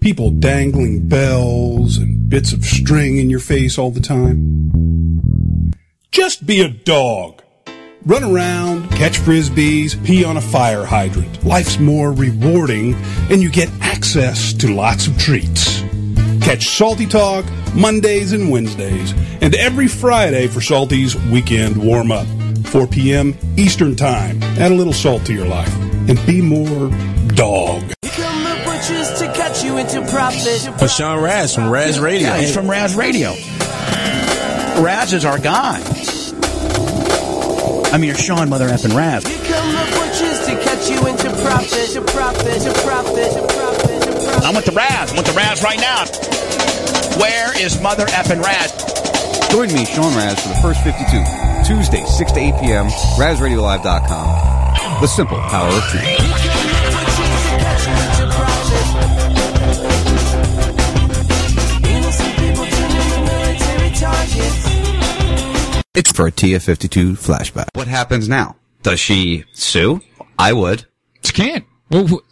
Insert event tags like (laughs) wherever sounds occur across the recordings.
People dangling bells and bits of string in your face all the time. Just be a dog. Run around, catch frisbees, pee on a fire hydrant. Life's more rewarding and you get access to lots of treats. Catch Salty Talk Mondays and Wednesdays and every Friday for Salty's Weekend Warm Up. 4 p.m. Eastern Time. Add a little salt to your life and be more dog. To you into profit. But Sean Raz from Raz Radio. Yeah, he's from Raz Radio. Raz is our guy. I mean, you're Sean Mother F and Raz. Here come the butchers to cut you into profit, to profit, to profit, to profit, to profit. I'm with the Raz. I'm with the Raz right now. Where is Mother F and Raz? Join me, Sean Raz, for the first 52, Tuesday, 6 to 8 p.m., RazRadioLive.com. The simple power of truth. It's for a TF52 flashback. What happens now? Does she sue? I would. She can't. Well, who,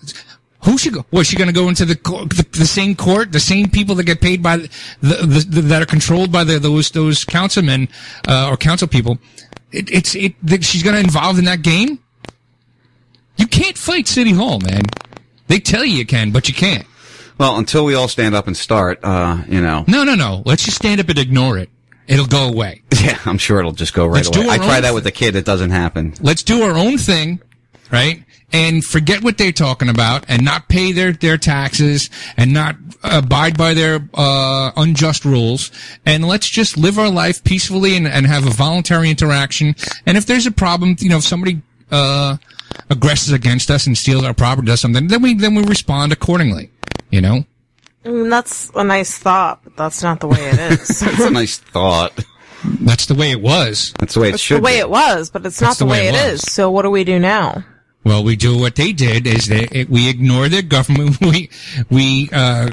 who should go? Was she going to go into the, the the same court, the same people that get paid by the, the, the that are controlled by the, those those councilmen uh, or council people? It, it's it. that she's going to involve in that game. You can't fight City Hall, man. They tell you you can, but you can't. Well, until we all stand up and start, uh, you know. No, no, no. Let's just stand up and ignore it. It'll go away. (laughs) Yeah, I'm sure it'll just go right Let's away. I try that with a kid. It doesn't happen. Let's do our own thing, right? And forget what they're talking about and not pay their, their taxes and not abide by their, uh, unjust rules. And let's just live our life peacefully and, and have a voluntary interaction. And if there's a problem, you know, if somebody, uh, aggresses against us and steals our property, does something, then we, then we respond accordingly, you know? I mean, that's a nice thought, but that's not the way it (laughs) is. That's a nice thought. That's the way it was. That's the way it It's should the way be. it was, but it's That's not the the way way it it was. is. So what do we do now? Well, we do what they did is that it, we ignore the government. (laughs) We we uh,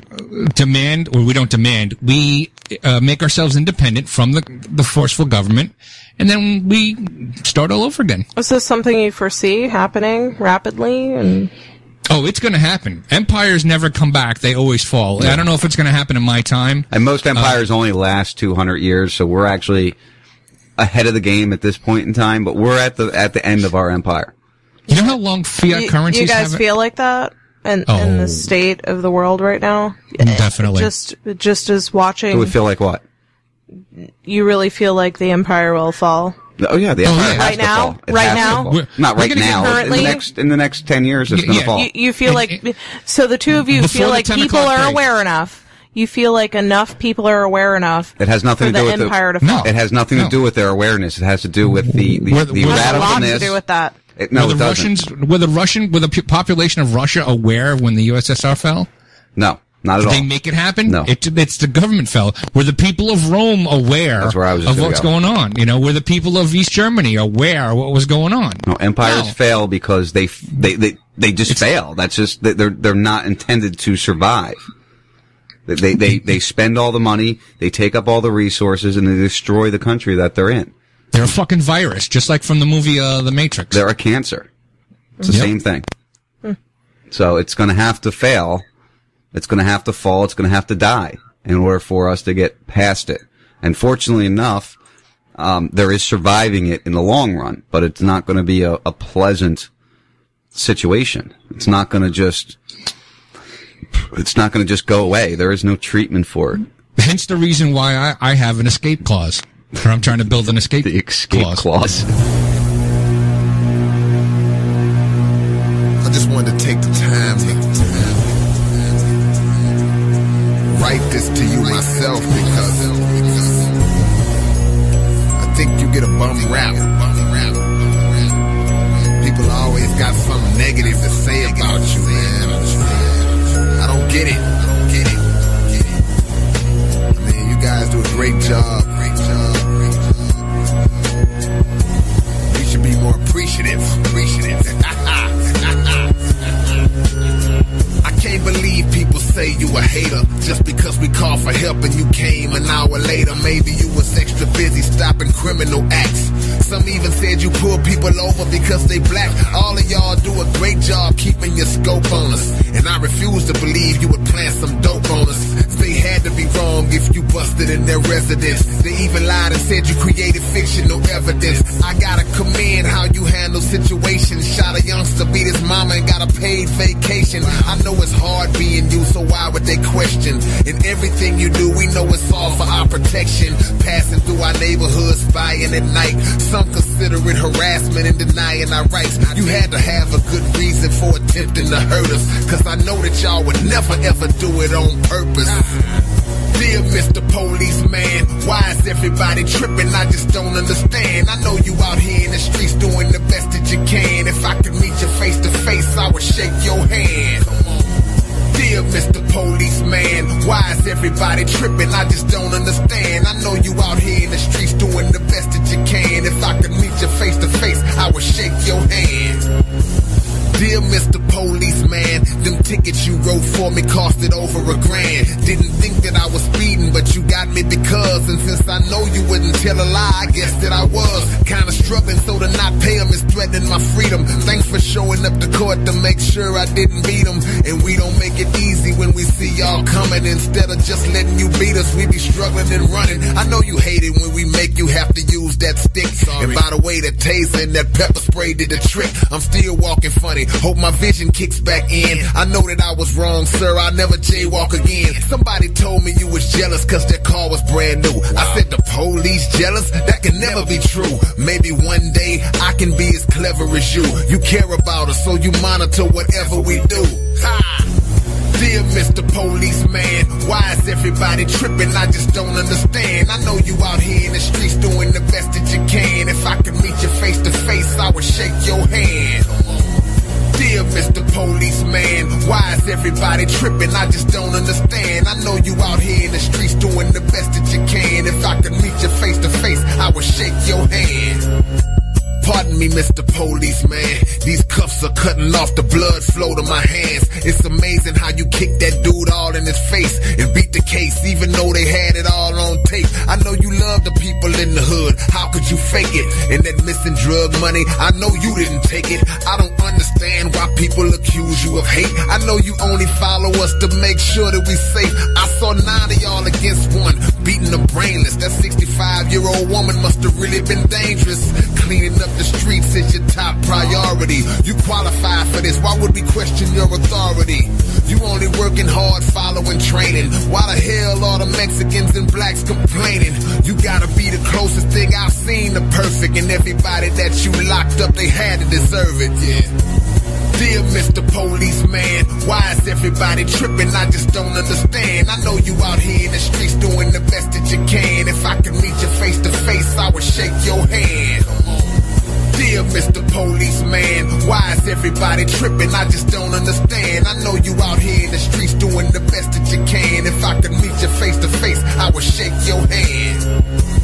demand, or we don't demand. We uh, make ourselves independent from the the forceful government, and then we start all over again. Is this something you foresee happening rapidly? And Oh, it's going to happen. Empires never come back; they always fall. I don't know if it's going to happen in my time. And most uh, empires only last 200 years, so we're actually ahead of the game at this point in time, but we're at the, at the end of our empire. You know how long fiat you, currencies you guys have? feel like that in, in Oh. the state of the world right now? Mm, definitely. Just just as watching, It would feel like what? you really feel like the empire will fall. Oh yeah, the Oh, yeah. Right now? It Right now? Not right gonna get now. In the next in the next 10 years, it's Yeah, going to yeah. fall. You, you feel And- like and- so the two of you feel like people are break. aware enough. You feel like enough people are aware enough. It has nothing for to do the with empire the, to No. It has nothing No. to do with their awareness. It has to do with the the, Where- the where- It has a lot to radicalness. do with that. It, no, were the doesn't. Russians, were the Russian, were the population of Russia aware when the USSR fell? No, not at Did all. they make it happen? No. It, it's the government fell. Were the people of Rome aware That's where I was just of what's go. going on? You know, were the people of East Germany aware of what was going on? No, empires No. fail because they they they, they just fail. That's just they- they're they're not intended to survive. They, they they they spend all the money, they take up all the resources, and they destroy the country that they're in. They're a fucking virus, just like from the movie uh, The Matrix. They're a cancer. It's the Yep. same thing. So it's going to have to fail. It's going to have to fall. It's going to have to die in order for us to get past it. And fortunately enough, um, there is surviving it in the long run, but it's not going to be a, a pleasant situation. It's not going to just, it's not going to just go away. There is no treatment for it. Hence the reason why I, I have an escape clause. Or I'm trying to build an escape, The escape clause. I rap. People always got something negative to say about you, man. I don't get it. I don't get it. I mean, you guys do a great job. Great job. Great job. You should be more appreciative. Appreciative. (laughs) I can't believe people say you a hater. Just because we called for help and you came an hour later. Maybe you was extra busy stopping criminal acts. Some even said you pull people over because they black. All of y'all do a great job keeping your scope on us. And I refuse to believe you would plant some dope on us. They had to be wrong if you busted in their residence. They even lied and said you created fictional evidence. I gotta commend how you handle situations. Shot a youngster, beat his mama, and got a paid vacation. I know it's hard being you, so why would they question? In everything you do, we know it's all for our protection. Passing through our neighborhood, spying at night. Some consider it harassment and denying our rights. You had to have a good reason for attempting to hurt us. Cause I know that y'all would never ever do it on purpose. Dear Mr. Policeman, why is everybody tripping? I just don't understand. I know you out here in the streets doing the best that you can. If I could meet you face to face, I would shake your hand. Dear Mr. Policeman, why is everybody tripping? I just don't understand. I know you out here in the streets doing the best that you can. If I could meet you face to face, I would shake your hand. Dear Mr. Policeman, them tickets you wrote for me costed over a grand. Didn't think that I was speeding, but you got me because. And since I know you wouldn't tell a lie, I guess that I was. Kinda struggling, so to not pay them is threatening my freedom. Thanks for showing up to court to make sure I didn't beat them. And we don't make it easy when we see y'all coming. Instead of just letting you beat us, we be struggling and running. I know you hate it when we make you have to use that stick. And by the way, that taser and that pepper spray did the trick. I'm still walking funny. Hope my vision kicks back I know that I was wrong, sir. I'll never jaywalk again. Somebody told me you was jealous cause that car was brand new. I said the police jealous? That can never be true. Maybe one day I can be as clever as you. You care about us, so you monitor whatever we do. Ha! Dear Mr. Policeman, why is everybody tripping? I just don't understand. I know you out here in the streets doing the best that you can. If I could meet you face to face, I would shake your hand. Dear Mr. Policeman, why is everybody tripping? I just don't understand. I know you out here in the streets doing the best that you can. If I could meet you face to face, I would shake your hand. Pardon me, Mr. Policeman. These cuffs are cutting off the blood flow to my hands. It's amazing how you kicked that dude all in his face and beat the case, even though they had it all on tape. I know you love the people in the hood. How could you fake it? And that missing drug money, I know you didn't take it. I don't understand why people accuse you of hate. I know you only follow us to make sure that we safe. I saw nine of y'all against one, beating the brainless. That 65 year old woman must have really been dangerous. Cleaning up the streets is your top priority. You qualify for this. Why would we question your authority? You only working hard following training. Why the hell are the Mexicans and blacks complaining? You gotta be the closest thing I've seen to perfect. And everybody that you locked up, they had to deserve it, yeah. Dear Mr. Policeman, why is everybody tripping? I just don't understand. I know you out here in the streets doing the best that you can. If I could meet you face to face, I would shake your hand. Dear Mr. Policeman, why is everybody tripping? I just don't understand. I know you out here in the streets doing the best that you can. If I could meet you face to face, I would shake your hand.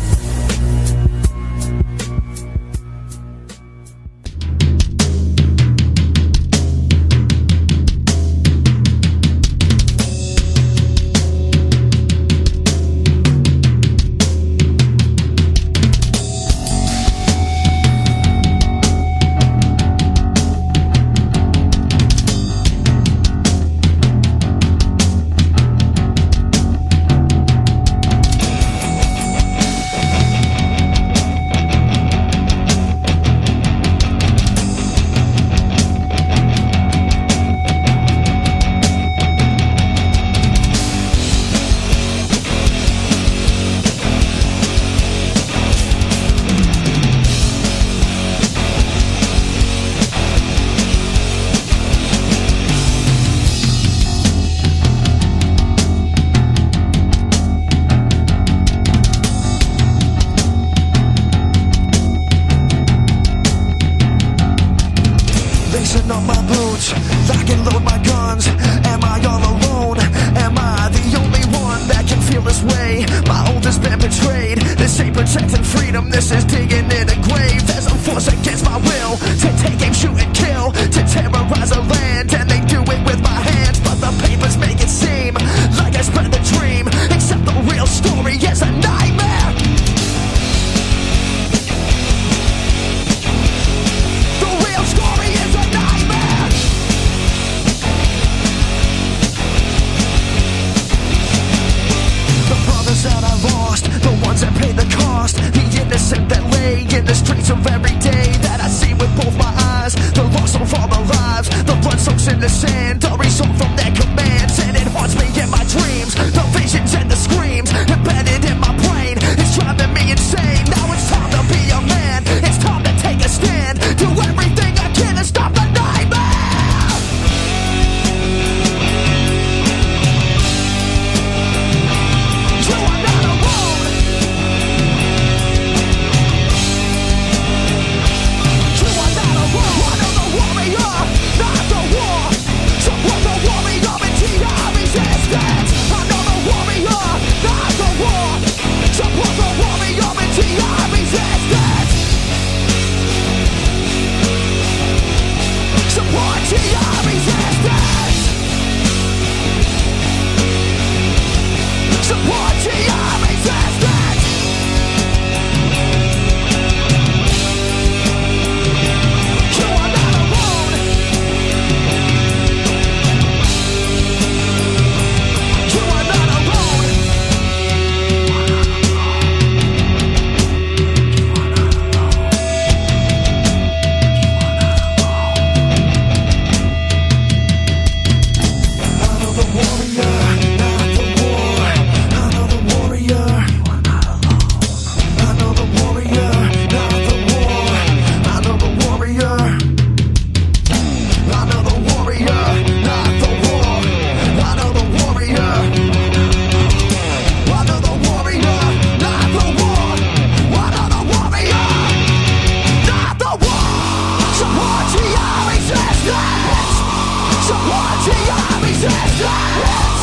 Resistance.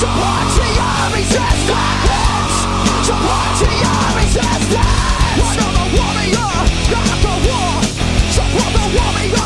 Support to your resistance. Support to your resistance. I know the warrior, not the war. Support the warrior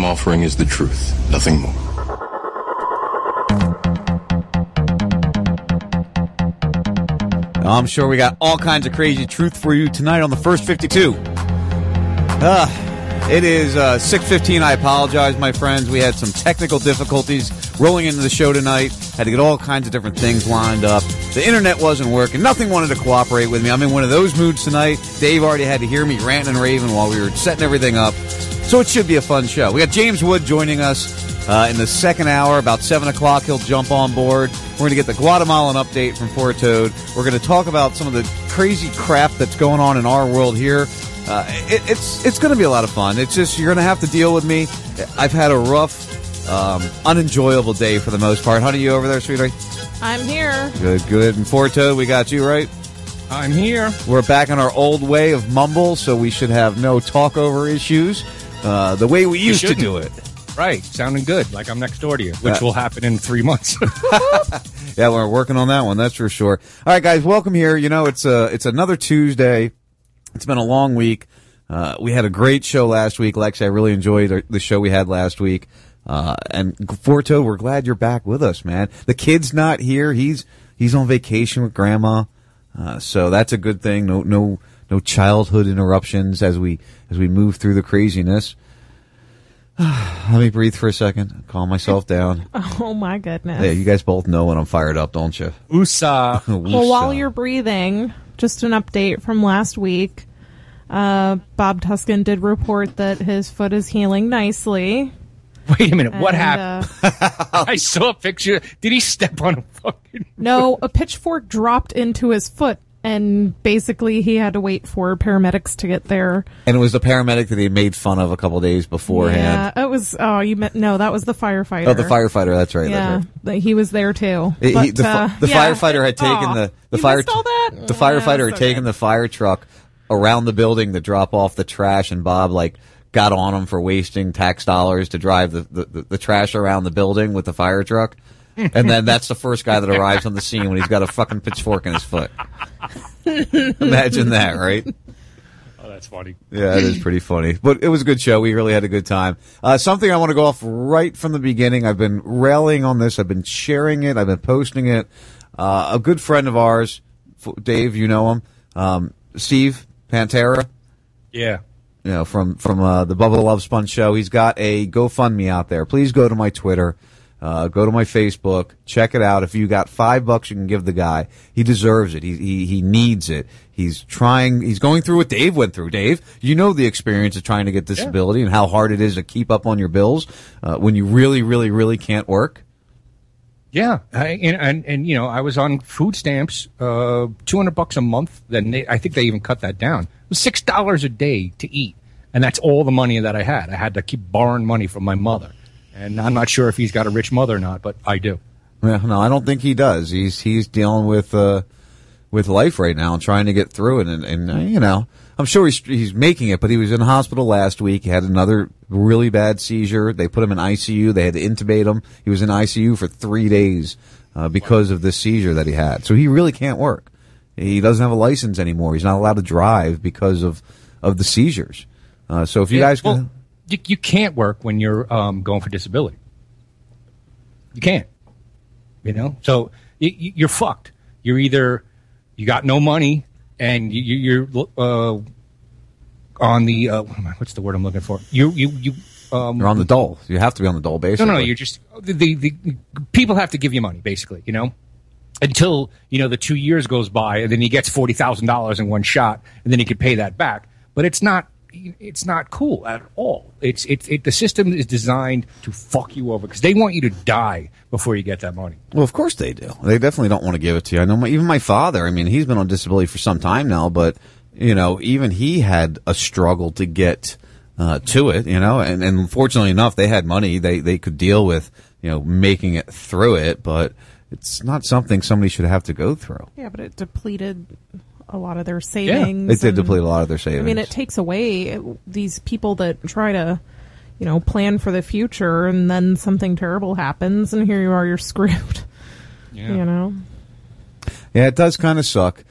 I'm offering is the truth, nothing more. I'm sure we got all kinds of crazy truth for you tonight on the first 52. Uh, it is uh, 6.15. I apologize, my friends. We had some technical difficulties rolling into the show tonight. Had to get all kinds of different things lined up. The internet wasn't working. Nothing wanted to cooperate with me. I'm in one of those moods tonight. Dave already had to hear me ranting and raving while we were setting everything up. So it should be a fun show. We got James Wood joining us uh, in the second hour. About 7 o'clock, he'll jump on board. We're going to get the Guatemalan update from Fort Toad. We're going to talk about some of the crazy crap that's going on in our world here. Uh, it, it's it's going to be a lot of fun. It's just you're going to have to deal with me. I've had a rough, um, unenjoyable day for the most part. Honey, you over there, sweetie? I'm here. Good, good. And Fort Toad, we got you right. I'm here. We're back in our old way of mumble, so we should have no talk over issues. Uh, the way we used to do it. Right, sounding good, like I'm next door to you, which Uh, will happen in three months. (laughs) (laughs) Yeah, we're working on that one. That's for sure. All right, guys, welcome here. You know, it's uh it's another Tuesday. It's been a long week. Uh, we had a great show last week, Lex. I really enjoyed our- the show we had last week. Uh, and Forto, we're glad you're back with us, man. The kid's not here. He's he's on vacation with grandma. Uh, so that's a good thing. No no no childhood interruptions as we as we move through the craziness. (sighs) Let me breathe for a second, calm myself down. (laughs) Oh my goodness. Yeah, you guys both know when I'm fired up, don't you? USA. (laughs) Well, while you're breathing, just an update from last week. Uh, Bob Tuskin did report that his foot is healing nicely. Wait a minute. What And, happened? (laughs) I saw a picture. Did he step on a fucking? No, a pitchfork dropped into his foot, and basically he had to wait for paramedics to get there. And it was the paramedic that he made fun of a couple days beforehand. Yeah, it was. Oh, you meant no? That was the firefighter. Oh, the firefighter. That's right. Yeah, That's right. he was there too. He- he- the, uh, the yeah. firefighter had taken Aw, the the you fire all that? the firefighter Yeah, had so taken the fire truck around the building to drop off the trash, and Bob like got on him for wasting tax dollars to drive the, the, the, the trash around the building with the fire truck. And then that's the first guy that arrives on the scene when he's got a fucking pitchfork in his foot. Imagine that, right? Oh, that's funny. Yeah, it is pretty funny. But it was a good show. We really had a good time. Uh, something I want to go off right from the beginning. I've been rallying on this. I've been sharing it. I've been posting it. Uh, a good friend of ours, Dave, you know him, um, Steve Pantera, Yeah. you know, from, from, uh, the Bubba the Love Sponge show. He's got a GoFundMe out there. Please go to my Twitter. Uh, go to my Facebook, check it out. If you got five bucks, you can give the guy. He deserves it. He, he, he needs it. He's trying, he's going through what Dave went through. Dave, you know the experience of trying to get disability and how hard it is to keep up on your bills, uh, when you really, really, really can't work. Yeah, I, and, and and you know I was on food stamps, uh, two hundred bucks a month. Then they, I think they even cut that down. It was six dollars a day to eat, and that's all the money that I had. I had to keep borrowing money from my mother, and I'm not sure if he's got a rich mother or not, but I do. Yeah, no, I don't think he does. He's he's dealing with uh, with life right now and trying to get through it. And, and uh, you know, I'm sure he's he's making it. But he was in the hospital last week. He had another really bad seizure. They put him in ICU. They had to intubate him. He was in ICU for three days uh, because of this seizure that he had. So he really can't work. He doesn't have a license anymore. He's not allowed to drive because of of the seizures. Uh, so if you Yeah, guys can. well, you, you can't work when you're um, going for disability. You can't. You know, so you, you- you're fucked. You're either you got no money and you, you're uh, on the uh, what am I- what's the word I'm looking for? You you you. Um, You're on the dole. You have to be on the dole, basically. no, no, you're just the, the people have to give you money, basically. You know, until you know the two years goes by, and then he gets forty thousand dollars in one shot, and then he can pay that back. But it's not it's not cool at all. It's it's it, the system is designed to fuck you over because they want you to die before you get that money. Well, of course they do. They definitely don't want to give it to you. I know my, even my father. I mean, he's been on disability for some time now, but you know, even he had a struggle to get uh, to it. You know, and, and fortunately enough, they had money. They they could deal with you know making it through it, but it's not something somebody should have to go through. Yeah, but it depleted a lot of their savings. Yeah, It did and- deplete a lot of their savings. I mean, it takes away these people that try to, you know, plan for the future, and then something terrible happens, and here you are, you're (laughs) screwed. Yeah. You know. Yeah, it does kind of suck.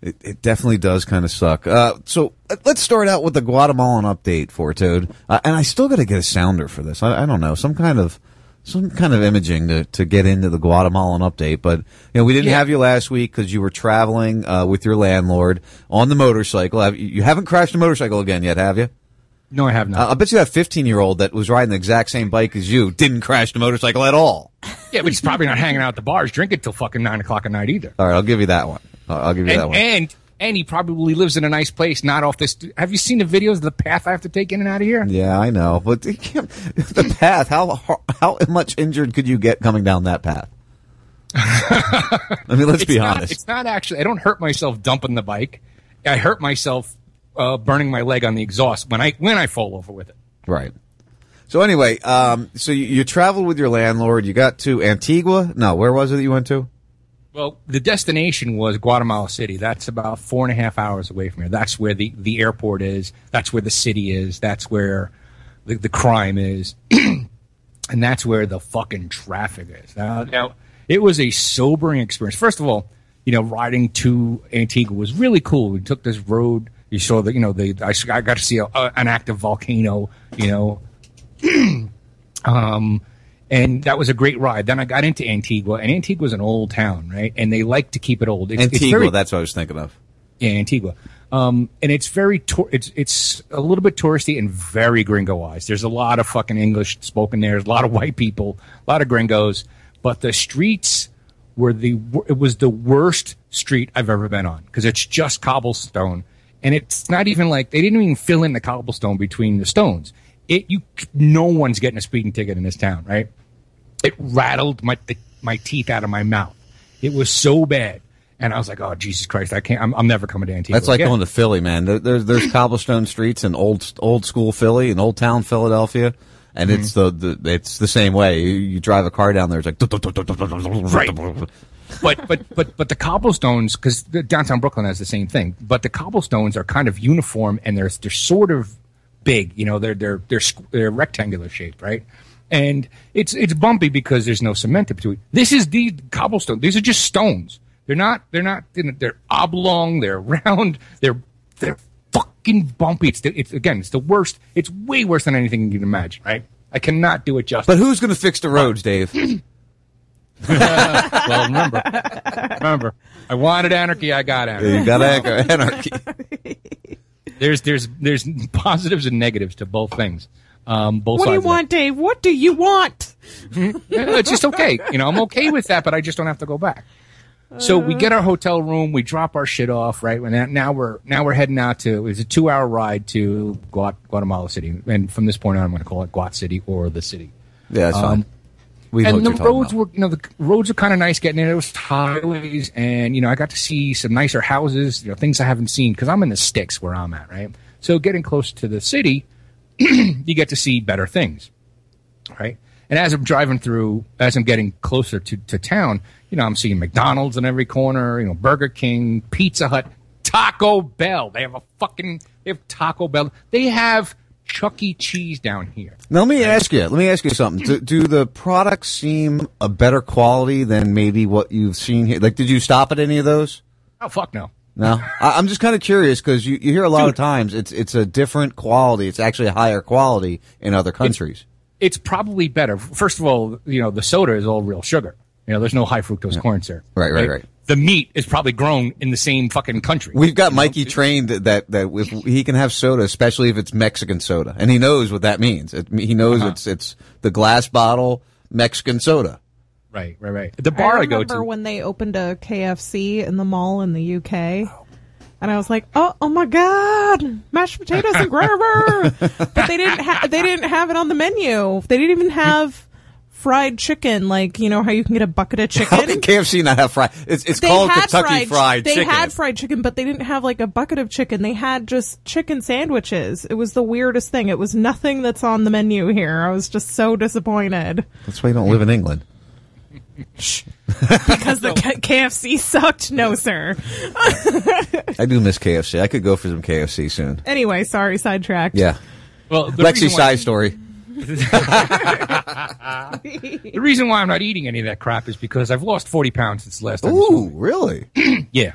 It, it definitely does kind of suck. Uh, so uh, let's start out with the Guatemalan update for Toad. Uh, and I still got to get a sounder for this. I, I don't know, some kind of some kind of imaging to, to get into the Guatemalan update. But you know, we didn't Yeah. have you last week because you were traveling uh, with your landlord on the motorcycle. Have, you you haven't crashed a motorcycle again yet, have you? No, I have not. Uh, I bet you that 15 year old that was riding the exact same bike as you didn't crash the motorcycle at all. yeah, but he's probably not hanging out at the bars drinking till fucking nine o'clock at night either. All right, I'll give you that one. I'll, I'll give you that one. and and he probably lives in a nice place, not off this. Have you seen the videos of the path I have to take in and out of here? Yeah, I know, but (laughs) the path. How how much injured could you get coming down that path? I mean, let's (laughs) It's be not- honest. It's not actually. I don't hurt myself dumping the bike. I hurt myself uh, burning my leg on the exhaust when I when I fall over with it. Right. So anyway, um, so you, you traveled with your landlord. You got to Antigua. No, where was it that you went to? Well, the destination was Guatemala City. That's about four and a half hours away from here. That's where the, the airport is. That's where the city is. That's where the, the crime is. (clears throat) and that's where the fucking traffic is. Now, now, it was a sobering experience. First of all, you know, riding to Antigua was really cool. We took this road. You saw the, you know, the, I, I got to see a, a, an active volcano, you know, (clears throat) um, and that was a great ride. Then I got into Antigua, and Antigua's an old town, right? And they like to keep it old. It's, it's Antigua. very- that's what I was thinking of. yeah, Antigua. Um, and it's very tour- it's it's a little bit touristy and very gringoized. There's a lot of fucking English spoken there. There's a lot of white people, a lot of gringos, but the streets were the it was the worst street I've ever been on because it's just cobblestone, and it's not even like they didn't even fill in the cobblestone between the stones. It you no one's getting a speeding ticket in this town, right? It rattled my the, my teeth out of my mouth. It was so bad. And I was like, "Oh Jesus Christ! I can't. I'm, I'm never coming to Antigua." That's like again. going to Philly, man. There, there's there's cobblestone streets in old old school Philly and old town Philadelphia, and it's mm-hmm. the, the it's the same way. You, you drive a car down there, it's like Right. but but but but the cobblestones because downtown Brooklyn has the same thing. But the cobblestones are kind of uniform and they're they're sort of big. You know, they're they're they're they're rectangular shaped, right? And it's it's bumpy because there's no cement in between. This is the cobblestone. These are just stones. They're not they're not they're oblong. They're (laughs) round. They're they're fucking bumpy. It's the, it's again it's the worst. It's way worse than anything you can imagine, right? I cannot do it justice. But who's going to fix the roads, Dave? (laughs) well, remember, remember, I wanted anarchy. I got anarchy. You got an- anarchy. There's there's there's positives and negatives to both things. Um, both What do you sides of want, Dave? What do you want? (laughs) it's just okay. You know, I'm okay with that, but I just don't have to go back. So we get our hotel room, we drop our shit off, right? And now- now we're now we're heading out to it's a two hour ride to Guat- Guatemala City, and from this point on, I'm going to call it Guat City or the city. Yeah, that's Um, fine. We and the you're roads were, you know, the roads were kind of nice getting in. There was highways, and you know, I got to see some nicer houses, you know, things I haven't seen because I'm in the sticks where I'm at, right? So getting close to the city, (clears throat) you get to see better things, right? And as I'm driving through, as I'm getting closer to, to town, you know, I'm seeing McDonald's in every corner, you know, Burger King, Pizza Hut, Taco Bell. They have a fucking, they have Taco Bell. They have Chuck E. Cheese down here. Now, let me ask you. Let me ask you something. Do, do the products seem a better quality than maybe what you've seen here? Like, did you stop at any of those? Oh, fuck no. No, I, I'm just kind of curious because you, you hear a lot of times it's it's a different quality. It's actually a higher quality in other countries. it's probably better. First of all, you know, the soda is all real sugar. You know, there's no high fructose corn syrup. Right, right, right. The meat is probably grown in the same fucking country. We've got Mikey trained that that if he can have soda, especially if it's Mexican soda, and he knows what that means. It, he knows Uh-huh. it's it's the glass bottle Mexican soda. Right, right, right. The bar I, I go remember to. when they opened a KFC in the mall in the UK. And I was like, "Oh, oh my god, mashed potatoes and gravy!" (laughs) but they didn't. Ha- they didn't have it on the menu. They didn't even have fried chicken. Like you know how you can get a bucket of chicken. How can KFC not have fried? It's it's called Kentucky Fried, Chicken. They Chicken. had fried chicken, but they didn't have like a bucket of chicken. They had just chicken sandwiches. It was the weirdest thing. It was nothing that's on the menu here. I was just so disappointed That's why you don't live in England. Because the (laughs) K- KFC sucked. No, sir. I do miss KFC. I could go for some KFC soon. Anyway, sorry, sidetracked. Yeah. Well, the Lexi reason why- side story. (laughs) The reason why I'm not eating any of that crap is because I've lost 40 pounds since the last time. Ooh, really? (clears throat) yeah.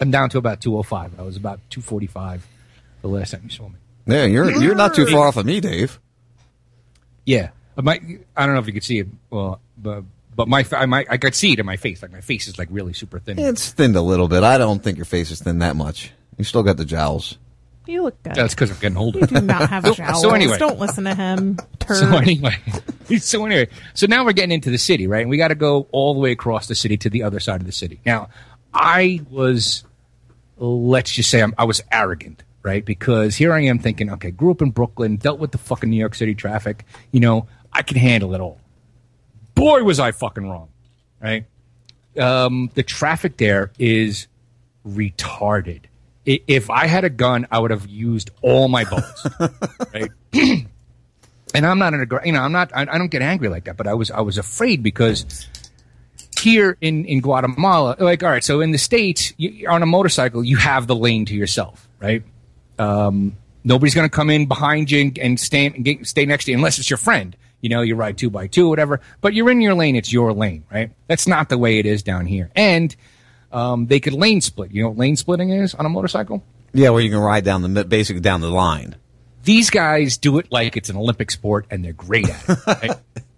I'm down to about 205. I was about 245 the last time you saw me. Yeah, you're you're not too far off of me, Dave. Yeah. I might, I don't know if you could see it. Well, but, but my, I might, I could see it in my face. Like my face is like really super thin. It's thinned a little bit. I don't think your face is thin that much. You still got the jowls. You look good. That's because I'm getting older. You do not have So- (laughs) jowls. so anyway. don't listen to him. (laughs) Turd. So anyway, (laughs) so anyway, so now we're getting into the city, right? And we got to go all the way across the city to the other side of the city. Now, I was, let's just say, I'm, I was arrogant, right? Because here I am thinking, okay, grew up in Brooklyn, dealt with the fucking New York City traffic, you know, I can handle it all. Boy, was I fucking wrong, right? Um, the traffic there is retarded. I- If I had a gun, I would have used all my bullets, (laughs) right? (clears throat) and I'm not an aggr- you know I'm not I, I don't get angry like that, but I was I was afraid because here in in Guatemala, like all right, so in the states, you, on a motorcycle, you have the lane to yourself, right? Um, nobody's going to come in behind you and, and stay and get, stay next to you unless it's your friend. You know, you ride two by two, whatever. But you're in your lane; it's your lane, right? That's not the way it is down here. And um, they could lane split. You know what lane splitting is on a motorcycle? Yeah, where you can ride down the basically down the line. these guys do it like it's an Olympic sport and they're great at it. right?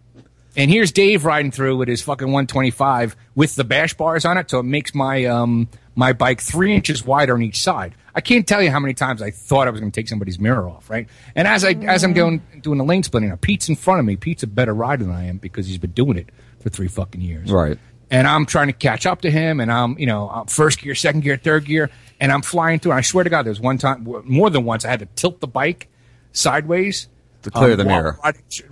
(laughs) and here's Dave riding through with his fucking 125 with the bash bars on it, so it makes my um my bike three inches wider on each side. I can't tell you how many times I thought I was going to take somebody's mirror off, right? And as I as I'm going doing the lane splitting, now Pete's in front of me. Pete's a better rider than I am because he's been doing it for three fucking years, Right. and I'm trying to catch up to him, and I'm, you know, I'm first gear, second gear, third gear, and I'm flying through. And I swear to God, there's one time, more than once, I had to tilt the bike sideways To clear um, the mirror.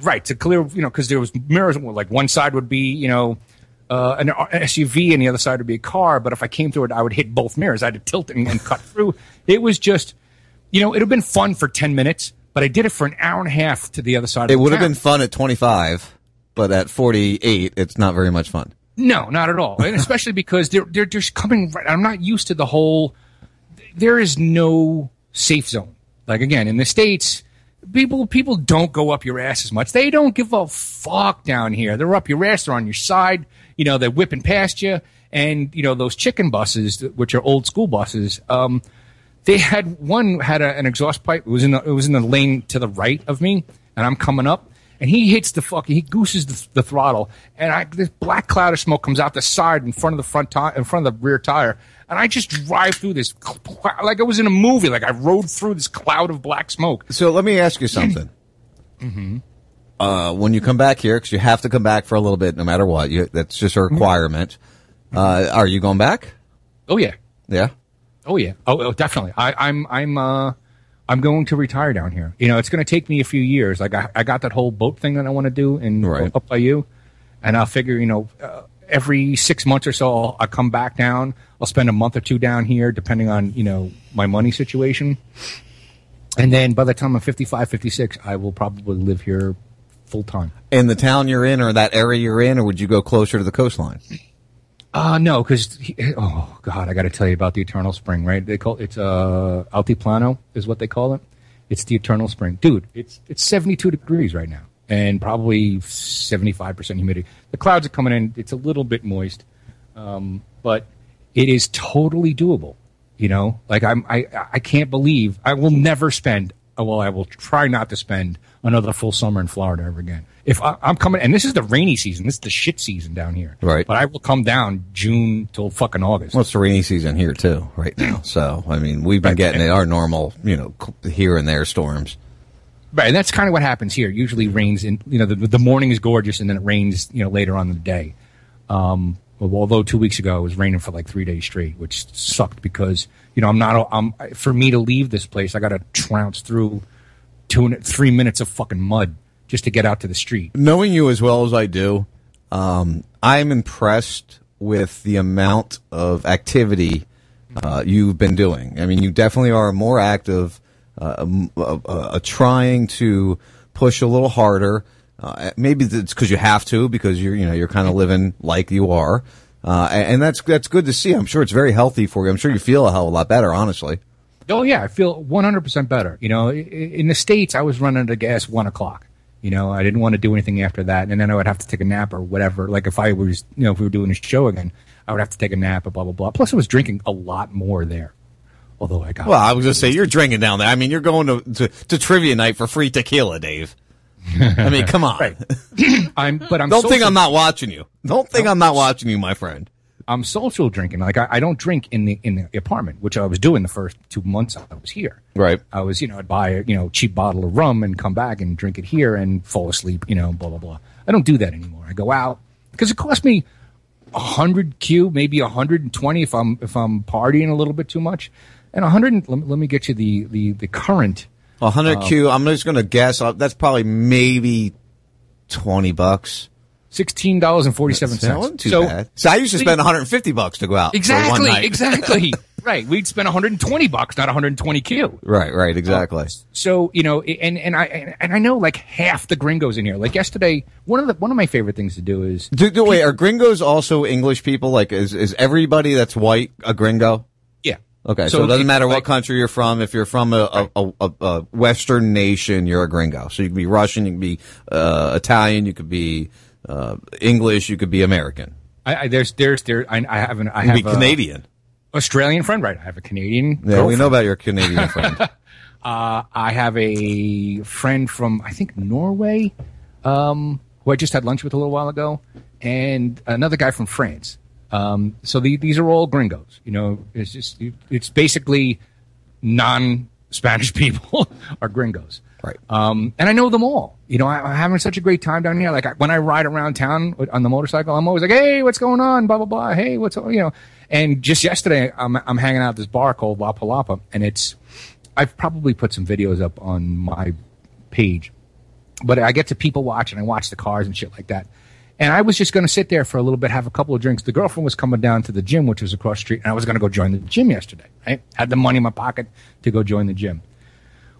right to clear, you know, because there was mirrors. Like one side would be, you know, uh, an SUV, and the other side would be a car. But if I came through it, I would hit both mirrors. I had to tilt and, and cut through. It was just, you know, it have been fun for ten minutes, but I did it for an hour and a half to the other side. It of the would have been fun at 25, but at 48, it's not very much fun. No, not at all. And especially because they're they're just coming. Right, I'm not used to the whole. There is no safe zone. Like again, in the states, people people don't go up your ass as much. They don't give a fuck down here. They're up your ass. They're on your side. You know, they're whipping past you. And you know those chicken buses, which are old school buses. Um, they had one had a, an exhaust pipe. It was in the, it was in the lane to the right of me, and I'm coming up, and he hits the fucking he gooses the, the throttle, and I, this black cloud of smoke comes out the side in front of the front tire, in front of the rear tire, and I just drive through this like I was in a movie. Like I rode through this cloud of black smoke. So let me ask you something. (clears throat) Mm-hmm. uh, when you come back here, because you have to come back for a little bit, no matter what. You, that's just a requirement. Uh, are you going back? Oh yeah, Yeah. Oh yeah. Oh, oh definitely. I, I'm I'm uh I'm going to retire down here. You know, it's going to take me a few years. Like I, I got that whole boat thing that I want to do in up by you, and I'll figure you know uh, every six months or so I'll, I'll come back down. I'll spend a month or two down here, depending on you know my money situation. And then by the time I'm 55, 56, I will probably live here full time. In the town you're in, or that area you're in, or would you go closer to the coastline? Uh no, because oh god, I got to tell you about the Eternal Spring, right? They call it's uh altiplano is what they call it. It's the Eternal Spring, dude. It's it's seventy two degrees right now, and probably seventy five percent humidity. The clouds are coming in. It's a little bit moist, um, but it is totally doable. You know, like I'm I I can't believe I will never spend. Well, I will try not to spend another full summer in Florida ever again. If I, I'm coming, and this is the rainy season, this is the shit season down here. Right. But I will come down June till fucking August. Well, it's the rainy season here too, right now. So, I mean, we've been getting our normal, you know, here and there storms. Right, and that's kind of what happens here. Usually rains in you know the, the morning is gorgeous and then it rains you know later on in the day. Um, although two weeks ago it was raining for like three days straight, which sucked because you know I'm not I'm for me to leave this place I got to trounce through two and three minutes of fucking mud just to get out to the street. Knowing you as well as I do, um, I'm impressed with the amount of activity uh, you've been doing. I mean, you definitely are more active, uh, um, uh, uh, trying to push a little harder. Uh, maybe it's because you have to, because you're you know you're kind of living like you are, uh, and that's that's good to see. I'm sure it's very healthy for you. I'm sure you feel a hell of a lot better, honestly. Oh yeah, I feel 100% better. You know, in the states I was running of gas one o'clock. You know, I didn't want to do anything after that, and then I would have to take a nap or whatever. Like if I was, you know, if we were doing a show again, I would have to take a nap and blah blah blah. Plus, I was drinking a lot more there. Although I got Well, I was just say you're drinking down there. I mean, you're going to, to, to trivia night for free tequila, Dave. I mean, come on. (laughs) I'm, but I'm Don't think I'm not watching you. Don't think I'm not watching you, my friend. I'm social drinking. Like I, I don't drink in the in the apartment, which I was doing the first two months I was here. Right. I was, you know, I'd buy a you know cheap bottle of rum and come back and drink it here and fall asleep. You know, blah blah blah. I don't do that anymore. I go out because it costs me a hundred Q, maybe a hundred and twenty if I'm if I'm partying a little bit too much, and a hundred. Let, me- let me get you the the the current. 100 um, Q. I'm just going to guess. uh, That's probably maybe 20 bucks. Sixteen dollars forty seven cents. too bad. So I used to spend 150 bucks to go out. for one Exactly, night. exactly. (laughs) right. We'd spend 120 bucks, not 120 Q. Right, right, exactly. So you know, and and I and I know like half the gringos in here. Like yesterday, one of the one of my favorite things to do is Do, do, wait, are gringos also English people? Like, is, is everybody that's white a gringo? yeah. Okay, so, So it doesn't matter what country you're from. If you're from a, a, a, a Western nation, you're a gringo. So you can be Russian, you can be uh, Italian, you could be uh, English, you could be American. I, I there's there's there I, I have an I have be a Canadian. Australian friend, right? I have a Canadian. Yeah, we know about your Canadian (laughs) friend. Uh, I have a friend from I think Norway, um, who I just had lunch with a little while ago, and another guy from France. Um, so the, these are all gringos. You know, it's just it's basically non Spanish (laughs) people are gringos. Right. Um, and I know them all. You know, I, I'm having such a great time down here. Like I, when I ride around town on the motorcycle, I'm always like, "Hey, what's going on?" Blah blah blah. Hey, what's you know? And just yesterday, I'm I'm hanging out at this bar called La Palapa, and it's I've probably put some videos up on my page, but I get to people watch and I watch the cars and shit like that. And I was just going to sit there for a little bit, have a couple of drinks. The girlfriend was coming down to the gym, which was across the street, and I was going to go join the gym yesterday. Right? Had the money in my pocket to go join the gym.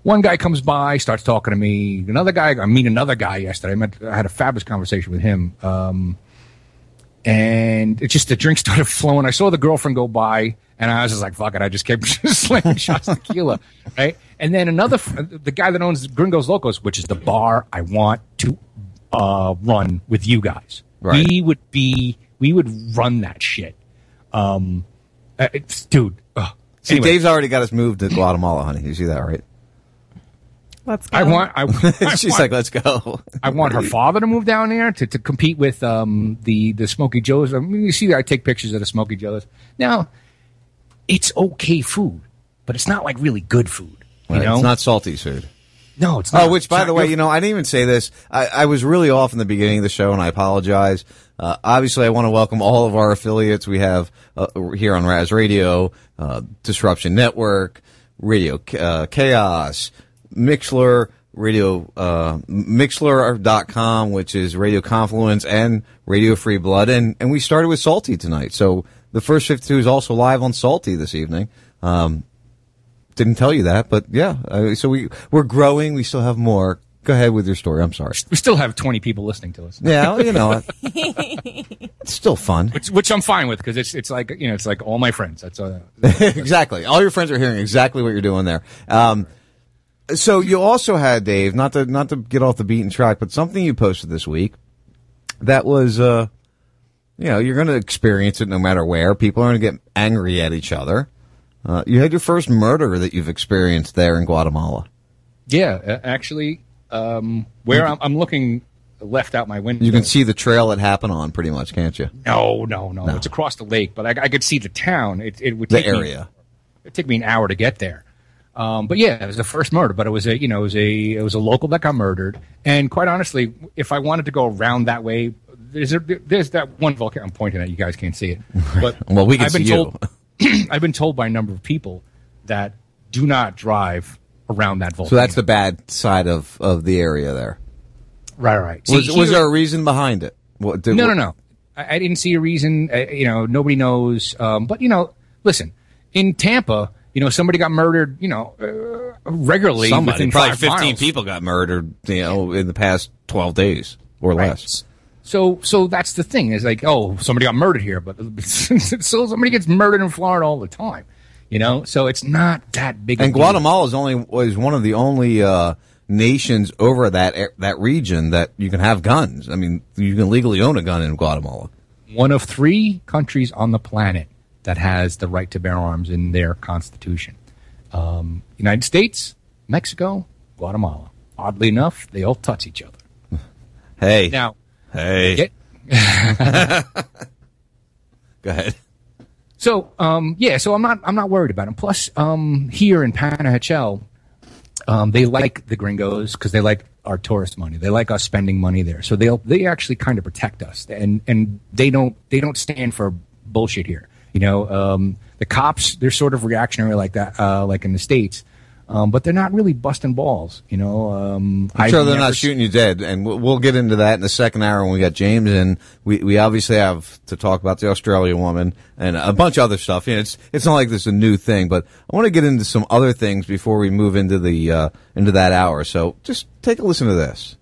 One guy comes by, starts talking to me. Another guy, I meet another guy yesterday. I, met, I had a fabulous conversation with him. Um, and it just, the drink (laughs) started flowing. I saw the girlfriend go by and I was just like, fuck it. I just kept (laughs) slamming shots of tequila. Right. And then another, the guy that owns Gringos Locos, which is the bar I want to, uh, run with you guys. Right. We would be, we would run that shit. Um, uh, it's, dude. ugh. See, Anyway. Dave's already got us moved to Guatemala, honey. You see that, right? Let's go. I want. I, (laughs) I She's want- like, let's go. I want her father to move down there to, to compete with um, the the Smoky Joe's. I mean, you see, I take pictures of the Smoky Joe's. Now, it's okay food, but it's not like really good food. You Right, know, It's not salty food. no, it's not. Oh, which, by the way, you know, I didn't even say this. I, I was really off in the beginning of the show, and I apologize. Uh, obviously, I want to welcome all of our affiliates we have uh, here on Raz Radio, uh, Disruption Network, Radio uh, Chaos, Mixlr, Radio uh, Mixler.com, which is Radio Confluence and Radio Free Blood, and and we started with Salty tonight. So the first fifty-two is also live on Salty this evening. Um, didn't tell you that, but yeah. Uh, so we we're growing. We still have more. Go ahead with your story. I'm sorry. we still have twenty people listening to us. Yeah, you know, (laughs) it's still fun. which which I'm fine with because it's it's like you know it's like all my friends. That's uh, (laughs) exactly. All your friends are hearing exactly what you're doing there. Um, so you also had Dave, not to not to get off the beaten track, but something you posted this week that was, uh, you know, you're going to experience it no matter where. People are going to get angry at each other. Uh, you had your first murder that you've experienced there in Guatemala. yeah. Actually, um, where I'm, I'm looking left out my window. You can see the trail it happened on, pretty much, can't you? No, no, no, It's across the lake, but I, I could see the town. It, it would The me- area. it took me an hour to get there. Um, but yeah, it was the first murder. But it was a you know it was a it was a local that got murdered. And quite honestly, if I wanted to go around that way, there's a, there's that one volcano. I'm pointing at you guys can't see it, but Well, we can I've been see you. told (clears throat) I've been told by a number of people that do not drive around that volcano. So that's the bad side of, of the area there. right, right. Was, See, was here- there a reason behind it? What, did, no, no, no. I, I didn't see a reason. Uh, you know, nobody knows. Um, but you know, listen, in Tampa, you know, somebody got murdered. You know, uh, regularly. Somebody, probably 15 miles. people got murdered, you know, in the past 12 days or Right. less. So, so that's the thing. Is like, oh, somebody got murdered here, but (laughs) so somebody gets murdered in Florida all the time. You know, so it's not that big. a And. Guatemala is only was one of the only uh, nations over that that region that you can have guns. I mean, you can legally own a gun in Guatemala. one of three countries on the planet that has the right to bear arms in their constitution. Um, United States, Mexico, Guatemala. Oddly enough, they all touch each other. (laughs) Hey, Now, hey, get, (laughs) go ahead. So, um, yeah, so I'm not, I'm not worried about them. Plus, um, here in Panajachel, um, they like the gringos because they like our tourist money. They like us spending money there. So they'll, they actually kind of protect us and, and they don't, they don't stand for bullshit here. You know, um, the cops, they're sort of reactionary like that, uh, like in the States. Um, but they're not really busting balls, you know. Um, I'm I've sure they're not shooting you dead, and we'll, we'll get into that in the second hour when we got James in. We we obviously have to talk about the Australian woman and a bunch of other stuff. You know, it's it's not like this is a new thing, but I want to get into some other things before we move into the uh, into that hour. So just take a listen to this.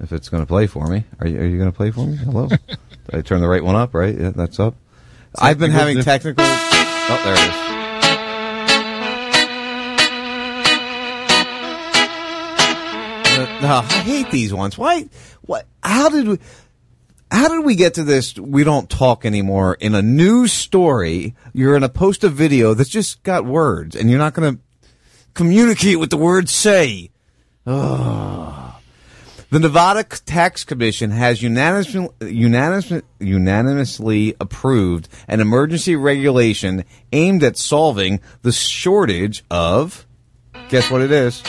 If it's going to play for me, are you are you going to play for me? Hello, (laughs) Did I turn the right one up, right? Yeah, that's up. I've been having technical. Oh, there it is. No, I hate these ones. Why? What? How did we? How did we get to this? We don't talk anymore. In a news story, you're going to post a video that's just got words, and you're not going to communicate what the words say. Ugh. The Nevada Tax Commission has unanimously, unanimous, unanimously approved an emergency regulation aimed at solving the shortage of. Guess what it is?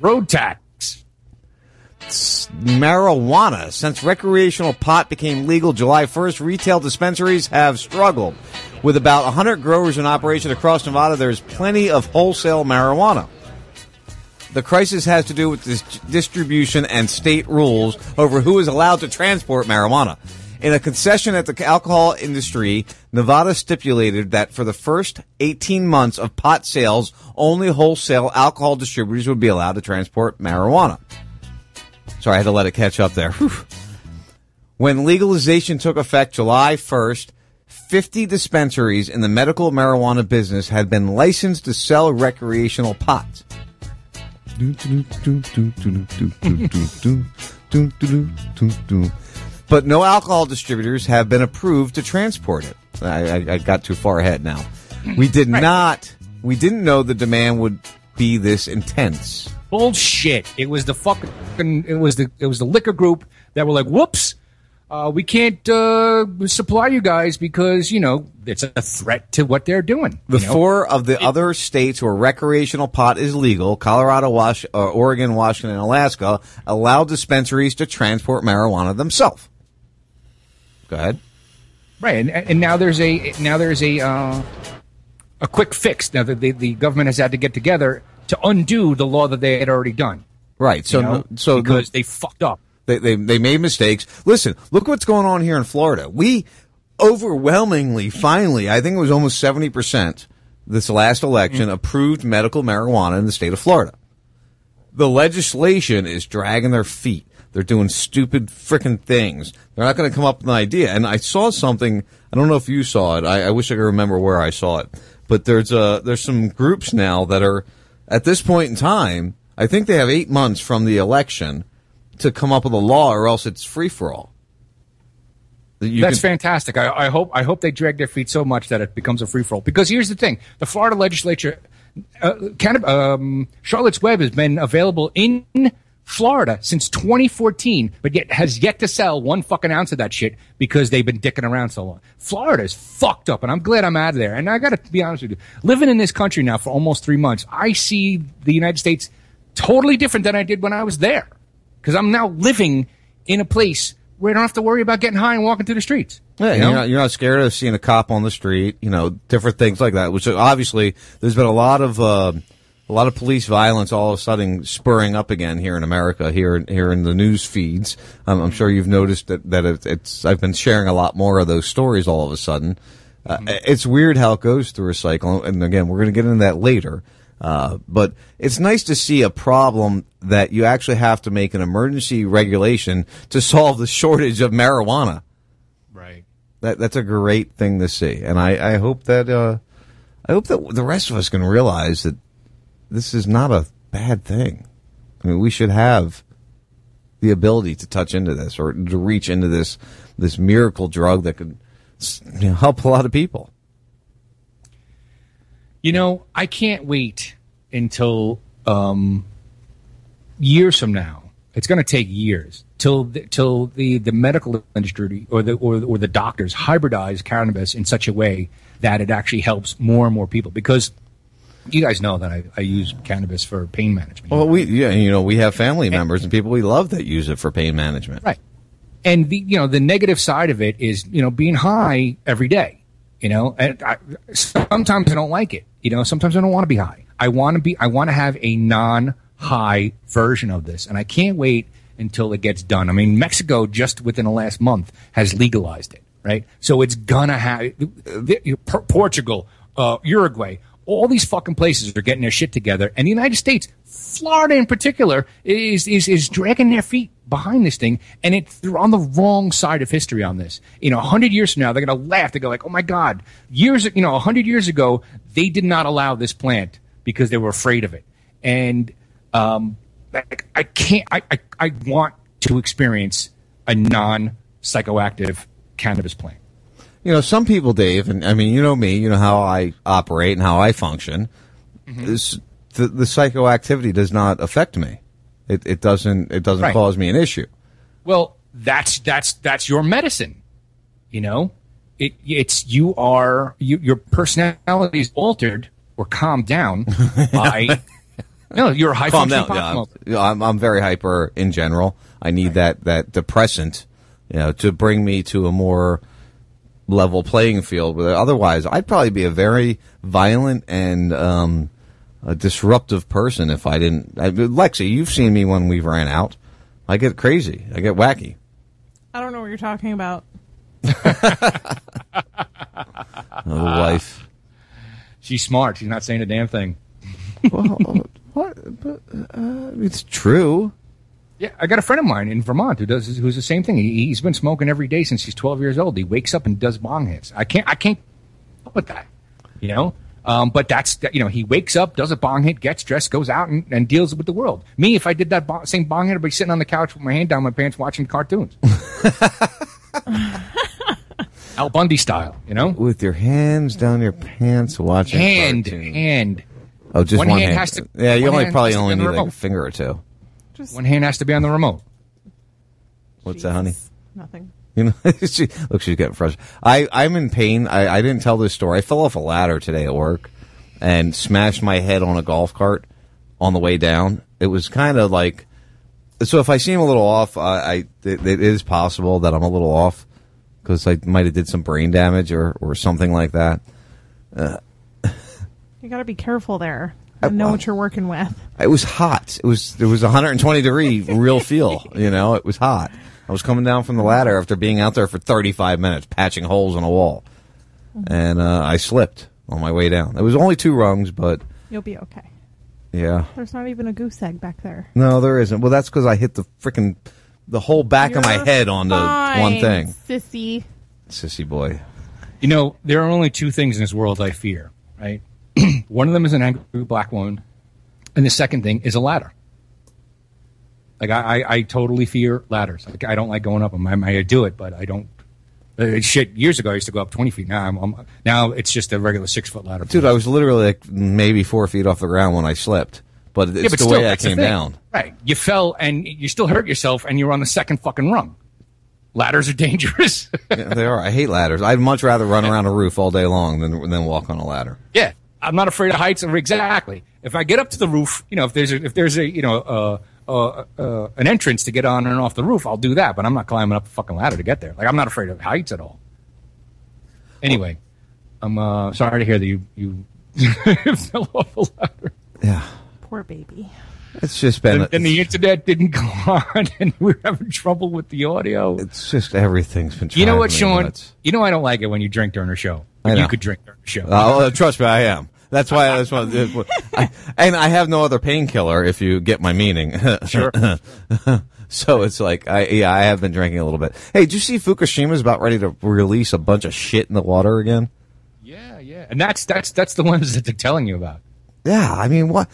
Road tax. marijuana. Since recreational pot became legal July 1st, retail dispensaries have struggled. With about 100 growers in operation across Nevada, there's plenty of wholesale marijuana. The crisis has to do with this distribution and state rules over who is allowed to transport marijuana. In a concession at the alcohol industry, Nevada stipulated that for the first 18 months of pot sales, only wholesale alcohol distributors would be allowed to transport marijuana. Sorry, I had to let it catch up there. Whew. When legalization took effect July 1st, 50 dispensaries in the medical marijuana business had been licensed to sell recreational pot. (laughs) But no alcohol distributors have been approved to transport it. I, I, I got too far ahead now. We did not, we didn't know the demand would be this intense. Bullshit. It was the fucking. It was the. It was the liquor group that were like, "Whoops, uh, we can't uh, supply you guys because you know it's a threat to what they're doing." The you know? four of the other states where recreational pot is legal Colorado, Was- uh, Oregon, Washington, and Alaska allow dispensaries to transport marijuana themselves. Go ahead. Right, and, and now there's a now there's a uh, a quick fix. Now that the, the government has had to get together to undo the law that they had already done. Right. So, You know? so the- because they fucked up. They, they they made mistakes. Listen, look what's going on here in Florida. We overwhelmingly, finally, I think it was almost seventy percent this last election approved medical marijuana in the state of Florida. The legislation is dragging their feet. They're doing stupid frickin' things. They're not going to come up with an idea. And I saw something. I don't know if you saw it. I, I wish I could remember where I saw it. But there's uh there's some groups now that are at this point in time. I think they have eight months from the election to come up with a law, or else it's free for all. That's fantastic. I, I hope I hope they drag their feet so much that it becomes a free for all. Because here's the thing: the Florida legislature, uh, um, Charlotte's Web has been available in Florida since 2014, but yet has yet to sell one fucking ounce of that shit because they've been dicking around so long. Florida is fucked up, and I'm glad I'm out of there. And I got to be honest with you, living in this country now for almost three months, I see the United States totally different than I did when I was there because I'm now living in a place where I don't have to worry about getting high and walking through the streets. Yeah, you know? you're, not, you're not scared of seeing a cop on the street, you know, different things like that. Which obviously there's been a lot of uh, a lot of police violence all of a sudden spurring up again here in America, here here in the news feeds. Um, I'm sure you've noticed that that it's I've been sharing a lot more of those stories all of a sudden. Uh, It's weird how it goes through a cycle, and again, we're going to get into that later. Uh, but it's nice to see a problem that you actually have to make an emergency regulation to solve the shortage of marijuana. Right. That that's a great thing to see, and I, I hope that uh, I hope that the rest of us can realize that this is not a bad thing. I mean, we should have the ability to touch into this or to reach into this this miracle drug that could you know, help a lot of people. You know, I can't wait until um, years from now. It's going to take years till the, till the, the medical industry or the or, or the doctors hybridize cannabis in such a way that it actually helps more and more people. Because you guys know that I, I use cannabis for pain management. Well, we yeah, you know, we have family members and people we love that use it for pain management. Right. And the you know the negative side of it is you know being high every day. You know, and I, sometimes I don't like it. You know, sometimes I don't want to be high. I want to be. I want to have a non-high version of this, and I can't wait until it gets done. I mean, Mexico just within the last month has legalized it, right? So it's gonna have Portugal, uh, Uruguay, all these fucking places are getting their shit together, and the United States, Florida in particular, is is is dragging their feet behind this thing, and it, they're on the wrong side of history on this. You know, hundred years from now, they're gonna laugh. They go like, "Oh my God!" Years, you know, hundred years ago, they did not allow this plant because they were afraid of it, and um, I, I can't. I, I I want to experience a non psychoactive cannabis plant. You know, some people, Dave, and I mean, you know me, you know how I operate and how I function. This, the, the psychoactivity does not affect me. it, it doesn't it doesn't Right. cause me an issue. Well, that's that's that's your medicine. You know, it it's you are you, your personality is altered or calmed down (laughs) by. no, you're a high Calm functioning down. pop- Yeah, I'm, I'm I'm very hyper in general. I need that that depressant, you know, to bring me to a more level playing field. But otherwise, I'd probably be a very violent and um, a disruptive person if I didn't. I, Lexi, you've seen me when we ran out. I get crazy. I get wacky. I don't know what you're talking about. (laughs) Oh, wife. She's smart. She's not saying a damn thing. well, (laughs) what? But, uh, it's true. Yeah, I got a friend of mine in Vermont who does who's the same thing. He, he's been smoking every day since he's 12 years old. He wakes up and does bong hits. I can't I can't up with that, you know. Um, but that's you know he wakes up, does a bong hit, gets dressed, goes out and, and deals with the world. Me, if I did that bong, same bong hit, I'd be sitting on the couch with my hand down my pants watching cartoons. (laughs) (laughs) Al Bundy style, you know. With your hands down your pants, watching Hand, cartoons. hand. Oh, just One one, hand hand. has to- yeah, you only probably has to be only need like a finger or two. Just One hand has to be on the remote. What's that, honey? Nothing. You know, (laughs) she, look, she's getting frustrated. I, I'm in pain. I, I didn't tell this story. I fell off a ladder today at work and smashed my head on a golf cart on the way down. It was kind of like, so if I seem a little off, I, I it, it is possible that I'm a little off because I might have did some brain damage or, or something like that. Uh, (laughs) You got to be careful there and know what you're working with. it was hot. It was it was 120 degree real feel. You know, it was hot. I was coming down from the ladder after being out there for 35 minutes patching holes in a wall, and uh, I slipped on my way down. It was only two rungs, but You'll be okay. Yeah. There's not even a goose egg back there. No, there isn't. Well, that's because I hit the freaking the whole back of my You're head on the fine, one thing. Sissy. Sissy boy. You know, there are only two things in this world I fear, right? (clears throat) One of them is an angry black woman, and the second thing is a ladder. Like I, I, I totally fear ladders. Like I don't like going up them. I, I do it, but I don't. Uh, shit, years ago I used to go up twenty feet. Now I'm, I'm now it's just a regular six foot ladder. Dude, I was literally like maybe four feet off the ground when I slipped, but it's Yeah, but the still, way I came down. Right, you fell and you still hurt yourself, and you're on the second fucking rung. Ladders are (laughs) dangerous. Yeah, they are. I hate ladders. I'd much rather run around a roof all day long than than walk on a ladder. Yeah, I'm not afraid of heights. Exactly. If I get up to the roof, you know, if there's a, if there's a you know uh, uh, uh, an entrance to get on and off the roof, I'll do that. But I'm not climbing up a fucking ladder to get there. Like I'm not afraid of heights at all. Anyway, I'm uh, sorry to hear that you you (laughs) fell off a ladder. Yeah, Poor baby. it's just been. And, and the internet didn't go on, (laughs) and we were having trouble with the audio. It's just everything's been. You know what, Sean? nuts. You know I don't like it when you drink during a show. I know. You could drink during a show. Oh, trust me, I am. That's why. I that's why. I, and I have no other painkiller. If you get my meaning. (laughs) Sure. so it's like, I yeah, I have been drinking a little bit. Hey, did you see Fukushima's about ready to release a bunch of shit in the water again? Yeah, yeah. And that's that's that's the ones that they're telling you about. Yeah, I mean, what?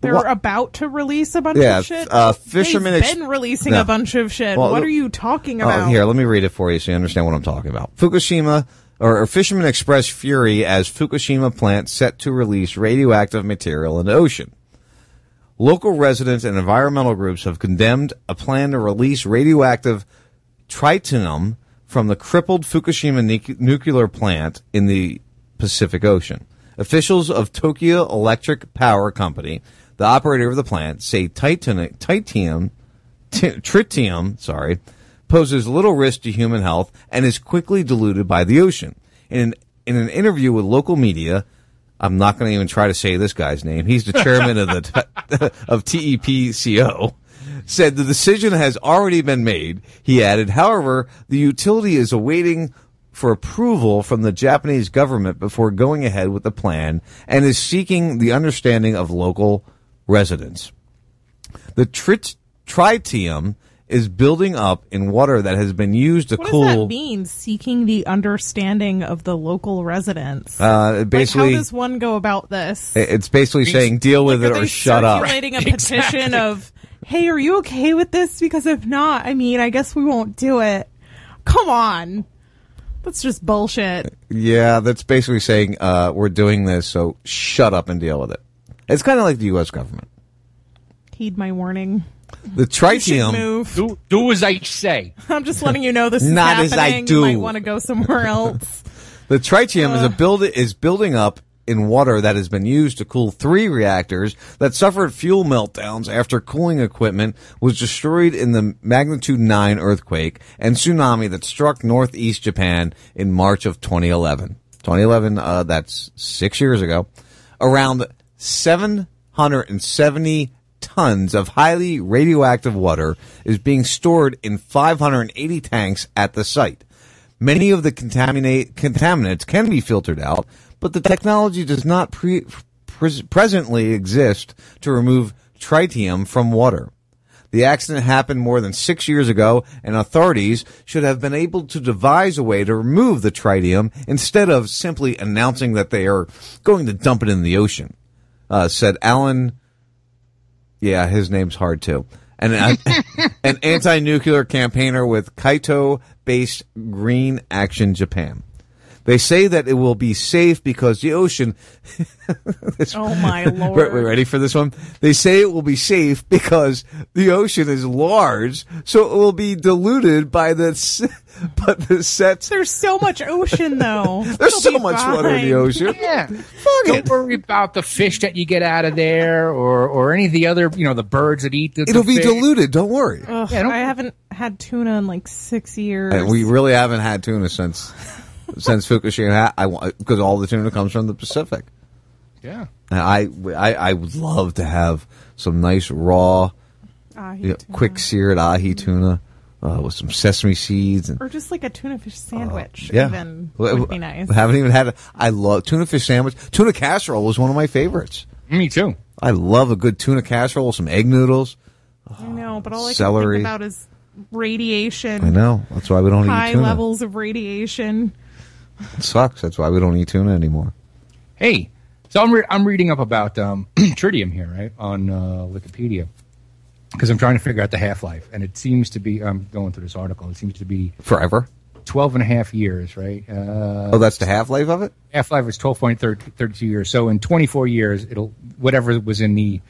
They're What- about to release a bunch Yeah, of shit. uh, Fisherman They've Ex- been releasing No. a bunch of shit. Well, what are you talking Oh, about? here, let me read it for you so you understand what I'm talking about. Fukushima, or, Fishermen express fury as Fukushima plant set to release radioactive material in the ocean. Local residents and environmental groups have condemned a plan to release radioactive tritium from the crippled Fukushima nu- nuclear plant in the Pacific Ocean. Officials of Tokyo Electric Power Company, the operator of the plant, say titan- titanium, t- tritium, sorry, poses little risk to human health and is quickly diluted by the ocean. In an, in an interview with local media, I'm not going to even try to say this guy's name. He's the chairman of the (laughs) (laughs) of TEPCO. Said the decision has already been made. He added, however, the utility is awaiting for approval from the Japanese government before going ahead with the plan and is seeking the understanding of local residents. The trit- tritium is building up in water that has been used to What does cool. that mean? Seeking the understanding of the local residents. Uh, like, basically, how does one go about this? it's basically saying deal with Like, it are or shut up. circulating a petition of, "Hey, are you okay with this? Because if not, I mean, I guess we won't do it." Come on, that's just bullshit. Yeah, that's basically saying uh, we're doing this, so shut up and deal with it. It's kind of like the U.S. government. heed my warning. The tritium. Do, do as I say. (laughs) I'm just letting you know this is Not as. I do. You might want to go somewhere else. (laughs) The tritium is a build is building up in water that has been used to cool three reactors that suffered fuel meltdowns after cooling equipment was destroyed in the magnitude 9 earthquake and tsunami that struck northeast Japan in March of 2011. 2011, uh, that's six years ago. Around 770 tons of highly radioactive water is being stored in 580 tanks at the site. Many of the contaminants can be filtered out, but the technology does not pre, pres presently exist to remove tritium from water. The accident happened more than six years ago, and authorities should have been able to devise a way to remove the tritium instead of simply announcing that they are going to dump it in the ocean, uh, said Alan. Yeah, his name's hard too. And uh, (laughs) an anti-nuclear campaigner with Kyoto-based Green Action Japan. They say that it will be safe because the ocean. (laughs) oh my (laughs) lord! We're, we're ready for this one. They say it will be safe because the ocean is large, so it will be diluted by the (laughs) but the sets. There's so much ocean though. There's It'll so be much water in the ocean. Yeah. Don't worry about the fish that you get out of there or, or any of the other, you know, the birds that eat the It'll the be fish. diluted. Don't worry. Ugh, I haven't had tuna in like six years. And we really haven't had tuna since since Fukushima. I want because all the tuna comes from the Pacific. Yeah. And I, I, I would love to have some nice raw, Ahi you know, tuna. quick seared ahi tuna uh, with some sesame seeds and or just like a tuna fish sandwich. yeah, even Well, would be nice. I haven't even had. A, I love tuna fish sandwich. Tuna casserole was one of my favorites. Me too. I love a good tuna casserole, with some egg noodles. I know, but all I Celery. can think about is radiation. I know. That's why we don't High eat tuna. levels of radiation. It sucks. That's why we don't eat tuna anymore. Hey, so I'm re- I'm reading up about um, (clears throat) tritium here, right, on uh, Wikipedia, because I'm trying to figure out the half life, and it seems to be. I'm going through this article. It seems to be Forever. 12 and a half years, right? Uh, Oh, that's the half life of it. half life is 12.32 years. So in 24 years, it'll whatever was in the,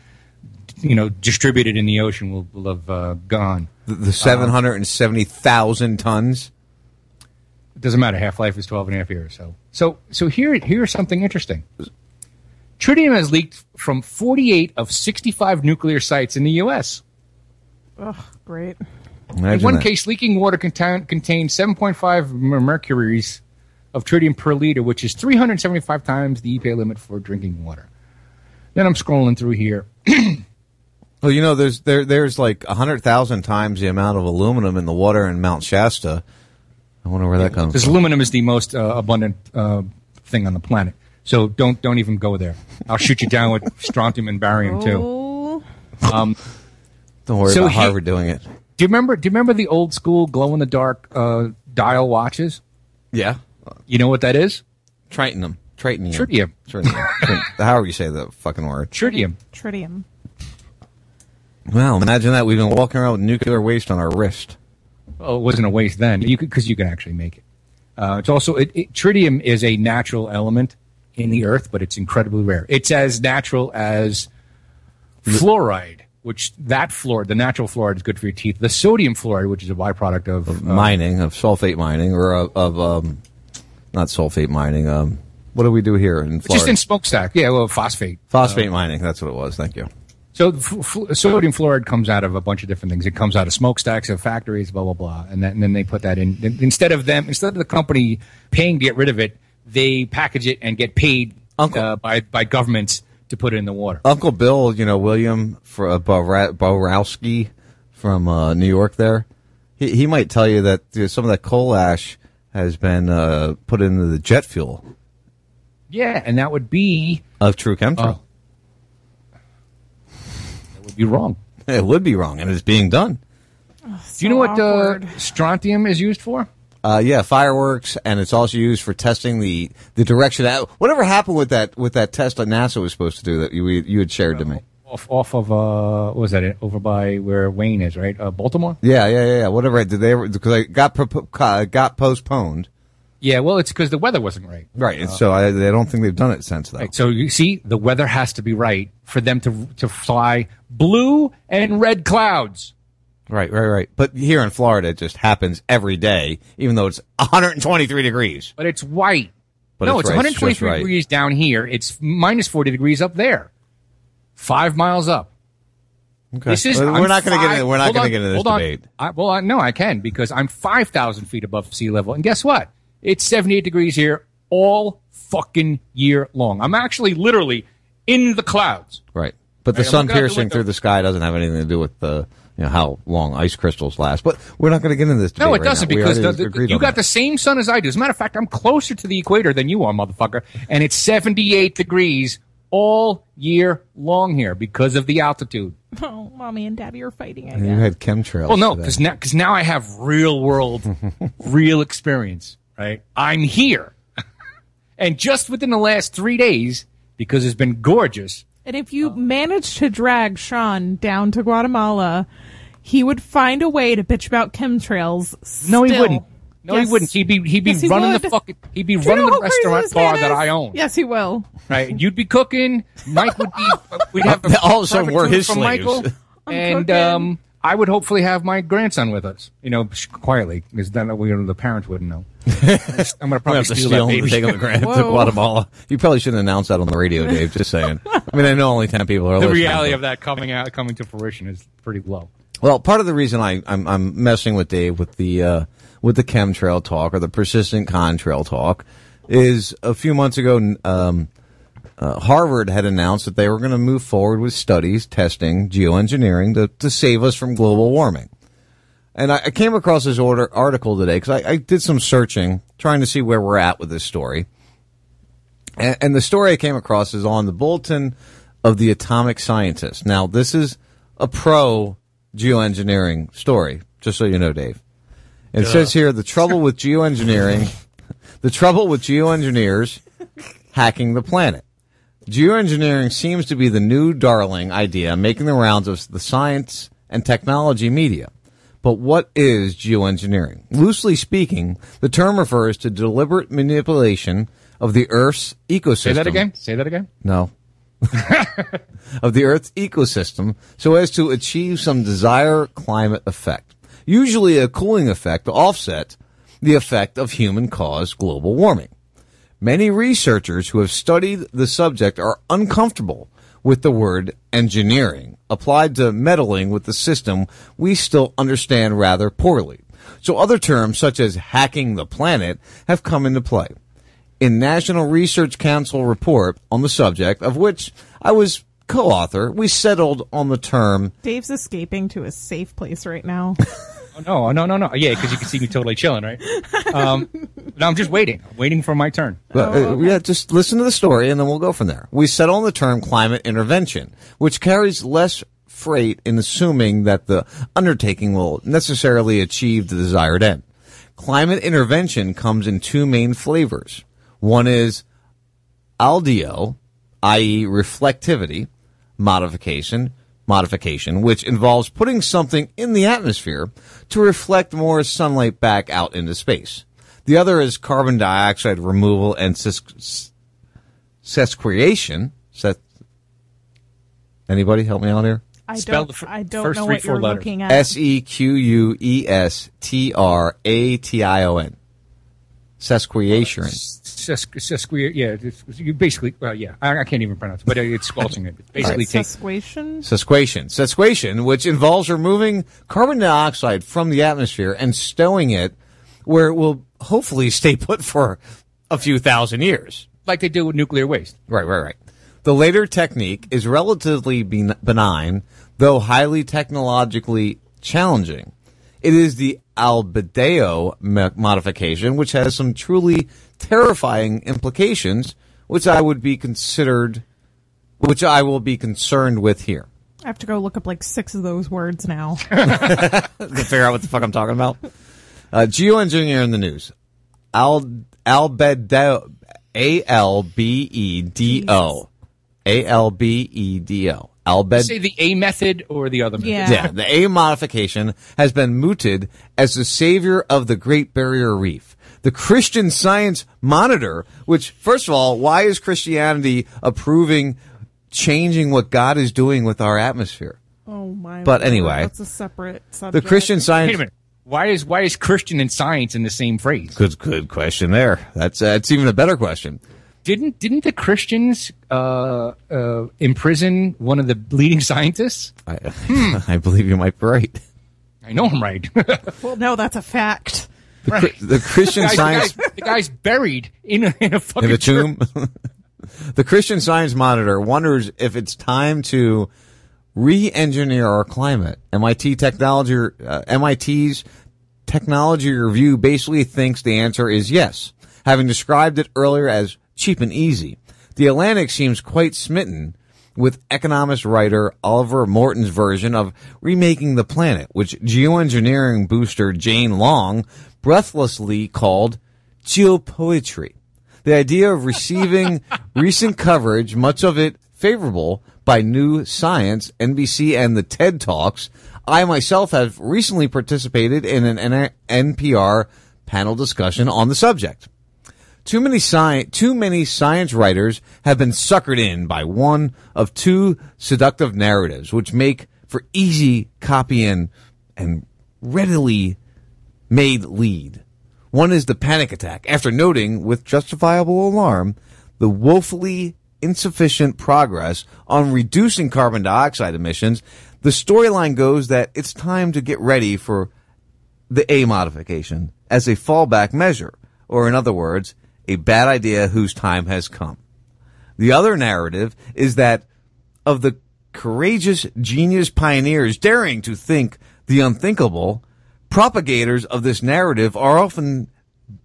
you know, distributed in the ocean will, will have uh, gone. The, the seven hundred and seventy thousand tons. It doesn't matter. Half life is 12 and a half years. So, so, so here, here's something interesting. Tritium has leaked from 48 of 65 nuclear sites in the U.S. Ugh, great. in one that. case, leaking water contain, contained 7.5 microcuries of tritium per liter, which is 375 times the EPA limit for drinking water. Then I'm scrolling through here. (clears throat) Well, you know, there's there there's like a hundred thousand times the amount of aluminum in the water in Mount Shasta. I wonder where that comes Because from. aluminum is the most uh, abundant uh, thing on the planet. So don't don't even go there. I'll shoot you down with strontium and barium too. Oh, Um, Don't worry so about he- Harvard doing it. do you remember? Do you remember the old school glow in the dark uh, dial watches? Yeah, You know what that is? tritium, tritium, Tritium. tritium. Trit- However you say the fucking word. Tritium. tritium. Well, imagine that we've been walking around with nuclear waste on our wrist. Well, it wasn't a waste then. You because you can actually make it. Uh, it's also it, it, tritium is a natural element in the earth, but it's incredibly rare. It's as natural as fluoride, which that fluoride, the natural fluoride, is good for your teeth. The sodium fluoride, which is a byproduct of, uh, mining of sulfate mining or of, of um, not sulfate mining. Um, what do we do here in Florida? just in smokestack. Yeah, well, phosphate. Phosphate mining. That's what it was. Thank you. So f- sodium fluoride comes out of a bunch of different things. It comes out of smokestacks of factories, blah blah blah, and, that, and then they put that in. in- Instead of them, instead of the company paying to get rid of it, they package it and get paid uh, by by governments to put it in the water. Uncle Bill, you know William for uh, Borowski from uh, New York. There, he he might tell you that you know, some of that coal ash has been uh, put into the jet fuel Yeah, and that would be of True Chemtrail. That would be wrong. (laughs) It would be wrong, and it's being done. Do you know what uh, strontium is used for? Uh, yeah, fireworks, and it's also used for testing the the direction. Out. Whatever happened with that with that test that NASA was supposed to do that you you had shared to me? Off off of uh, what was that it? over by where Wayne is, right? Uh, Baltimore. Yeah, yeah, yeah. yeah. Whatever. Did they ever? Because I got propo- uh, got postponed. Yeah, well, it's because the weather wasn't right. Right. and uh, so I, I don't think they've done it since though. Right, so you see, the weather has to be right for them to to fly blue and red clouds. Right, right, right. But here in Florida, it just happens every day, even though it's (laughs) 123 degrees. But it's white. But no, it's it's, right, it's 123 right. degrees down here. It's minus 40 degrees up there. Five miles up. Okay. This is. Well, I'm we're not going to get into, we're not going to get into this hold on. debate. I, well, I, no, I can because I'm 5,000 feet above sea level, and guess what? It's 78 degrees here all fucking year long. I'm actually literally in the clouds. Right. But the Right, sun looking the piercing through the sky doesn't have anything to do with the you know how long ice crystals last. But we're not going to get into this debate. No, it right doesn't now. Because the, the- you got that. the same sun as I do. As a matter of fact, I'm closer to the equator than you are, motherfucker, and it's 78 degrees all year long here because of the altitude. (laughs) Oh, mommy and daddy are fighting And you had chemtrails. Well, no, because now, cause now I have real world, (laughs) real experience, right? I'm here. (laughs) and just within the last three days, because it's been gorgeous, And if you managed to drag Sean down to Guatemala, he would find a way to bitch about chemtrails. no, he wouldn't. No, Yes. he wouldn't. He'd be he'd be Yes, he running would. the fucking he'd be Do you running know the restaurant bar that I own. Yes, he will. Right, you'd be cooking. Mike would be. (laughs) We'd have a All of a sudden, we're his from slaves. Michael, (laughs) I'm and um, I would hopefully have my grandson with us. You know, quietly, because then we, the parents wouldn't know. I'm gonna probably steal, steal that him to baby. take him to, Grand- to Guatemala. You probably shouldn't announce that on the radio, Dave. Just saying. I mean, I know only ten people are listening. the listening. reality but- of that coming out, coming to fruition, is pretty low. Well, part of the reason I, I'm, I'm messing with Dave with the uh, with the chemtrail talk or the persistent contrail talk is a few months ago, um, uh, Harvard had announced that they were going to move forward with studies testing geoengineering to, to save us from global warming. And I, I came across this order, article today because I, I did some searching trying to see where we're at with this story. And, and the story I came across is on the Bulletin of the Atomic Scientist. Now, this is a pro geoengineering story, just so you know, Dave. It says here the trouble with geoengineering, (laughs) the trouble with geoengineers hacking the planet. Geoengineering seems to be the new darling idea making the rounds of the science and technology media. But what is geoengineering? Loosely speaking, the term refers to deliberate manipulation of the Earth's ecosystem. Say that again. Say that again. No. (laughs) of the Earth's ecosystem so as to achieve some desired climate effect. Usually a cooling effect to offset the effect of human caused global warming. Many researchers who have studied the subject are uncomfortable with the word engineering applied to meddling with the system we still understand rather poorly. So other terms such as hacking the planet have come into play. In National Research Council report on the subject of which I was co-author, we settled on the term Dave's escaping to a safe place right now. (laughs) Oh, no, no, no, no. Yeah, because you can see me totally chilling, right? Um, no, I'm just waiting. I'm waiting for my turn. But, uh, yeah, just listen to the story and then we'll go from there. We settle on the term climate intervention, which carries less freight in assuming that the undertaking will necessarily achieve the desired end. Climate intervention comes in two main flavors. One is albedo, i.e. reflectivity, modification, modification, which involves putting something in the atmosphere to reflect more sunlight back out into space. The other is carbon dioxide removal and sis- sesquiation. Ses- Anybody help me out here? I Spell don't. the fir- I don't first know three, what four you're letters. looking at. S E Q U E S T R A T I O N. Sesquiation. Ses- sesqui- yeah, it's, you basically, well, yeah, I, I can't even pronounce it, but it's squelching it. It's basically take, Sesquation. Sesquation. Sesquation, which involves removing carbon dioxide from the atmosphere and stowing it where it will hopefully stay put for a few thousand years. like they do with nuclear waste. Right, right, right. The later technique is relatively benign, though highly technologically challenging. It is the albedo modification, which has some truly terrifying implications, which I would be considered, which I will be concerned with here. I have to go look up like six of those words now. (laughs) to figure out what the fuck I'm talking about. Uh, geoengineer in the news. Al albedo A L B E D O A L B E D O albed. Say the A method or the other method. Yeah. Yeah, the A modification has been mooted as the savior of the Great Barrier Reef. The Christian Science Monitor, which, first of all, why is Christianity approving changing what God is doing with our atmosphere? Oh my! God. But lord, anyway, that's a separate subject. The Christian Science. Wait a minute. Why is why is Christian and science in the same phrase? Good, good question there. That's that's even a better question. Didn't didn't the Christians uh, uh, imprison one of the leading scientists? I, (laughs) I believe you might be right. I know I'm right. (laughs) Well, no, that's a fact. The, Chri- the Christian the, Science the, guy's, the guy's buried in a, in a fucking in church. tomb. (laughs) the Christian Science Monitor wonders if it's time to re-engineer our climate. MIT technology, uh, MIT's technology review basically thinks the answer is yes, having described it earlier as cheap and easy. The Atlantic seems quite smitten with economist writer Oliver Morton's version of remaking the planet, which geoengineering booster Jane Long breathlessly called geopoetry. The idea of receiving (laughs) recent coverage, much of it favorable, by New Science, NBC, and the TED Talks. I myself have recently participated in an NPR panel discussion on the subject. Too many sci- too many science writers have been suckered in by one of two seductive narratives, which make for easy copy and, and readily made lead. One is the panic attack, after noting with justifiable alarm the woefully insufficient progress on reducing carbon dioxide emissions. The storyline goes that it's time to get ready for the A modification as a fallback measure, or in other words, a bad idea whose time has come. The other narrative is that of the courageous genius pioneers daring to think the unthinkable, propagators of this narrative are often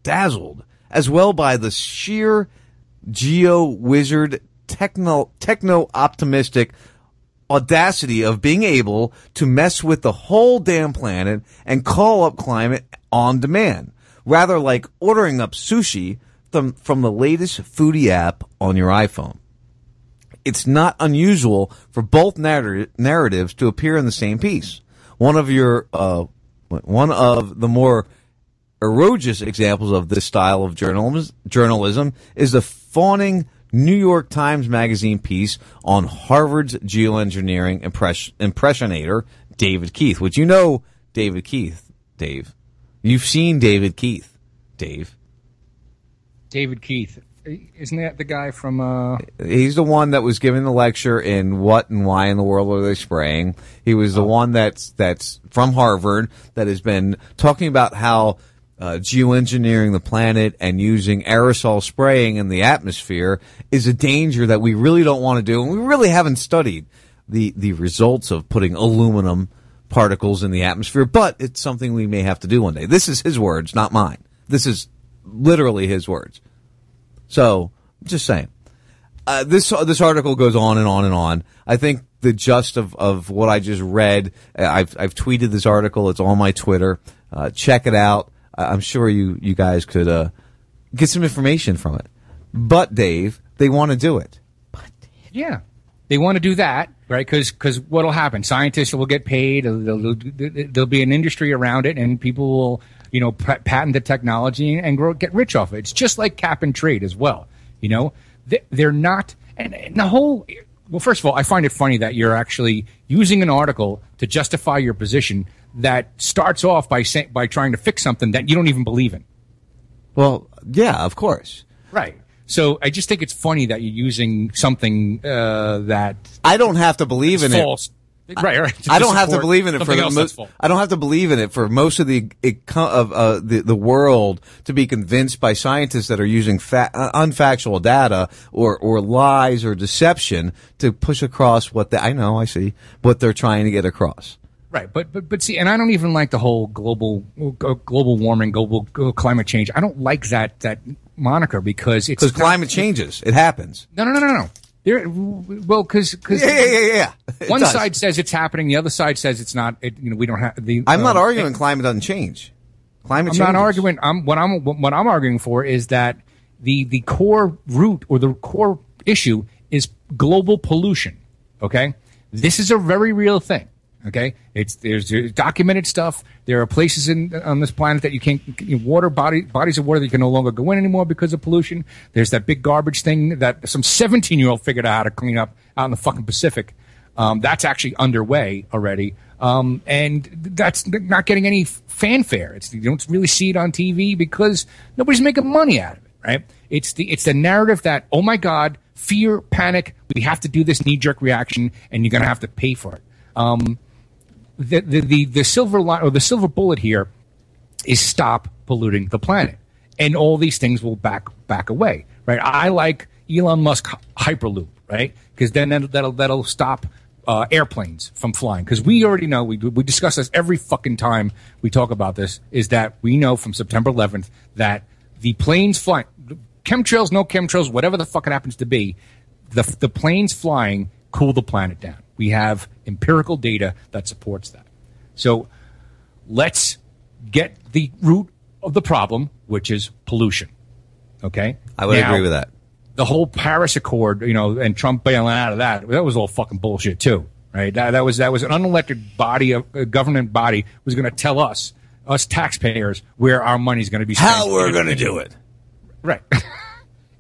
dazzled as well by the sheer geo wizard techno techno optimistic audacity of being able to mess with the whole damn planet and call up climate on demand. Rather like ordering up sushi from, from the latest foodie app on your iphone. It's not unusual for both narr- narratives to appear in the same piece. One of your uh, one of the more egregious examples of this style of journalism, journalism is the fawning New York Times Magazine piece on Harvard's geoengineering impress- impressionator David Keith, which you know David Keith, Dave. You've seen David Keith, Dave. David Keith, isn't that the guy from? Uh... He's the one that was giving the lecture in what and why in the world are they spraying. He was the one that's that's from Harvard that has been talking about how uh, geoengineering the planet and using aerosol spraying in the atmosphere is a danger that we really don't want to do, and we really haven't studied the the results of putting aluminum particles in the atmosphere. But it's something we may have to do one day. This is his words, not mine. This is literally his words. So, just saying. Uh, this this article goes on and on and on. I think the gist of, of what I just read. uh, I've I've tweeted this article. It's on my Twitter. Uh, check it out. I- I'm sure you you guys could uh, get some information from it. But Dave, they want to do it. But Yeah, they want to do that, right? Because because what'll happen? Scientists will get paid. There'll, there'll, there'll be an industry around it, and people will, you know, pa- patent the technology and grow, get rich off it. It's just like cap and trade as well. You know, they, they're not, and, and the whole. Well, first of all, I find it funny that you're actually using an article to justify your position that starts off by saying by trying to fix something that you don't even believe in. Well, yeah, of course. Right. So I just think it's funny that you're using something uh, that I don't have to believe in false. it. Right, right. I don't have to believe in it for mo- I don't have to believe in it for most of the of uh, the the world to be convinced by scientists that are using fa- uh, unfactual data or or lies or deception to push across what they, I know I see what they're trying to get across. Right, but but but see, and I don't even like the whole global uh, global warming, global uh, climate change. I don't like that that moniker because it's Because climate changes, it happens. No, no, no, no, no. There, well, because because Yeah, yeah, yeah, yeah. (laughs) One does. side says it's happening, the other side says it's not. It, you know, we don't have the. I'm not um, arguing climate doesn't change. Climate I'm changes. not arguing. I'm what I'm what I'm arguing for is that the the core root or the core issue is global pollution. Okay, this is a very real thing. Okay, it's there's, there's documented stuff. There are places in on this planet that you can't water body bodies of water that you can no longer go in anymore because of pollution. There's that big garbage thing that some 17 year old figured out how to clean up out in the fucking Pacific. Um, that's actually underway already, um, and that's not getting any fanfare. It's you don't really see it on TV because nobody's making money out of it, right? It's the it's the narrative that oh my god, fear, panic, we have to do this knee jerk reaction, and you're gonna have to pay for it. Um, the, the, the, the silver line or the silver bullet here is stop polluting the planet. And all these things will back back away, right? I like Elon Musk Hyperloop, right? Because then that'll, that'll, that'll stop uh, airplanes from flying. Because we already know, we, we discuss this every fucking time we talk about this, is that we know from September 11th that the planes flying, chemtrails, no chemtrails, whatever the fuck it happens to be, the, the planes flying cool the planet down. We have empirical data that supports that. So let's get the root of the problem, which is pollution. Okay? I would Now, agree with that. The whole Paris Accord, you know, and Trump bailing out of that, that was all fucking bullshit too. Right? That, that was that was an unelected body, a, a uh, government body, was going to tell us, us taxpayers, where our money's going to be spent. How we're going to do it. Right. (laughs)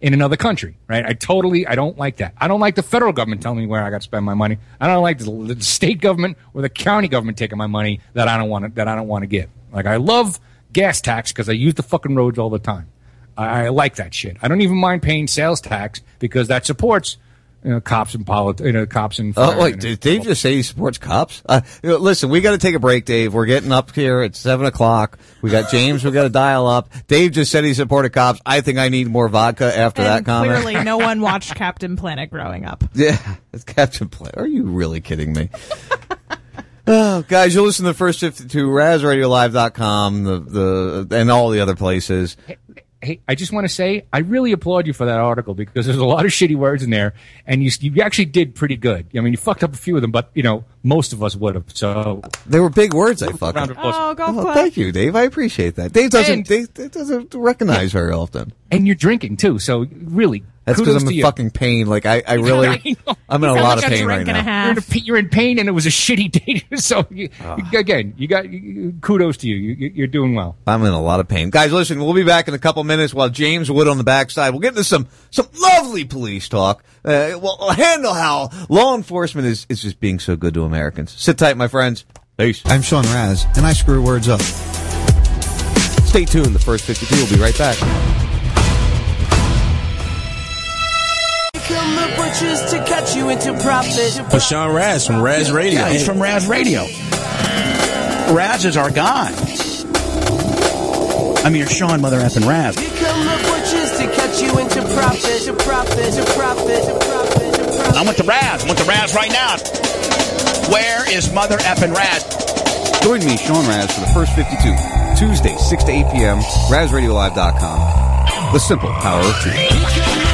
in another country, right? I totally, I don't like that. I don't like the federal government telling me where I got to spend my money. I don't like the, the state government or the county government taking my money that I don't want to, that I don't want to give. Like I love gas tax because I use the fucking roads all the time. I, I like that shit. I don't even mind paying sales tax because that supports you know, cops and polit- you know, cops and Oh, wait, did Dave just say he supports cops? Uh, you know, listen, we got to take a break, Dave. We're getting up here at 7 o'clock. We got James, we got to dial up. Dave just said he supported cops. I think I need more vodka after that comment. clearly, no one (laughs) watched Captain Planet growing up. Yeah, it's Captain Planet. Are you really kidding me? (laughs) oh, guys, you'll listen to the first 52, RazRadioLive.com, the, the, and all the other places. Hey, I just want to say I really applaud you for that article because there's a lot of (laughs) shitty words in there, and you you actually did pretty good. I mean, you fucked up a few of them, but you know most of us would have. So They were big words I fucked up. Oh, go Oh, thank you, Dave. I appreciate that. Dave doesn't, And- Dave, Dave doesn't recognize very often. and you're drinking too. So really, That's because I'm in you. fucking pain. Like I, I (laughs) really, I I'm in a lot like of pain right drink and a now. You're in, a, you're in pain, and it was a (laughs) shitty day. (laughs) So you, Ah. again, you got you, kudos to you. you. You're doing well. I'm in a lot of pain, guys. Listen, we'll be back in a couple minutes while James Wood on the backside. We'll get into some some lovely police talk. Uh, we'll handle how law enforcement is is just being so good to Americans. Sit tight, my friends. Peace. I'm Sean Raz, and I screw words up. Stay tuned. The first 52 We'll be right back. Come the butchers to cut you into profit. But Sean Raz from Raz Radio. Yeah, he's from Raz Radio. Raz is our guy. I mean, you're Sean Mother effing Raz. Here come the butchers to cut you into profit. To profit. To profit. To profit. To profit. I'm with the Raz. I'm with the Raz right now. Where is Mother effing Raz? Join me, Sean Raz, for the first 52, Tuesday, 6 to 8 p.m., RazRadioLive.com. The simple power of truth.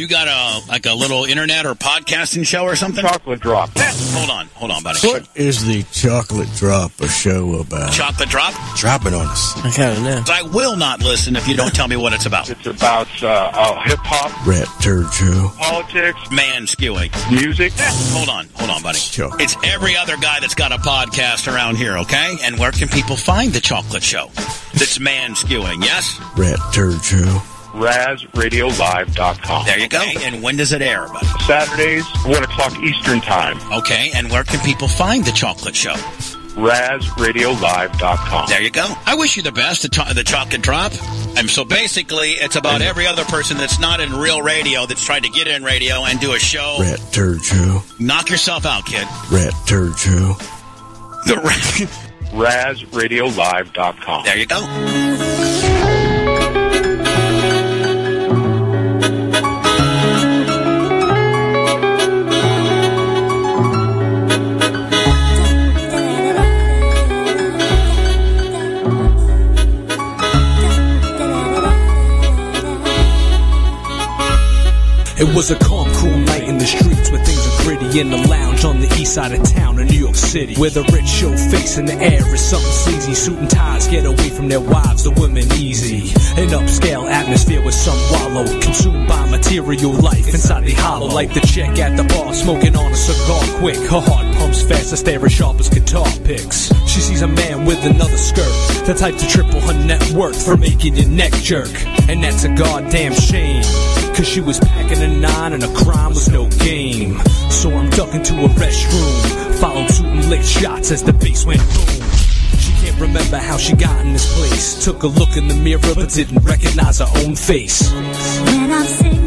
You got a like a little internet or podcasting show or something? Chocolate Drop. Hold on, hold on, buddy. What is the chocolate drop a show about? Chocolate drop? Drop it on us. I gotta know. I will not listen if you don't tell me what it's about. It's about uh, uh, hip hop, Rat turd show. politics, Man skewing. music. Hold on, hold on, buddy. Sure. It's every other guy that's got a podcast around here, okay? And where can people find the chocolate show? That's man skewing, yes? Rat turd show. RazRadioLive.com. There you go. And when does it air, buddy? Saturdays, 1 o'clock Eastern Time. Okay, and where can people find the chocolate show? RazRadioLive.com. There you go. I wish you the best, the, cho- the chocolate drop. And so basically, it's about every other person that's not in real radio that's trying to get in radio and do a show. Rat turd show. Knock yourself out, kid. Rat turd show. The ra- (laughs) RazRadioLive.com. there you go. It was a calm, cool night in the streets where things are gritty in the lounge on the east side of town in New York City. Where the rich show face in the air is something sleazy. Suit and ties get away from their wives, the women easy. An upscale atmosphere with some wallow, consumed by material life inside the hollow. Like the chick at the bar smoking on a cigar quick. Her heart pumps fast, her stare as sharp as guitar picks. She sees a man with another skirt, the type to triple her net worth for making your neck jerk. And that's a goddamn shame. Cause she was packing a nine and a crime was no game. So I'm ducking to a restroom. Followed suit and shots as the bass went boom. She can't remember how she got in this place. Took a look in the mirror but didn't recognize her own face. When I'm singing,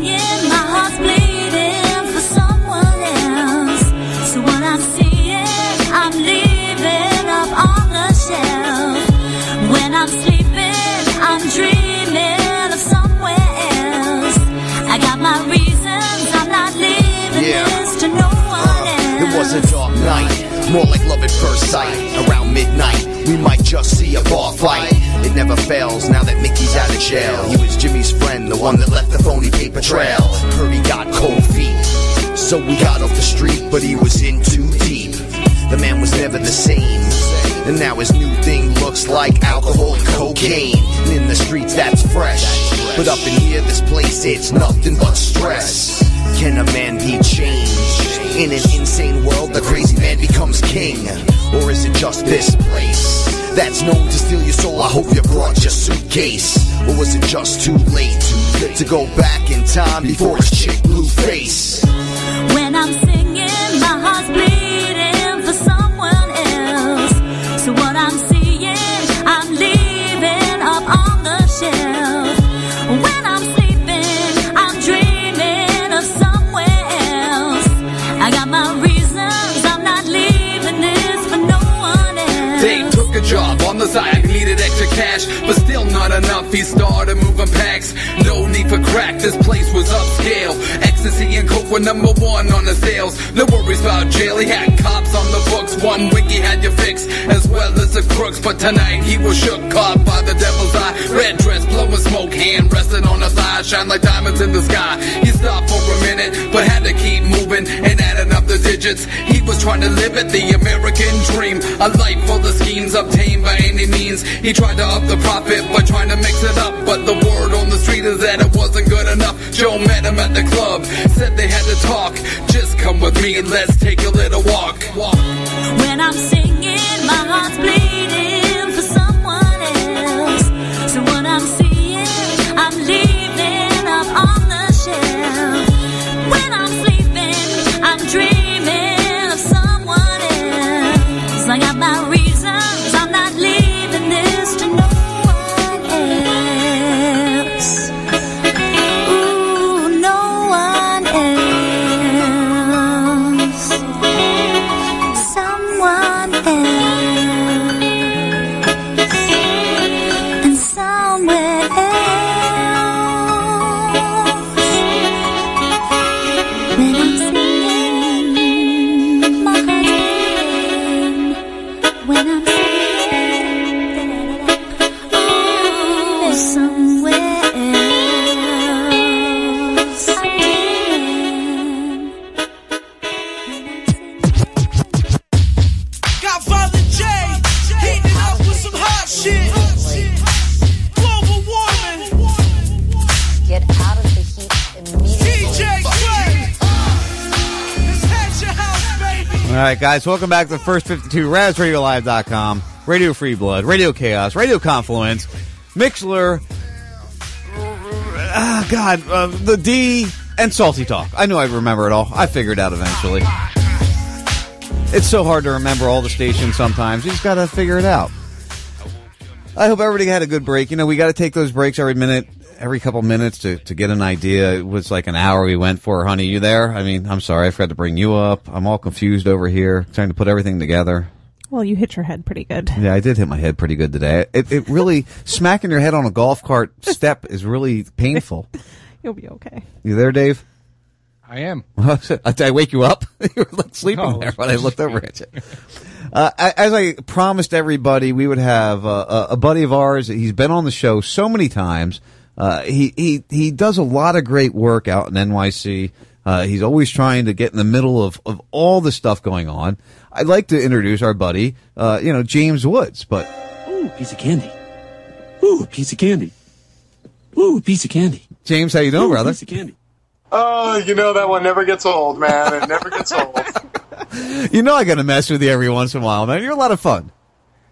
more like love at first sight. Around midnight, we might just see a bar fight. It never fails now that Mickey's out of jail. He was Jimmy's friend, the one that left the phony paper trail. He got cold feet, so we got off the street, but he was in too deep. The man was never the same. And now his new thing looks like alcohol and cocaine. And in the streets, that's fresh. But up in here, this place, it's nothing but stress. Can a man be changed? In an insane world, the crazy man becomes king. Or is it just this place? That's known to steal your soul. I hope you brought your suitcase. Or was it just too late to go back in time before his chick blue face? Cash, but still not enough. He started moving packs. No need for crack, this place was upscale. Were number one on the sales. No worries about jail, he had cops on the books. One wiki had you fixed, as well as the crooks. But tonight he was shook, caught by the devil's eye. Red dress, blowing smoke, hand resting on the thigh, shine like diamonds in the sky. He stopped for a minute, but had to keep moving and adding up the digits. He was trying to live it, the American dream. A life full of schemes obtained by any means. He tried to up the profit by trying to mix it up, but the word on the street is that it wasn't good enough. Joe met him at the club, said they had to talk. Just come with me and let's take a little walk. When I'm singing, my heart's bleeding guys, welcome back to the first 52 RazRadioLive.com, Radio Free Blood, Radio Chaos, Radio Confluence, Mixlr, ah, God, uh, the D, and Salty Talk. I knew I'd remember it all. I figured it out eventually. It's so hard to remember all the stations sometimes. You just got to figure it out. I hope everybody had a good break. You know, we got to take those breaks every minute, every couple minutes to, to get an idea. It was like an hour we went for. Honey, you there? I mean, I'm sorry. I forgot to bring you up. I'm all confused over here, trying to put everything together. Well, you hit your head pretty good. Yeah, I did hit my head pretty good today. It, it really, (laughs) smacking your head on a golf cart step is really painful. (laughs) You'll be okay. You there, Dave? I am. (laughs) Did I wake you up? you were like sleeping No. there when I looked over at you. Uh, as I promised everybody, we would have uh, a, a buddy of ours. He's been on the show so many times. Uh, he he he does a lot of great work out in NYC. Uh, he's always trying to get in the middle of, of all the stuff going on. I'd like to introduce our buddy, uh, you know, James Woods, but Ooh, piece of candy. Ooh, piece of candy. Ooh, piece of candy. James, how you doing, Ooh, brother? Piece of candy. Oh, you know that one never gets old, man. It never gets (laughs) old. You know I got to mess with you every once in a while, man. You're a lot of fun.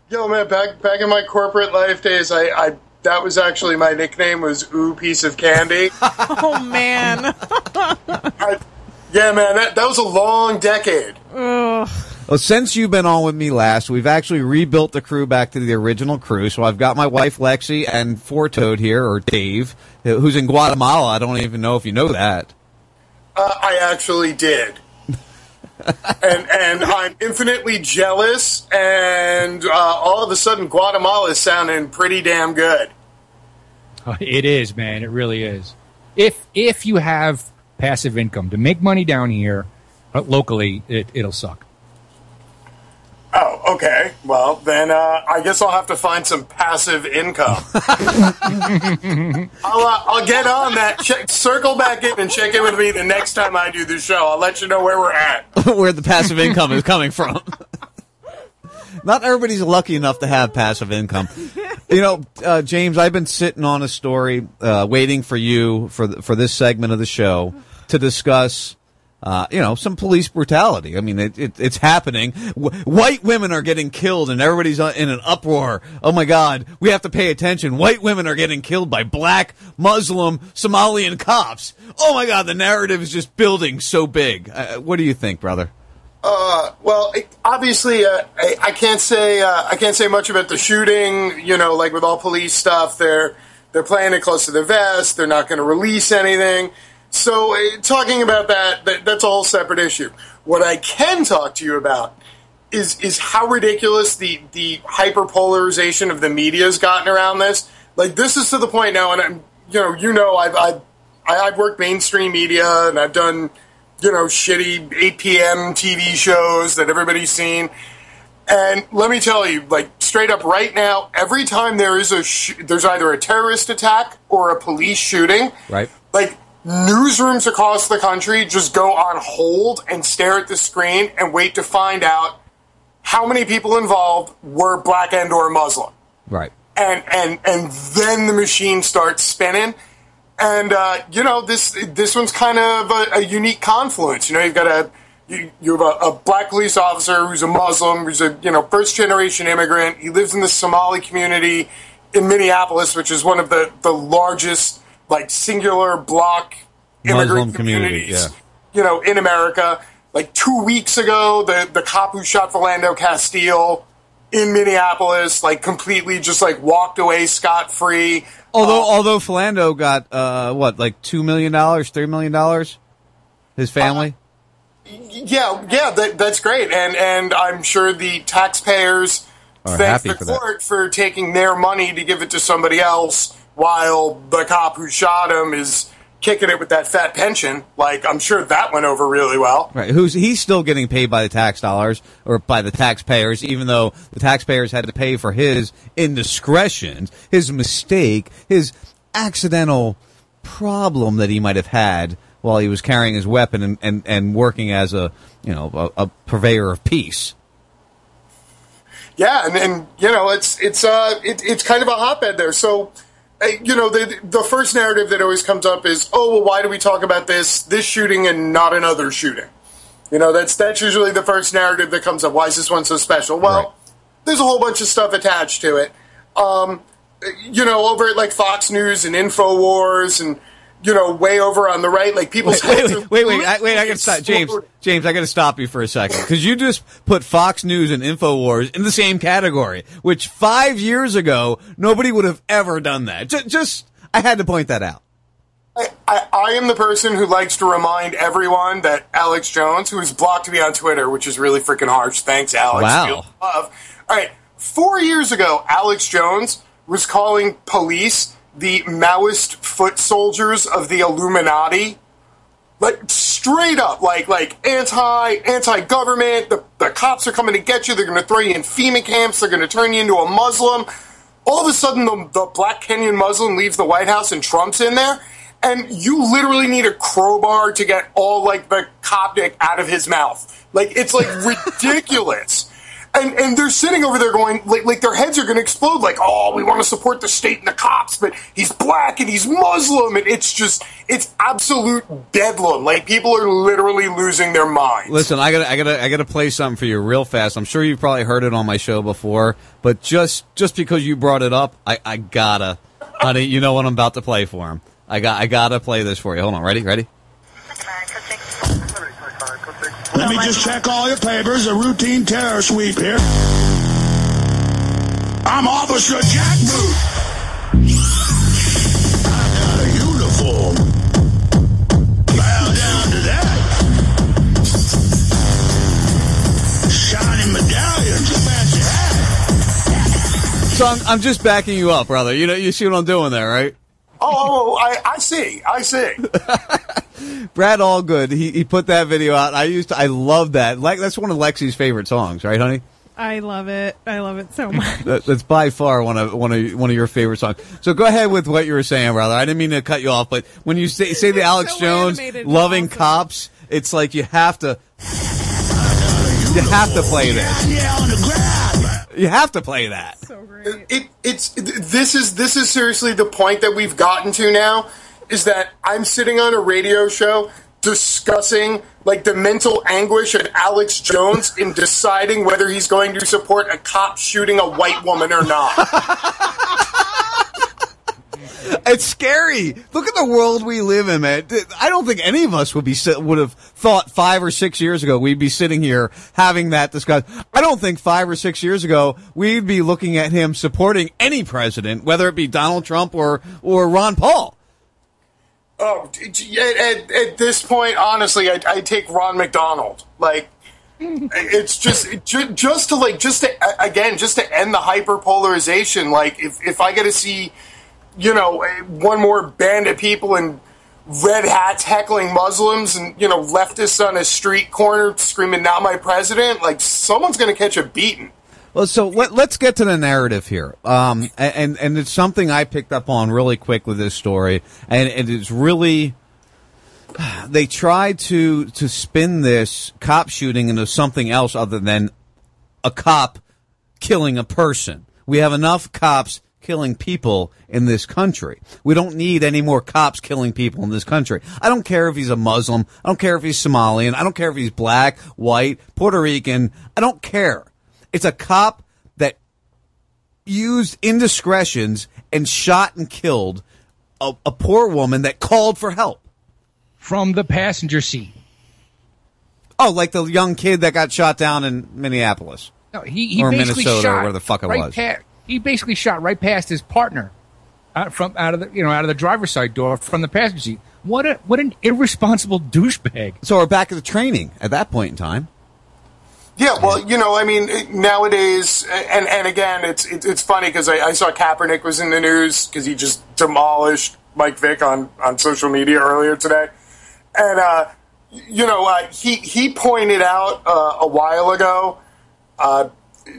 Yo, man, back back in my corporate life days, I, I that was actually my nickname was Ooh Piece of Candy. (laughs) oh man. (laughs) yeah, man, that that was a long decade. Ugh. Well, since you've been on with me last, we've actually rebuilt the crew back to the original crew. So I've got my wife Lexi and Four Toad here, or Dave, who's in Guatemala. I don't even know if you know that. Uh, I actually did. And and I'm infinitely jealous. And uh, all of a sudden, Guatemala is sounding pretty damn good. (laughs) It is, man. It really is. If if you have passive income to make money down here uh, locally, it, it'll suck. Oh, okay. Well, then uh, I guess I'll have to find some passive income. (laughs) (laughs) I'll, uh, I'll get on that. Check, circle back in and check in with me the next time I do the show. I'll let you know where we're at. (laughs) Where the passive income is coming from. Not everybody's lucky enough to have passive income. You know, uh, James, I've been sitting on a story, uh, waiting for you for th- for this segment of the show to discuss. Uh, you know, some police brutality. I mean, it, it, it's happening. W- white women are getting killed, and everybody's uh, in an uproar. Oh my God, we have to pay attention. White women are getting killed by black, Muslim, Somalian cops. Oh my God, the narrative is just building so big. Uh, what do you think, brother? Uh, well, it, obviously, uh, I, I can't say uh, I can't say much about the shooting. You know, like with all police stuff, they're they're playing it close to the vest. They're not going to release anything. So, uh, talking about that, that, that's a whole separate issue. What I can talk to you about is is how ridiculous the the hyperpolarization of the media has gotten around this. Like, this is to the point now, and I'm, you know, you know, I've I've I've worked mainstream media, and I've done you know, shitty 8 p.m. TV shows that everybody's seen. And let me tell you, like straight up right now, every time there is a sh- there's either a terrorist attack or a police shooting, Right. like newsrooms across the country just go on hold and stare at the screen and wait to find out how many people involved were black and or Muslim Right. and and and then the machine starts spinning. And uh, you know this this one's kind of a, a unique confluence. You know, you've got a you, you have a, a black police officer who's a Muslim, who's a you know first generation immigrant. He lives in the Somali community in Minneapolis, which is one of the the largest like singular block immigrant community, communities yeah. you know, in America. Like two weeks ago, the the cop who shot Philando Castile in Minneapolis, like completely just like walked away scot free. Although, although Philando got uh, what, like two million dollars, three million dollars, his family. Yeah, yeah, that, that's great, and and I'm sure the taxpayers thank the for that. court for taking their money to give it to somebody else, while the cop who shot him is kicking it with that fat pension. Like I'm sure that went over really well. Right. Who's he's still getting paid by the tax dollars or by the taxpayers, even though the taxpayers had to pay for his indiscretions, his mistake, his accidental problem that he might have had while he was carrying his weapon and, and, and working as a you know a, a purveyor of peace. Yeah, and, and you know, it's it's uh it, it's kind of a hotbed there. So, you know, the the first narrative that always comes up is, oh, well, why do we talk about this this shooting and not another shooting? You know, that's that's usually the first narrative that comes up. Why is this one so special? Well, there's a whole bunch of stuff attached to it. Um, you know, over at like Fox News and Infowars and you know, way over on the right, like people's Wait, heads wait, wait, wait, I, wait! I gotta stop, James. James, I gotta stop you for a second because you just put Fox News and Infowars in the same category, which five years ago nobody would have ever done that. Just, just I had to point that out. I, I, I am the person who likes to remind everyone that Alex Jones, who has blocked me on Twitter, which is really freaking harsh. Thanks, Alex. Wow. Love. All right. Four years ago, Alex Jones was calling police the Maoist foot soldiers of the Illuminati. Like straight up, like like anti anti government. The the cops are coming to get you. They're going to throw you in FEMA camps. They're going to turn you into a Muslim. All of a sudden, the, the Black Kenyan Muslim leaves the White House and Trump's in there, and you literally need a crowbar to get all like the Coptic out of his mouth. Like it's like (laughs) ridiculous. And and they're sitting over there going like like their heads are going to explode. Like oh, we want to support the state and the cops, but he's black and he's Muslim, and it's just it's absolute bedlam. Like people are literally losing their minds. Listen, I gotta, I gotta, I gotta play something for you real fast. I'm sure you've probably heard it on my show before, but just, just because you brought it up, I, I gotta, honey, you know what I'm about to play for him. I got, I gotta play this for you. Hold on, ready, ready? Let me just check all your papers. A routine terror sweep here. I'm Officer Jack Boot. I got a uniform. Bow down to that. Shiny medallions, a fancy hat. So I'm, I'm just backing you up, brother. You know, you see what I'm doing there, right? Oh, oh, I, I see, I see. (laughs) Brad Allgood, he, he put that video out. I used to, I love that. Like, that's one of Lexi's favorite songs, right, honey? I love it. I love it so much. (laughs) That, that's by far one of one of one of your favorite songs. So go ahead with what you were saying, brother. I didn't mean to cut you off, but when you say say the Alex so Jones animated and loving cops, it's like you have to you have to play this. You have to play that. So great. It, it's this is this is seriously the point that we've gotten to now is that I'm sitting on a radio show discussing like the mental anguish of Alex Jones in deciding whether he's going to support a cop shooting a white woman or not. It's scary. Look at the world we live in, man. I don't think any of us would be would have thought five or six years ago we'd be sitting here having that discussion. I don't think five or six years ago we'd be looking at him supporting any president, whether it be Donald Trump or or Ron Paul. Oh, at, at, this point, honestly, I, I take Ron McDonald. Like, it's just ju- just to like just to again just to end the hyperpolarization. Like, if if I get to see, you know, eh, one more band of people in red hats heckling Muslims and you know leftists on a street corner screaming "Not my president," like someone's to catch a beating. Well, so let, us get to the narrative here. Um, and, and it's something I picked up on really quick with this story. And it is really, (sighs) they tried to, to spin this cop shooting into something else other than a cop killing a person. We have enough cops killing people in this country. We don't need any more cops killing people in this country. I don't care if he's a Muslim. I don't care if he's Somalian. I don't care if he's black, white, Puerto Rican. I don't care. It's a cop that used indiscretions and shot and killed a, a poor woman that called for help. From the passenger seat. Oh, like the young kid that got shot down in Minneapolis. No, he, he or basically Minnesota shot or where the fuck it right was. pa- he basically shot right past his partner out from out of the you know out of the driver's side door from the passenger seat. What a what an irresponsible douchebag. So we're back at the training at that point in time. Yeah, well, you know, I mean, nowadays, and and again, it's it's, funny because I, I saw Kaepernick was in the news because he just demolished Mike Vick on on social media earlier today, and uh, you know, uh, he he pointed out uh, a while ago, uh,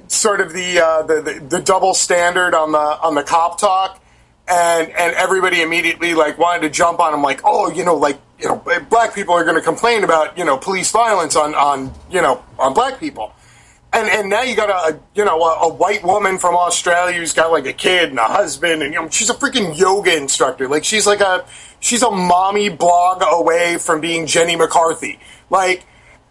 sort of the, uh, the the the double standard on the on the cop talk, and and everybody immediately like wanted to jump on him, like, oh, you know, like you know, eh, black people are going to complain about you know police violence on on you know on black people, and and now you got a you know a, a white woman from Australia who's got like a kid and a husband, and you know she's a freaking yoga instructor, like she's like a she's a mommy blog away from being Jenny McCarthy, like.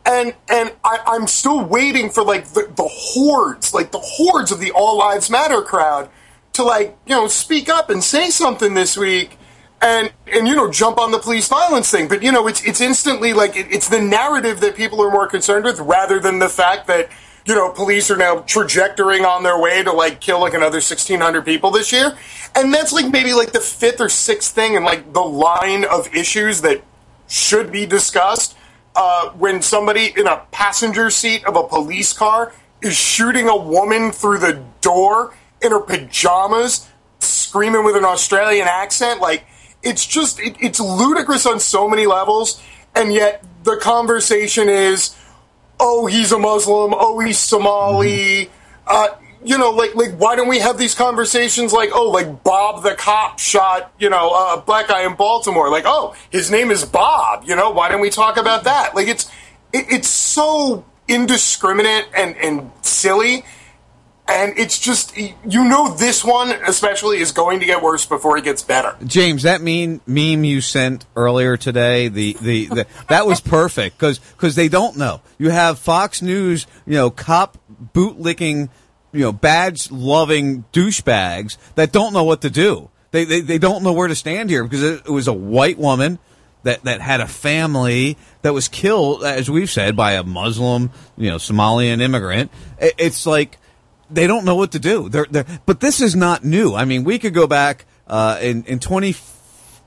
and and I, I'm still waiting for like the, the hordes, like the hordes of the All Lives Matter crowd, to like you know speak up and say something this week, and and you know jump on the police violence thing. But you know it's it's instantly like it, it's the narrative that people are more concerned with rather than the fact that you know police are now trajectorying on their way to like kill like another 1600 people this year and that's like maybe like the fifth or sixth thing in like the line of issues that should be discussed uh, when somebody in a passenger seat of a police car is shooting a woman through the door in her pajamas, screaming with an Australian accent. Like, it's just, it, it's ludicrous on so many levels, and yet the conversation is, oh, he's a Muslim, oh, he's Somali. Uh, you know, like, like, why don't we have these conversations like, oh, like Bob the cop shot, you know, a black guy in Baltimore. Like, oh, his name is Bob. You know, why don't we talk about that? Like, it's, it, it's so indiscriminate and, and silly. And it's just, you know, this one especially is going to get worse before it gets better. James, that mean meme you sent earlier today, the, the, the that was perfect because because they don't know. You have Fox News, you know, cop bootlicking, you know, badge loving douchebags that don't know what to do. They, they they don't know where to stand here because it, it was a white woman that that had a family that was killed, as we've said, by a Muslim, you know, Somalian immigrant. It, it's like they don't know what to do. They're, they're, but this is not new. I mean, we could go back uh, in in twenty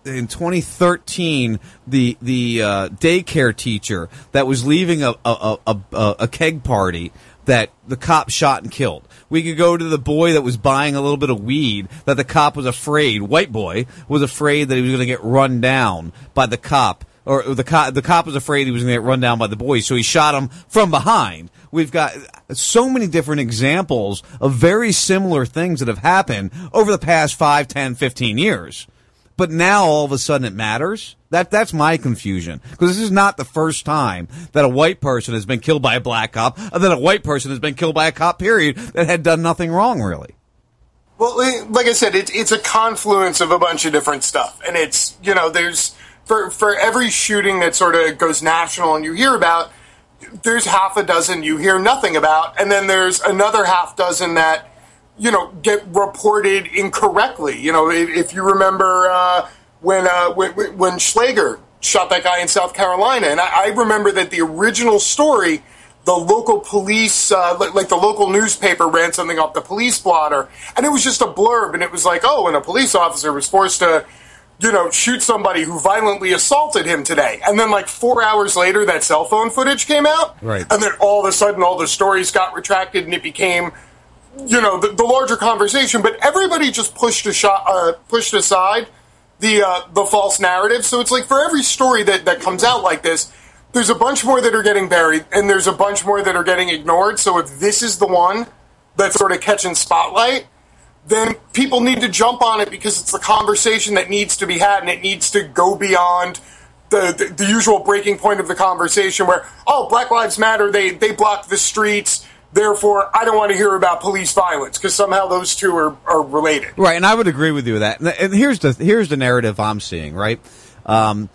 in 2013, the the uh, daycare teacher that was leaving a a, a a a keg party that the cop shot and killed. We could go to the boy that was buying a little bit of weed that the cop was afraid, white boy was afraid that he was going to get run down by the cop. Or the cop, the cop was afraid he was going to get run down by the boys, so he shot him from behind. We've got so many different examples of very similar things that have happened over the past 5, 10, 15 years. But now all of a sudden it matters. That that's my confusion because this is not the first time that a white person has been killed by a black cop, and then a white person has been killed by a cop. Period that had done nothing wrong really. Well, like I said, it's it's a confluence of a bunch of different stuff, and it's you know there's for for every shooting that sort of goes national and you hear about, there's half a dozen you hear nothing about, and then there's another half dozen that you know get reported incorrectly. You know, if, if you remember uh, when, uh, when when Slager shot that guy in South Carolina, and I, I remember that the original story. The local police, uh, like, the local newspaper, ran something off the police blotter, and it was just a blurb, and it was like, "Oh, and a police officer was forced to you know, shoot somebody who violently assaulted him today. And then, like, four hours later, that cell phone footage came out. Right. And then all of a sudden, all the stories got retracted and it became, you know, the, the larger conversation. But everybody just pushed, a shot, uh, pushed aside the, uh, the false narrative. So it's like for every story that, that comes out like this, there's a bunch more that are getting buried and there's a bunch more that are getting ignored. So if this is the one that's sort of catching spotlight, then people need to jump on it because it's the conversation that needs to be had and it needs to go beyond the, the, the usual breaking point of the conversation where, oh, Black Lives Matter, they, they blocked the streets, therefore I don't want to hear about police violence because somehow those two are, are related. Right, and I would agree with you with that. And- And here's the here's the narrative I'm seeing. Right, um,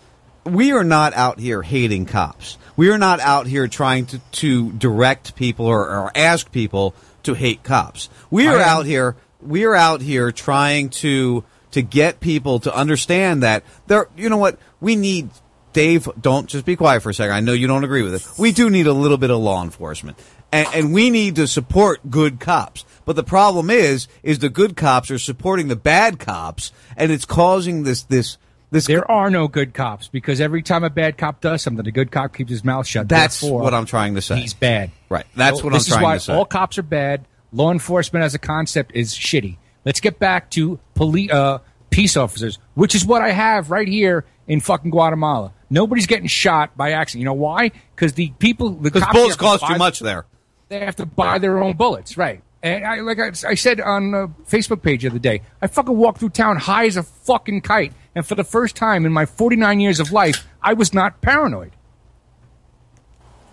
we are not out here hating cops. We are not out here trying to, to direct people or, or ask people to hate cops. We are out here. We are out here trying to to get people to understand that there. You know what? We need. Dave, don't just be quiet for a second. I know you don't agree with it. We do need a little bit of law enforcement. And, and we need to support good cops. But the problem is, is the good cops are supporting the bad cops, and it's causing this, this, this. There are no good cops because every time a bad cop does something, the good cop keeps his mouth shut. That's Therefore, what I'm trying to say. He's bad. Right. That's So what I'm trying to say. All cops are bad. Law enforcement as a concept is shitty. Let's get back to police, uh, peace officers, which is what I have right here in fucking Guatemala. Nobody's getting shot by accident. You know why? Because the people, the cops bullets cost too much there. They have to buy their own bullets, right? And I, like I, I said on the Facebook page the other day, I fucking walked through town high as a fucking kite, and for the first time in my 49 years of life, I was not paranoid.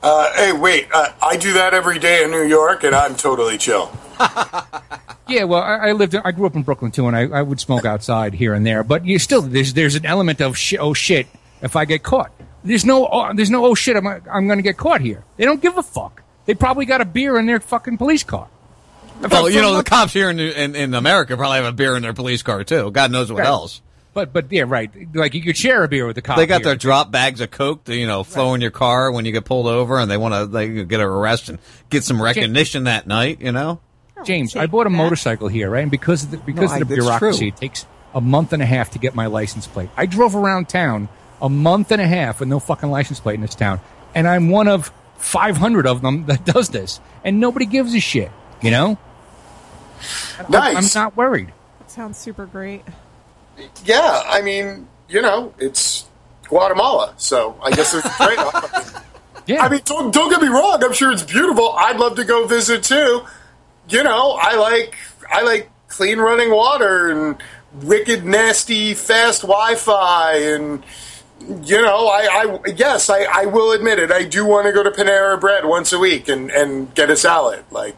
Uh, hey, wait, uh, I do that every day in New York and I'm totally chill. (laughs) Yeah, well, I, I lived, I grew up in Brooklyn too, and I, I would smoke outside here and there. But you still, there's there's an element of sh- oh shit, if I get caught. There's no, oh, there's no, oh shit, I'm, I'm going to get caught here. They don't give a fuck. They probably got a beer in their fucking police car. Well, you know, the cops here in, in in America probably have a beer in their police car too. God knows what Right. else. But, but yeah, right. Like you could share a beer with the cop. They got here. their drop bags of coke, to, you know, flow in your car when you get pulled over, and they want to like get an arrest and get some recognition that night. You know, oh, James, I bought a motorcycle here, right? And because of the, because No, of the I- bureaucracy, true. it takes a month and a half to get my license plate. I drove around town a month and a half with no fucking license plate in this town, and I'm one of 500 of them that (laughs) does this, and nobody gives a shit. You know? I'm- Nice. I'm not worried. That sounds super great. Yeah, I mean, you know, it's Guatemala, so I guess there's a trade-off. (laughs) yeah. I mean, don't, don't get me wrong. I'm sure it's beautiful. I'd love to go visit too. You know, I like I like clean running water and wicked nasty fast Wi-Fi and you know, I, I yes, I, I will admit it. I do want to go to Panera Bread once a week and, and get a salad. Like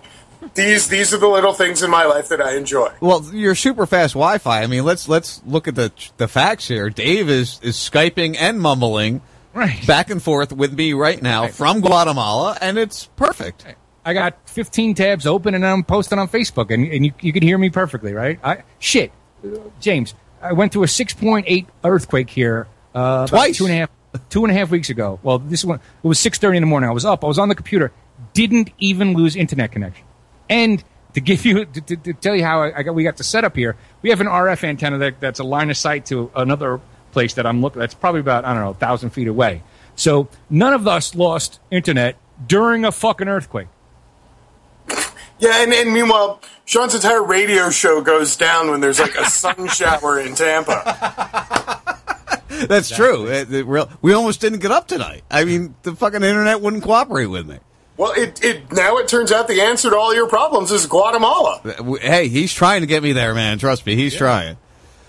these these are the little things in my life that I enjoy. well, your super fast Wi-Fi. I mean, let's let's look at the the facts here. Dave is is skyping and mumbling right. back and forth with me right now from Guatemala, and it's perfect. I got 15 tabs open and I'm posting on Facebook, and, and you, you can hear me perfectly, right? I, shit, James, I went through a 6.8 earthquake here uh, about Twice. two and a half two and a half weeks ago. Well, this one it was 6:30 in the morning. I was up. I was on the computer. Didn't even lose internet connection. And to give you to, to, to tell you how I, I got, we got the setup here, we have an RF antenna that, that's a line of sight to another place that I'm looking. That's probably about I don't know, a thousand feet away. So none of us lost internet during a fucking earthquake. Yeah, and, and meanwhile, Sean's entire radio show goes down when there's like a sun (laughs) shower in Tampa. That's true. It- it real- we almost didn't get up tonight. I mean, the fucking internet wouldn't cooperate with me. Well, it, it now it turns out the answer to all your problems is Guatemala. Hey, he's trying to get me there, man. Trust me, he's trying.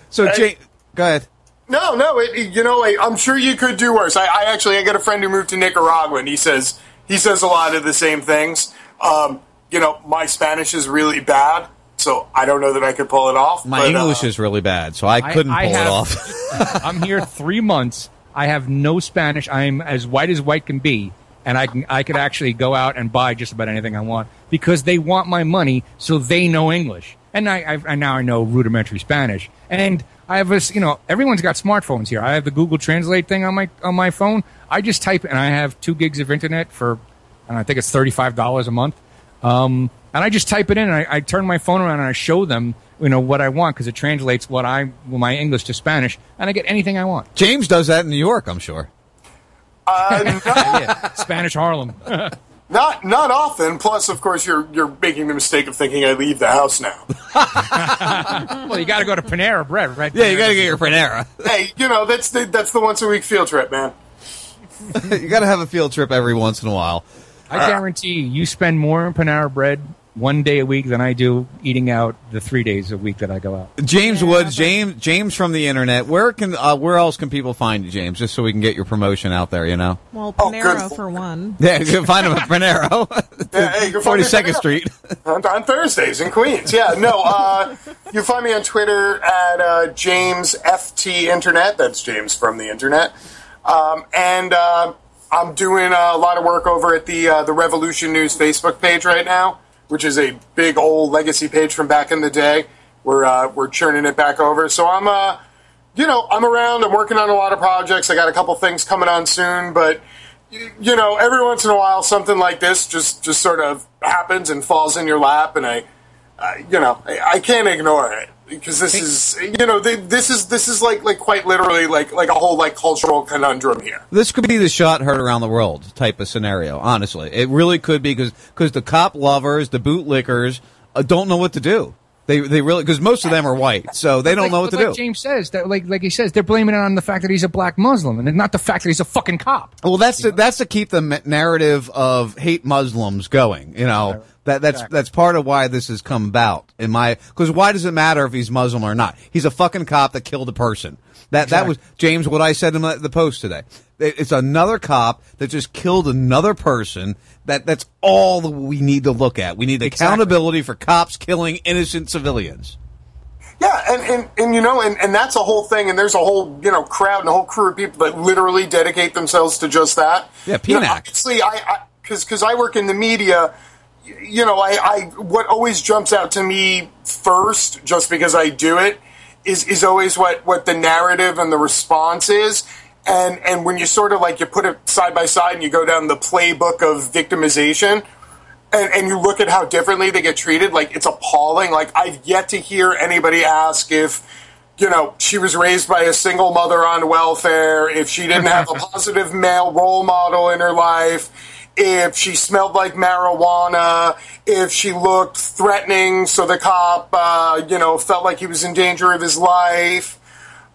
So, Hey. Jane, go ahead. No, no, it, it- you know, I, I'm sure you could do worse. I, I actually I got a friend who moved to Nicaragua, and he says he says a lot of the same things. Um, you know, my Spanish is really bad, so I don't know that I could pull it off. My but, uh, English is really bad, so I couldn't pull have- it off. (laughs) I'm here three months. I have no Spanish. I'm as white as white can be, and I can I could actually go out and buy just about anything I want because they want my money, so they know English, and I, I now I know rudimentary Spanish, and I have this. You know, everyone's got smartphones here. I have the Google Translate thing on my on my phone. I just type, and I have two gigs of internet for, and I think it's thirty five dollars a month. Um, and I just type it in, and I, I turn my phone around and I show them, you know, what I want because it translates what I my English to Spanish, and I get anything I want. James does that in New York, I'm sure. Uh, (laughs) yeah, Spanish Harlem. (laughs) Not not often. Plus, of course, you're you're making the mistake of thinking I leave the house now. (laughs) well, you got to go to Panera Bread, right? Yeah, you got to get your Panera. hey, you know that's the that's the once a week field trip, man. you got to have a field trip every once in a while. I guarantee you, you spend more in Panera Bread one day a week than I do eating out the three days a week that I go out. James Woods, James James from the internet. Where can uh, where else can people find you, James? Just so we can get your promotion out there, you know. Well, Oh, Panera for one. (laughs) Yeah, you can find him at (laughs) Panera, Yeah, (laughs) hey, you can find Forty me Second Street. on, on Thursdays in Queens. Yeah, no. Uh, you find me on Twitter at uh, James FT Internet. That's James from the Internet. Um, and uh, I'm doing a lot of work over at the uh, the Revolution News Facebook page right now, which is a big old legacy page from back in the day. We're uh, we're churning it back over. So I'm uh, you know, I'm around. I'm working on a lot of projects. I got a couple things coming on soon, but you know, every once in a while, something like this just just sort of happens and falls in your lap, and I, you know, I, I can't ignore it because this is, you know, th- this is this is like like quite literally like like a whole like cultural conundrum here. This could be the shot heard around the world type of scenario. Honestly, it really could be because the cop lovers, the bootlickers, uh, don't know what to do. They they really because most of them are white, so they don't Like- know what to like do. James says that, like like he says, they're blaming it on the fact that he's a black Muslim, and not the fact that he's a fucking cop. Well, that's to, that's to keep the narrative of hate Muslims going. You know that that's that's part of why this has come about. In my because why does it matter if he's Muslim or not? He's a fucking cop that killed a person. That that was James. What I said in the post today. It's another cop that just killed another person. That that's all that we need to look at. We need accountability for cops killing innocent civilians. Yeah, and, and, and you know, and, and that's a whole thing, and there's a whole you know crowd and a whole crew of people that literally dedicate themselves to just that. Yeah, You know, obviously, I because because I work in the media, you know, I, I what always jumps out to me first, just because I do it, is is always what what the narrative and the response is. And and when you sort of like you put it side by side and you go down the playbook of victimization, and, and you look at how differently they get treated, like it's appalling. Like I've yet to hear anybody ask if, you know, she was raised by a single mother on welfare, if she didn't have a (laughs) positive male role model in her life, if she smelled like marijuana, if she looked threatening, so the cop, uh, you know, felt like he was in danger of his life.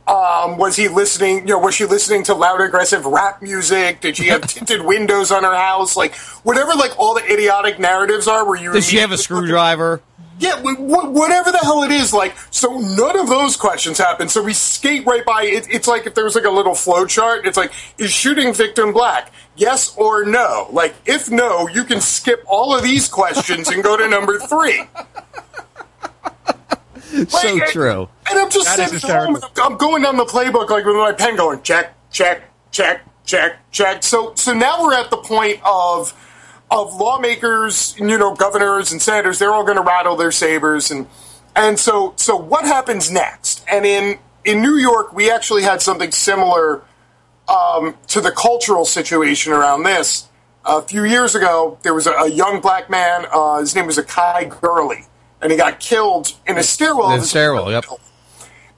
Um, was he listening? You know, was she listening to loud, aggressive rap music? Did she have (laughs) tinted windows on her house? Like whatever, like all the idiotic narratives are, where you Does she have a screwdriver? Yeah, wh- wh- whatever the hell it is, like, so none of those questions happen. So we skate right by it. It's like if there was like a little flow chart. It's like, is shooting victim black? Yes or no? Like, if no, you can skip all of these questions and go to number three. (laughs) so true. And I'm just That sitting home. I'm going down the playbook like with my pen, going check, check, check, check, check. So, so now we're at the point of of lawmakers, you know, governors and senators. They're all going to rattle their sabers, and and so so what happens next? And in in New York, we actually had something similar um, to the cultural situation around this. A few years ago, there was a, a young black man. Uh, his name was Akai Gurley, and he got killed in a stairwell. of The stairwell, yep.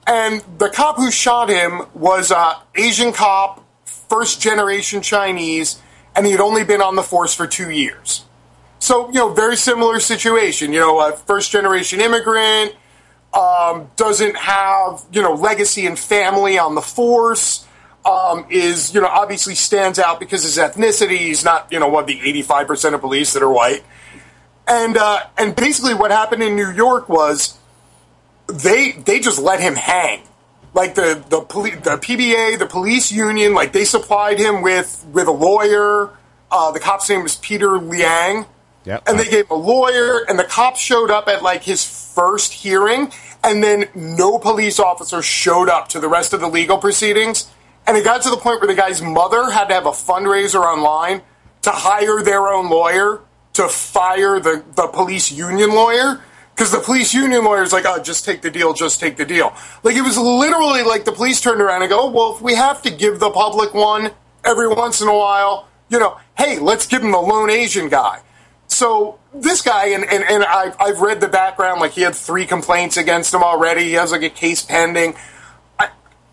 and the cop who shot him was a Asian cop, first generation Chinese, and he had only been on the force for two years. So, you know, very similar situation. You know, a first generation immigrant, um, doesn't have, you know, legacy and family on the force, um, is, you know, obviously stands out because his ethnicity. He's not, you know, one of the 85% of police that are white. And, uh, and basically what happened in New York was they they just let him hang. Like the the poli- the PBA, the police union, like they supplied him with with a lawyer. Uh, the cop's name was Peter Liang, Yep. and they gave him a lawyer. And the cop showed up at like his first hearing, and then no police officer showed up to the rest of the legal proceedings. And it got to the point where the guy's mother had to have a fundraiser online to hire their own lawyer to fire the, the police union lawyer because the police union lawyer is like, oh, just take the deal, just take the deal. Like it was literally like the police turned around and go, "Oh, well, if we have to give the public one every once in a while, you know, hey, let's give him the lone Asian guy. So this guy, and, and, and I've, I've read the background, like he had three complaints against him already. He has like a case pending. I,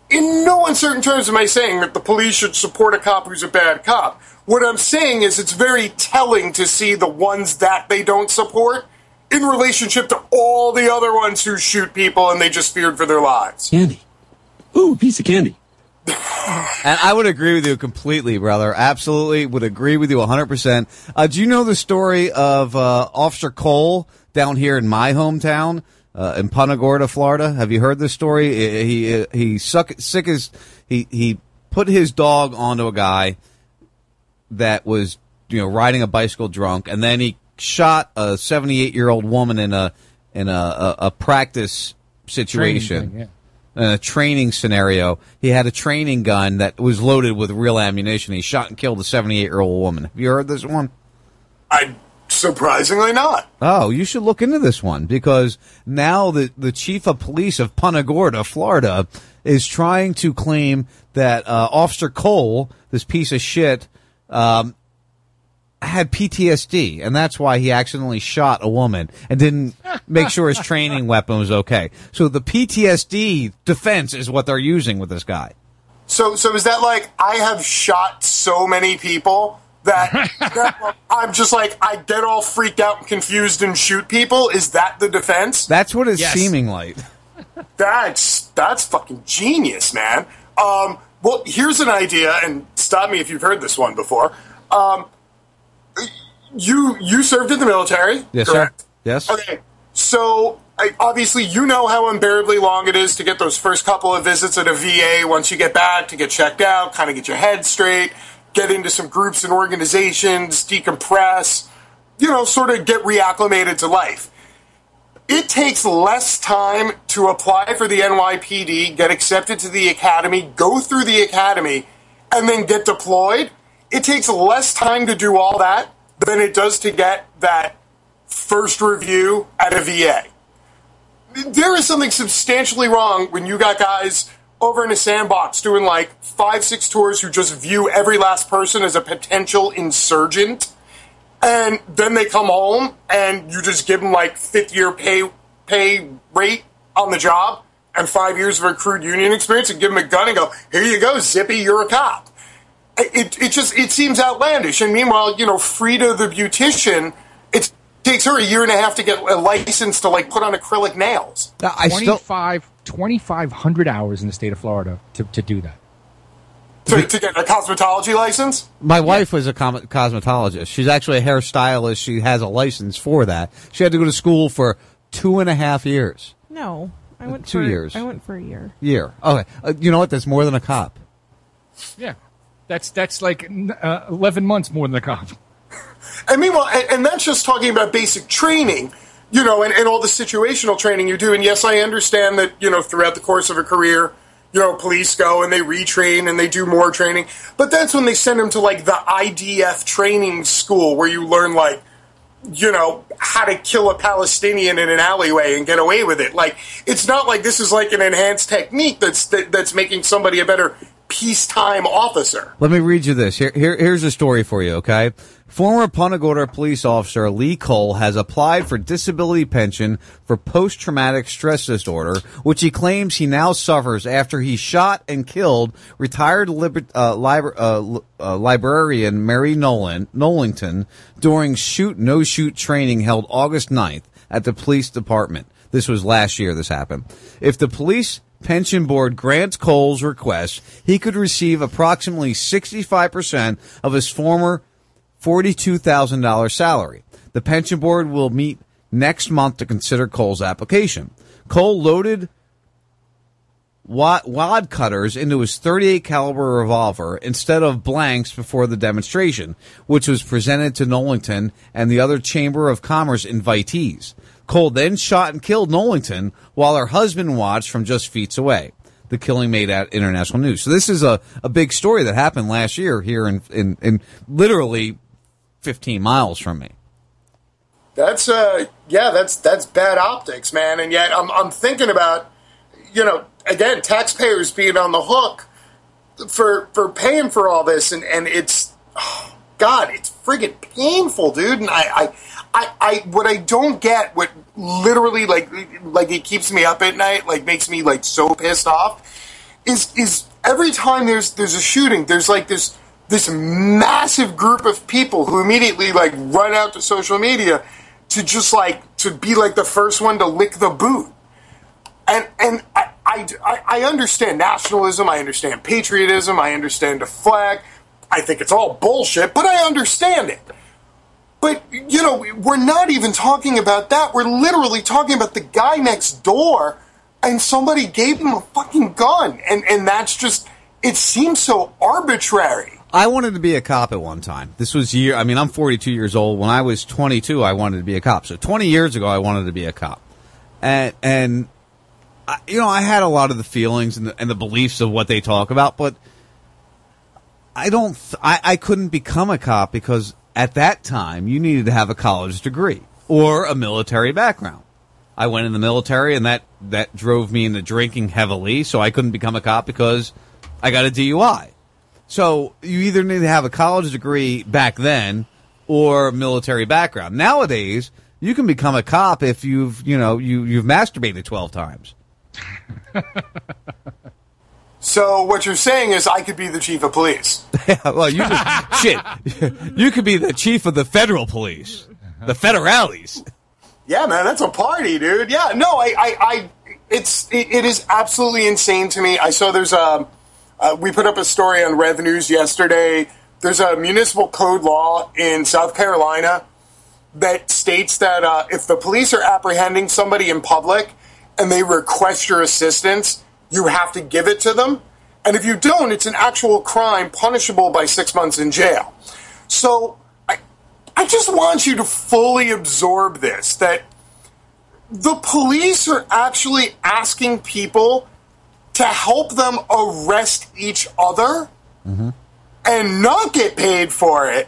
in no uncertain terms am I saying that the police should support a cop who's a bad cop. What I'm saying is it's very telling to see the ones that they don't support in relationship to all the other ones who shoot people and they just feared for their lives. Candy. Ooh, piece of candy. (sighs) And I would agree with you completely, brother. Absolutely would agree with you 100%. Uh, do you know the story of uh, Officer Coel down here in my hometown uh, in Punta Gorda, Florida? Have you heard this story? He he, he suck, sick his he he put his dog onto a guy that was you know riding a bicycle drunk, and then he shot a 78 year old woman in a in a, a, a practice situation thing, yeah. in a training scenario. He had a training gun that was loaded with real ammunition. He shot and killed a 78 year old woman. Have you heard this one? I surprisingly not. Oh, you should look into this one because now the, the chief of police of Punta Gorda, Florida, is trying to claim that uh, Officer Coel, this piece of shit, um, had PTSD, and that's why he accidentally shot a woman and didn't make sure his training (laughs) weapon was okay. So the PTSD defense is what they're using with this guy. So, so is that like I have shot so many people that, (laughs) that I'm just like I get all freaked out and confused and shoot people? Is that the defense? That's what it's Yes. seeming like. (laughs) That's that's fucking genius, man. Um, well, here's an idea, and stop me if you've heard this one before. Um, you you served in the military, Yes, correct? sir. Yes. Okay, so I, obviously you know how unbearably long it is to get those first couple of visits at a VA. Once you get back to get checked out, kind of get your head straight, get into some groups and organizations, decompress, you know, sort of get reacclimated to life. it takes less time to apply for the NYPD, get accepted to the academy, go through the academy, and then get deployed. It takes less time to do all that than it does to get that first review at a VA. There is something substantially wrong when you got guys over in a sandbox doing like five, six tours who just view every last person as a potential insurgent and then they come home and you just give them like fifth year pay pay rate on the job and five years of accrued union experience and give them a gun and go here you go zippy you're a cop it, it just it seems outlandish and meanwhile you know frida the beautician it takes her a year and a half to get a license to like put on acrylic nails I still 25 2,500 hours in the state of Florida to, to do that. to, to get a cosmetology license My wife was a com- cosmetologist. She's actually a hairstylist. She has a license for that. She had to go to school for two and a half years. No, I went Two for, years. I went for a year. Year. Okay. Uh, you know what? That's more than a cop. Yeah. That's that's like uh, 11 months more than a cop. (laughs) And meanwhile, and, and that's just talking about basic training, you know, and, and all the situational training you do. And yes, I understand that, you know, throughout the course of a career, you know, police go and they retrain and they do more training. But that's when they send them to like the IDF training school where you learn like, you know, how to kill a Palestinian in an alleyway and get away with it. Like, it's not like this is like an enhanced technique that's that, that's making somebody a better peacetime officer. Let me read you this. Here, here, here's a story for you, okay? Former Punta Gorda police officer Lee Coel has applied for disability pension for post-traumatic stress disorder, which he claims he now suffers after he shot and killed retired liber- uh, liber- uh, uh, librarian Mary Nolan Nolington during shoot no shoot training held August 9th at the police department. This was last year. This happened. If the police pension board grants Coel's request, he could receive approximately 65% of his former $42,000 salary. The pension board will meet next month to consider Coel's application. Coel loaded wadcutters into his 38 caliber revolver instead of blanks before the demonstration, which was presented to Nolington and the other Chamber of Commerce invitees. Coel then shot and killed Nolington while her husband watched from just feet away. The killing made at international news. So this is a, a big story that happened last year here in, in, in literally 15 miles from me. That's uh yeah, that's that's bad optics, man. And yet I'm I'm thinking about you know, again, taxpayers being on the hook for for paying for all this and and it's oh, (sighs) god, it's friggin' painful, dude. And I I I, I what I don't get what literally like like it keeps me up at night, like makes me like so pissed off is is every time there's there's a shooting, there's like this this massive group of people who immediately like run out to social media to just like to be like the first one to lick the boot. And and I, I, I- understand nationalism, I understand patriotism, I understand the flag. I think it's all bullshit, but I understand it. But you know, we're not even talking about that. We're literally talking about the guy next door and somebody gave him a fucking gun. And and that's just it seems so arbitrary. I wanted to be a cop at one time. This was year. I mean, I'm 42 years old. When I was 22, I wanted to be a cop. So 20 years ago, I wanted to be a cop, and and I, you know, I had a lot of the feelings and the, and the beliefs of what they talk about, but I don't. Th- I I couldn't become a cop because at that time you needed to have a college degree or a military background. I went in the military, and that that drove me into drinking heavily. So I couldn't become a cop because I got a DUI. So you either need to have a college degree back then or military background. Nowadays, you can become a cop if you've you know you you've masturbated twelve times. (laughs) So what you're saying is I could be the chief of police. (laughs) well, you just (laughs) shit, you could be the chief of the federal police, the federales. Yeah, man, that's a party, dude. Yeah, no, I, I, I it's it, it is absolutely insane to me. I saw there's a uh, we put up a story on RevNews yesterday. There's a municipal code law in South Carolina that states that uh, if the police are apprehending somebody in public and they request your assistance, you have to give it to them. And if you don't, it's an actual crime punishable by six months in jail. So I, I just want you to fully absorb this that the police are actually asking people to help them arrest each other mm-hmm. and not get paid for it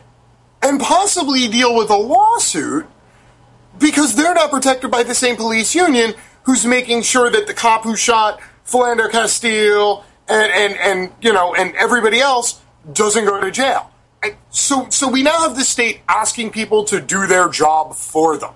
and possibly deal with a lawsuit because they're not protected by the same police union who's making sure that the cop who shot Philando Castile and, and, and you know and everybody else doesn't go to jail. And so so we now have the state asking people to do their job for them.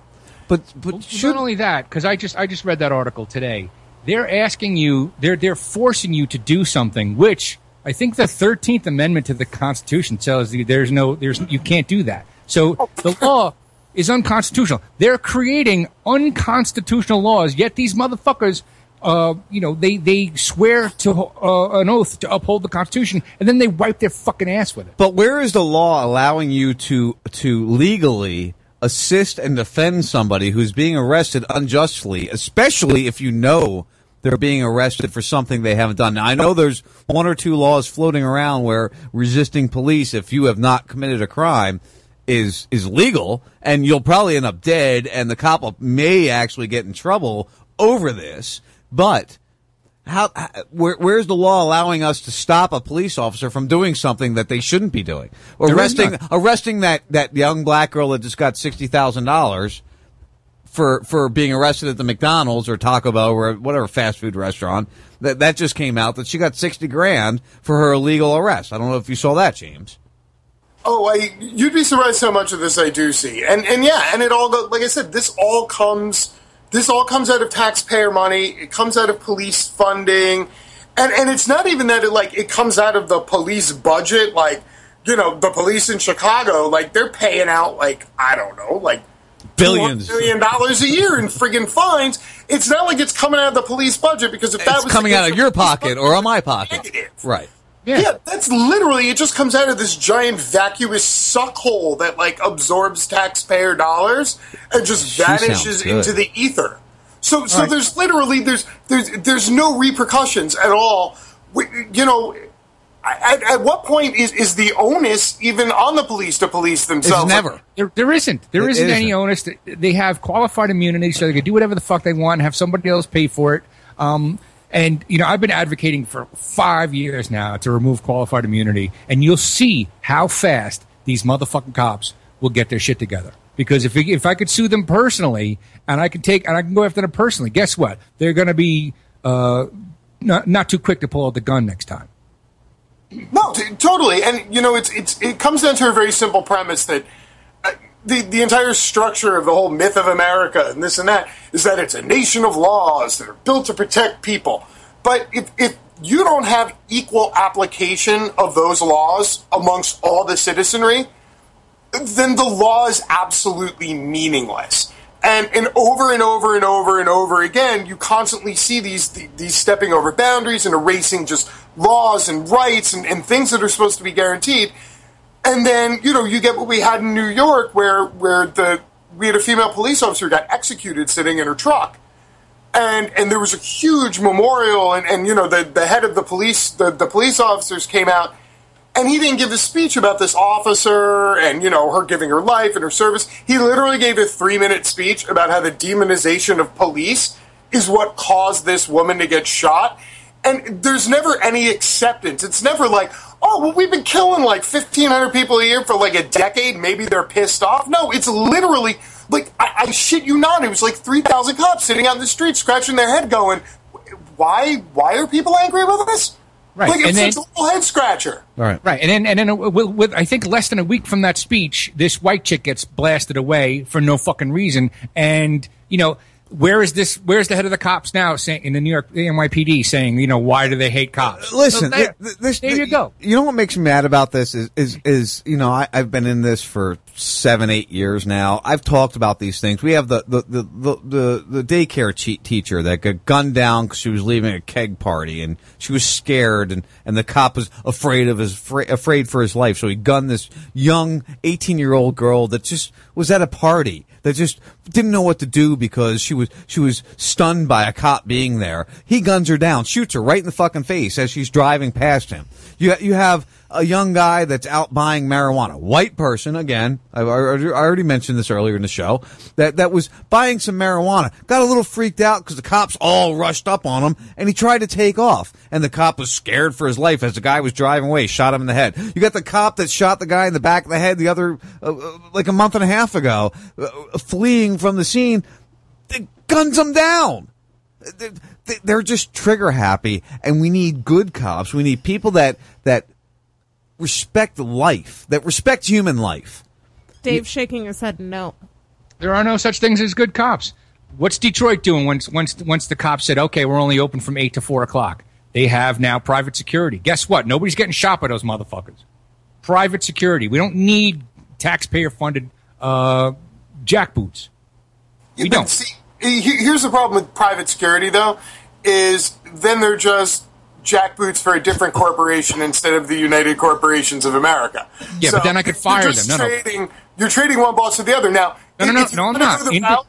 But but not only that, because I just I just read that article today. They're asking you, they're they're forcing you to do something, which I think the Thirteenth Amendment to the Constitution tells you there's no there's you can't do that. So the law is unconstitutional. They're creating unconstitutional laws, yet these motherfuckers. Uh, you know, they, they swear to uh, an oath to uphold the Constitution, and then they wipe their fucking ass with it. But where is the law allowing you to to legally assist and defend somebody who's being arrested unjustly, especially if you know they're being arrested for something they haven't done? Now, I know there's one or two laws floating around where resisting police if you have not committed a crime is is legal and you'll probably end up dead and the cop may actually get in trouble over this, but how, how- where, where's the law allowing us to stop a police officer from doing something that they shouldn't be doing? Or arresting arresting that, that young black girl that just got sixty thousand dollars for for being arrested at the McDonald's or Taco Bell or whatever fast food restaurant. That that just came out that she got sixty grand for her illegal arrest. I don't know if you saw that, James. Oh, I you'd be surprised how much of this I do see, and and yeah, and it all go, like I said, this all comes this all comes out of taxpayer money. It comes out of police funding, and and it's not even that it like it comes out of the police budget. Like you know, the police in Chicago, like they're paying out like I don't know, like Billions. $200 million a year in friggin' fines. It's not like it's coming out of the police budget because if that It's was coming out of your pocket or on my pocket. Right. Yeah. that's literally it. Just comes out of this giant vacuous suck hole that like absorbs taxpayer dollars and just She vanishes into the ether. So, so Right. there's literally there's there's there's no repercussions at all. We, you know, at, at what point is is the onus even on the police to police themselves? Never. There, there isn't. There It isn't any isn't. onus. They have qualified immunity, so they can do whatever the fuck they want, and have somebody else pay for it. Um, and you know, I've been advocating for five years now to remove qualified immunity, and you'll see how fast these motherfucking cops will get their shit together. Because if if I could sue them personally, and I can take and I can go after them personally, guess what? They're going to be uh, not not too quick to pull out the gun next time. No, t- totally. And you know, it's it's it comes down to a very simple premise that the the entire structure of the whole myth of America and this and that is that it's a nation of laws that are built to protect people. But if if you don't have equal application of those laws amongst all the citizenry, then the law is absolutely meaningless. And and over and over and over and over again, you constantly see these these stepping over boundaries and erasing just laws and rights and, and things that are supposed to be guaranteed. And then you know you get what we had in New York, where where the we had a female police officer got executed sitting in her truck, and and there was a huge memorial, and, and you know the the head of the police the, the police officers came out and he didn't give a speech about this officer and you know her giving her life and her service. He literally gave a three minute speech about how the demonization of police is what caused this woman to get shot. And there's never any acceptance. It's never like oh well we've been killing like 1500 people a year for like a decade maybe they're pissed off no it's literally like i, I shit you not it was like 3000 cops sitting out in the street scratching their head going why why are people angry with us Right, like it's, and then- it's a little head scratcher Right. Right. And then, and then uh, with, with, I think less than a week from that speech, this white chick gets blasted away for no fucking reason. And, you know, where is this, where's the head of the cops now saying, in the New York the NYPD saying, you know, why do they hate cops? Uh, listen, So there, th- this, there you go. You know what makes me mad about this is is is you know I, I've been in this for seven eight years now. I've talked about these things. We have the the the the, the, the daycare che- teacher that got gunned down because she was leaving a keg party and she was scared and and the cop was afraid of his fra- afraid for his life, so he gunned this young eighteen year old girl that just was at a party that just didn't know what to do because she was she was stunned by a cop being there. He guns her down, shoots her right in the fucking face as she's driving past him. You you have a young guy that's out buying marijuana, white person again. I, I already mentioned this earlier in the show that that was buying some marijuana, got a little freaked out because the cops all rushed up on him, and he tried to take off, and the cop was scared for his life as the guy was driving away, shot him in the head. You got the cop that shot the guy in the back of the head the other uh, uh, like a month and a half ago, uh, fleeing from the scene. Guns him down they- they're just trigger happy and we need good cops we need people that that respect life that respect human life Dave shaking his head no. There are no such things as good cops. What's Detroit doing once once once the cops said, "Okay, we're only open from eight to four o'clock"? They have now private security. Guess what? Nobody's getting shot by those motherfuckers. Private security. We don't need taxpayer-funded uh, jackboots. We But don't. See, here's the problem with private security, though, is then they're just jackboots for a different corporation instead of the United Corporations of America. Yeah, but then I could you're fire just them. No, no. trading, You're trading one boss to the other. Now, No, no, no, if you no, I'm wanna not. go the In route-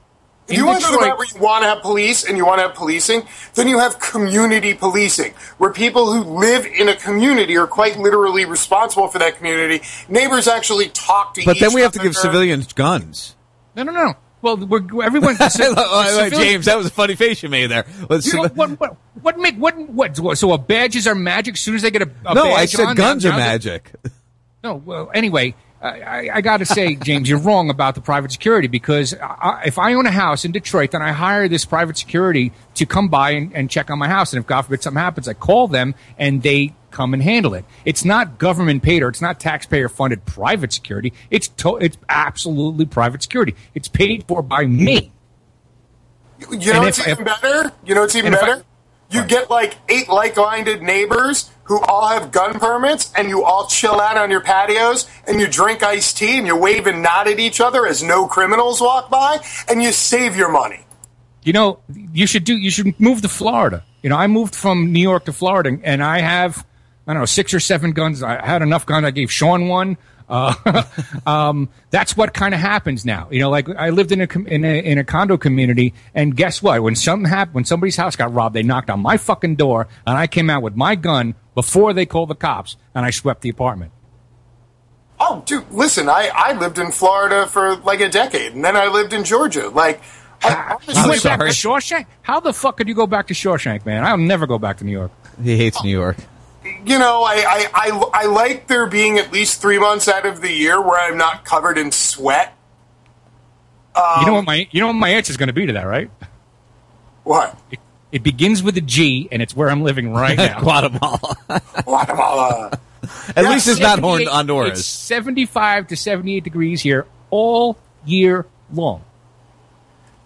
De- you want to go the route where you want to have police and you want to have policing, then you have community policing, where people who live in a community are quite literally responsible for that community. Neighbors actually talk to but each other. But then we have to give civilians guns No, no, no. Well, we're, everyone. (laughs) James that was a funny face you made there You know, what, what, what make what, what so a badges are magic as soon as they get a, a no badge i said guns now- are they- magic No, well, anyway, I, I, I got to say, (laughs) James, you're wrong about the private security because I, if I own a house in Detroit, then I hire this private security to come by and, and check on my house. And if God forbid something happens, I call them and they come and handle it. It's not government paid or it's not taxpayer funded private security. It's to, it's absolutely private security. It's paid for by me. You know if- even better? You know what's even if I- better? you get like eight like-minded neighbors who all have gun permits, and you all chill out on your patios, and you drink iced tea, and you wave and nod at each other as no criminals walk by, and you save your money. You know, you should do. You should move to Florida. You know, I moved from New York to Florida, and I have I don't know six or seven guns. I had enough guns. I gave Sean one. Uh, (laughs) um, that's what kind of happens now. You know, like I lived in a, com- in a in a condo community, and guess what? When something happened, when somebody's house got robbed, they knocked on my fucking door, and I came out with my gun before they called the cops, and I swept the apartment. Oh, dude, listen, I, I lived in Florida for like a decade, and then I lived in Georgia. Like, I, You went back to Shawshank? How the fuck could you go back to Shawshank, man? I'll never go back to New York. he hates new york you know, I, I, I, I like there being at least three months out of the year where I'm not covered in sweat. you know what um, my you know what my answer is going to be to that, right? What? It, it begins with a G, and it's where I'm living right (laughs) now. Guatemala. Guatemala. (laughs) At least it's not Hon- 78 Honduras. It's 75 to 78 degrees here all year long.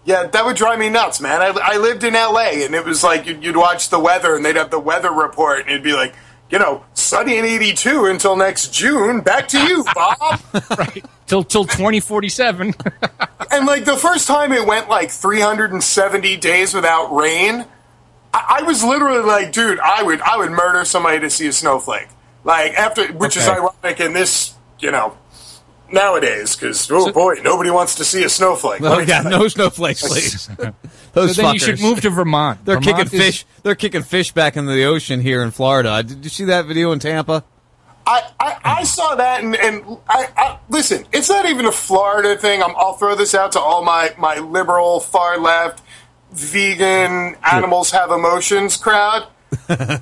Yeah, that would drive me nuts, man. I, I lived in LA, and it was like you'd, you'd watch the weather, and they'd have the weather report, and it'd be like, you know, sunny and 82 until next June. Back to you, (laughs) Bob. right. Till till 2047. (laughs) and like the first time it went like 370 days without rain, I, I was literally like, dude, I would I would murder somebody to see a snowflake. Like after, which is Okay. ironic in this, you know, nowadays because oh boy, nobody wants to see a snowflake. Oh yeah, no snowflakes, please. (laughs) Those so then you should move to Vermont. They're Vermont kicking is- fish. They're kicking fish back into the ocean here in Florida. Did you see that video in Tampa? I, I, I saw that and, and I, I listen. It's not even a Florida thing. I'm, I'll throw this out to all my my liberal far left vegan animals have emotions crowd. (laughs)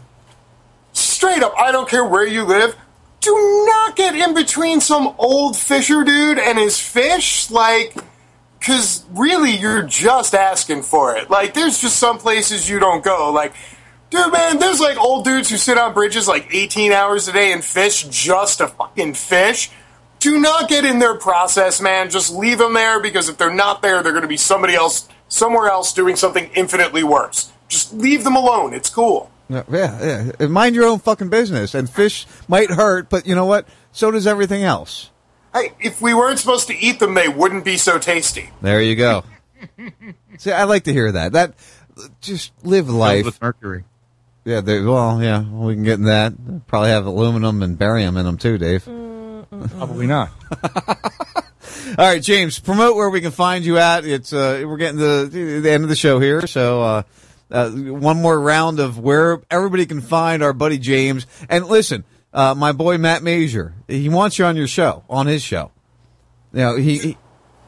Straight up, I don't care where you live. Do not get in between some old fisher dude and his fish, like. Because really, you're just asking for it. Like, there's just some places you don't go. Like, dude, man, there's like old dudes who sit on bridges like 18 hours a day and fish just to fucking fish. Do not get in their process, man. Just leave them there because if they're not there, they're going to be somebody else, somewhere else doing something infinitely worse. Just leave them alone. It's cool. Yeah, yeah, yeah. Mind your own fucking business. And fish might hurt, but you know what? So does everything else. Hey, if we weren't supposed to eat them, they wouldn't be so tasty. There you go. (laughs) See, I like to hear that. That just live life. with mercury. Yeah, they, well, yeah, we can get in that. Probably have aluminum and barium in them too, Dave. Probably not. (laughs) All right, James, promote where we can find you at. It's uh, we're getting to the, the end of the show here, so uh, uh, one more round of where everybody can find our buddy James. And listen, uh, my boy Matt Major. He wants you on your show, on his show. You know, he, he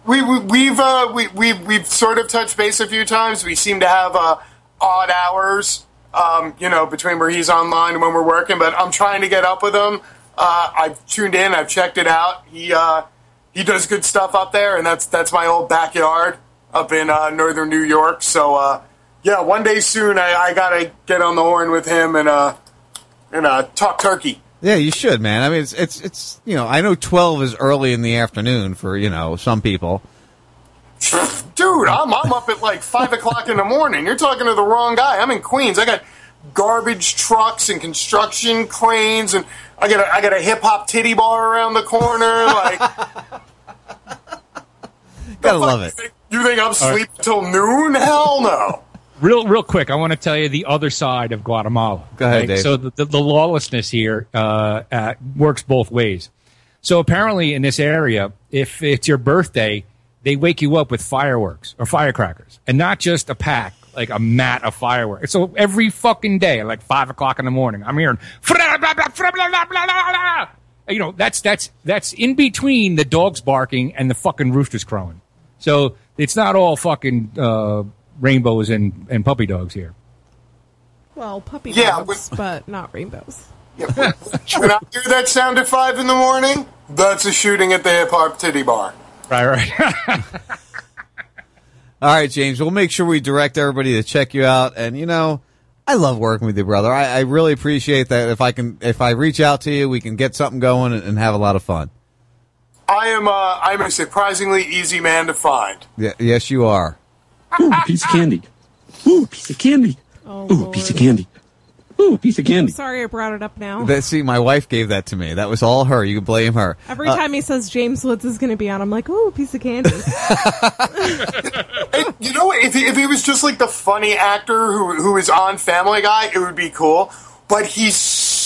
We, we we've uh, we we we've sort of touched base a few times. We seem to have uh, odd hours, um, you know, between where he's online and when we're working. But I'm trying to get up with him. Uh, I've tuned in. I've checked it out. He uh, he does good stuff up there, and that's that's my old backyard up in uh, northern New York. So uh, yeah, one day soon I, I gotta get on the horn with him and uh, and uh, talk turkey. Yeah, you should, man. I mean, it's it's it's you know, I know twelve is early in the afternoon for you know some people. (laughs) Dude, I'm, I'm up at like 5 o'clock in the morning. You're talking to the wrong guy. I'm in Queens. I got garbage trucks and construction cranes, and I got a, I got a hip hop titty bar around the corner. Like, (laughs) Gotta love it. you think I'm sleeping till noon? Hell no. Real, real quick, I want to tell you the other side of Guatemala. Go ahead, Dave. So the, the, the lawlessness here uh, uh, works both ways. So apparently, in this area, if it's your birthday, they wake you up with fireworks or firecrackers, and not just a pack, like a mat of fireworks. So every fucking day, like five o'clock in the morning, I'm hearing. You know, that's that's that's in between the dogs barking and the fucking roosters crowing. So it's not all fucking uh, rainbows and, and puppy dogs here. Well, puppy Yeah, dogs, but not rainbows. when (laughs) I hear that sound at 5 in the morning, that's a shooting at the hip hop titty bar. Right, right. (laughs) All right, James. We'll make sure we direct everybody to check you out. And you know, I love working with you, brother. I, I really appreciate that. If I can, if I reach out to you, we can get something going and, and have a lot of fun. I am uh, I'm a surprisingly easy man to find. Yeah, yes, you are. Ooh, piece of candy. Ooh, a piece of candy. Oh, Ooh, piece of candy. Ooh, a piece of candy. Sorry I brought it up now. That, see, my wife gave that to me. That was all her. You can blame her. Every Uh, time he says James Woods is going to be on, I'm like, oh, piece of candy. (laughs) And you know, what? if he, if he was just like the funny actor who who is on Family Guy, it would be cool. But he's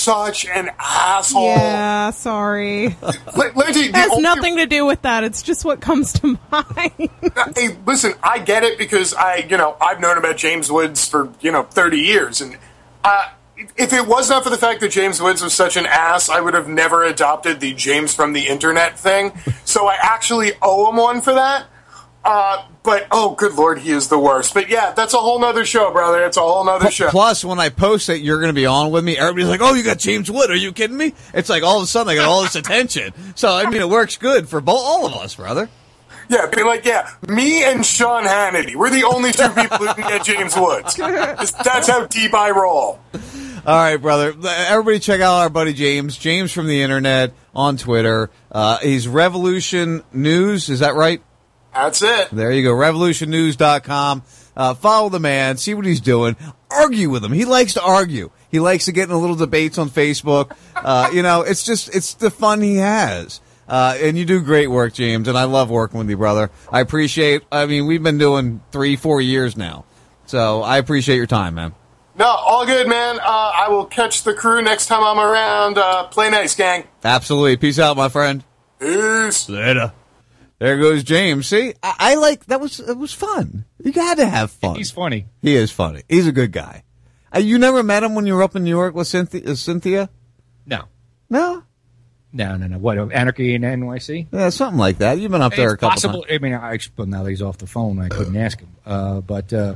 such an asshole. yeah, sorry. (laughs) Let, let me you, It has only- nothing to do with that. It's just what comes to (laughs) mind. Hey, listen, I get it because I, you know, I've known about James Woods for you know thirty years, and uh, if it was not for the fact that James Woods was such an ass, I would have never adopted the James from the internet thing. (laughs) so I actually owe him one for that. Uh, but oh, good lord, he is the worst. But yeah, that's a whole nother show, brother. It's a whole nother show. Plus, when I post that you're going to be on with me, everybody's like, "Oh, you got James Wood? Are you kidding me?" It's like all of a sudden I got all this attention. So I mean, it works good for both all of us, brother. Yeah, be like, yeah, me and Sean Hannity, we're the only two (laughs) people who can get James Woods. That's how deep I roll. All right, brother. Everybody, check out our buddy James. James from the internet on Twitter. Uh, he's Revolution News. Is that right? That's it. There you go. RevolutionNews.com. Uh, follow the man. See what he's doing. Argue with him. He likes to argue. He likes to get in a little debates on Facebook. Uh, you know, it's just, it's the fun he has. Uh, and you do great work, James, and I love working with you, brother. I appreciate, I mean, we've been doing three, four years now. So I appreciate your time, man. No, all good, man. Uh, I will catch the crew next time I'm around. Uh, play nice, gang. Absolutely. Peace out, my friend. Peace. Later. There goes James. See, I, I like that was it was fun. You got to have fun. He's funny. He is funny. He's a good guy. Uh, you never met him when you were up in New York with Cynthia? uh, Cynthia? No. No. No, no, no. What, Anarchy in NYC? Yeah, something like that. You've been up there it's a couple possible. times. I mean, I, well, now that he's off the phone, I couldn't ask him. Uh, but uh,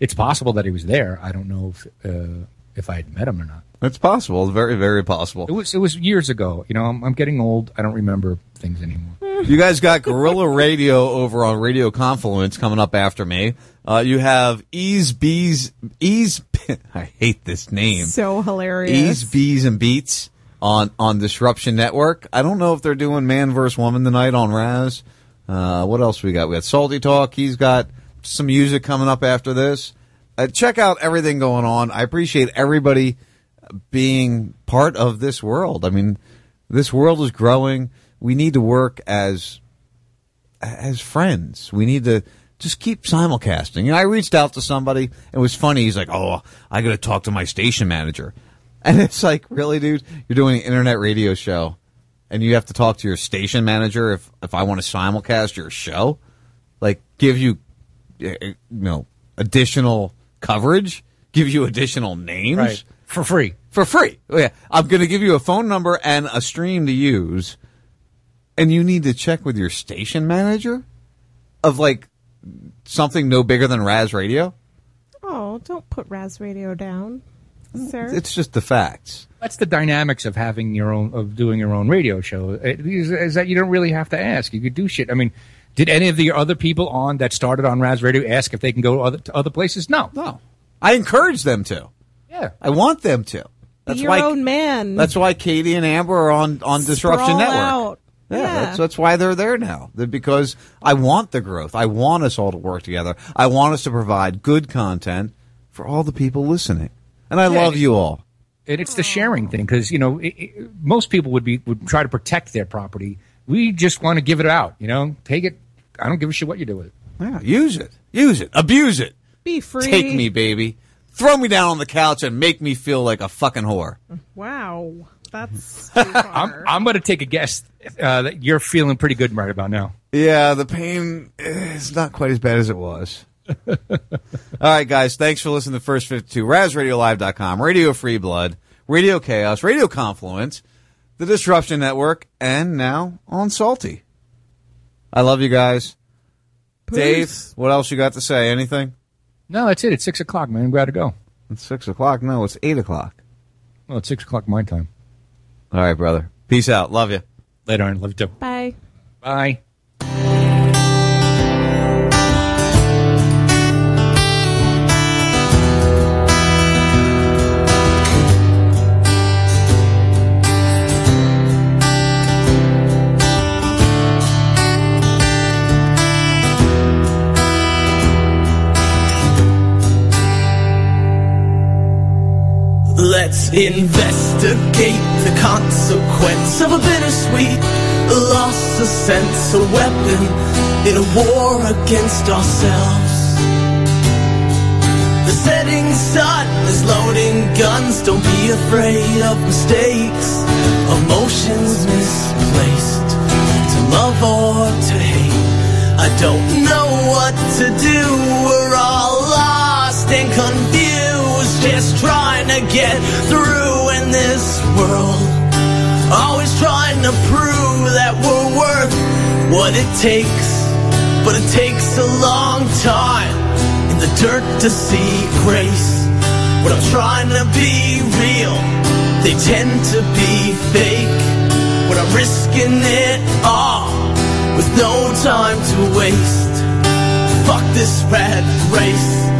it's possible that he was there. I don't know if uh, if I had met him or not. It's possible. Very, very possible. It was it was years ago. You know, I'm, I'm getting old. I don't remember things anymore. You guys got Gorilla Radio over on Radio Confluence coming up after me. Uh, you have Ease Bees Ease. (laughs) I hate this name. so hilarious. Ease Bees and Beats on on Disruption Network. I don't know if they're doing Man vs Woman tonight on Raz. Uh, what else we got? We got Salty Talk. He's got some music coming up after this. Uh, check out everything going on. I appreciate everybody being part of this world. I mean, this world is growing. We need to work as as friends. We need to just keep simulcasting. You know, I reached out to somebody. And it was funny. He's like, "Oh, I got to talk to my station manager," (laughs) and it's like, "Really, dude? You're doing an internet radio show, and you have to talk to your station manager if if I want to simulcast your show, like give you, uh, you know, additional coverage." give you additional names Right. For free. For free. Oh, yeah. I'm going to give you a phone number and a stream to use, and you need to check with your station manager of like something no bigger than Raz Radio. Oh, don't put Raz Radio down, sir. It's just the facts. That's the dynamics of having your own of doing your own radio show. It is, is that you don't really have to ask. You could do shit. I mean, did any of the other people on that started on Raz Radio ask if they can go to other to other places? No, no. I encourage them to. Yeah, I want them to. Be That's your why. own man. That's why Katie and Amber are on on Disruption Network. out. Yeah, Yeah. That's, that's why they're there now. They're because I want the growth. I want us all to work together. I want us to provide good content for all the people listening. And I Yeah, love you all. and it's the sharing thing because you know it, it, most people would be would try to protect their property. We just want to give it out. You know, take it. I don't give a shit what you do with it. Yeah, use it. Use it. Abuse it. Be free. Take me, baby. Throw me down on the couch and make me feel like a fucking whore. Wow, that's (laughs) I'm I'm going to take a guess uh, that you're feeling pretty good right about now. Yeah, the pain is not quite as bad as it was. (laughs) All right, guys. Thanks for listening to First 52. RazRadioLive.com, Radio Free Blood, Radio Chaos, Radio Confluence, The Disruption Network, and now on Salty. I love you guys. Dave, what else you got to say? Anything? No, that's it. It's six o'clock, man. We got to go. It's six o'clock. No, it's eight o'clock. Well, it's six o'clock my time. All right, brother. Peace out. Love you. Later on. Love you too. Bye. Bye. Investigate the consequence of a bittersweet the loss of sense, a weapon in a war against ourselves. The setting sun is loading guns, don't be afraid of mistakes, emotions misplaced, to love or to hate. I don't know what to do, we're all lost and confused, just trying to get through in this world. Always trying to prove that we're worth what it takes, but it takes a long time in the dirt to see grace. When I'm trying to be real, they tend to be fake. When I'm risking it all with no time to waste. Fuck this rat race.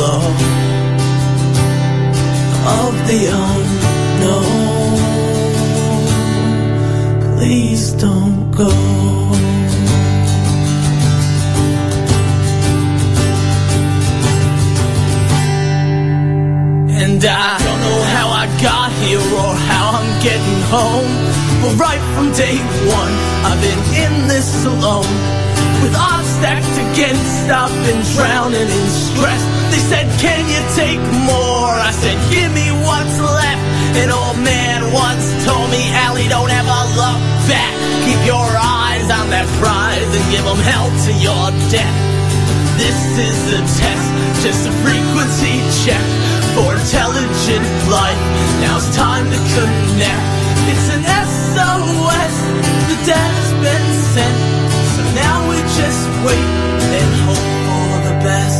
glow of the unknown. Please don't go. And I don't know how I got here or how I'm getting home. But right from day one, I've been in this alone. With odds stacked against, I've been drowning in stress. They said, Can you take more? I said, Give me what's left. An old man once told me, Allie, don't ever look back. Keep your eyes on that prize and give them hell to your death. This is a test, just a frequency check for intelligent life. Now it's time to connect. It's an SOS, the data's been sent. So now we just wait and hope for the best.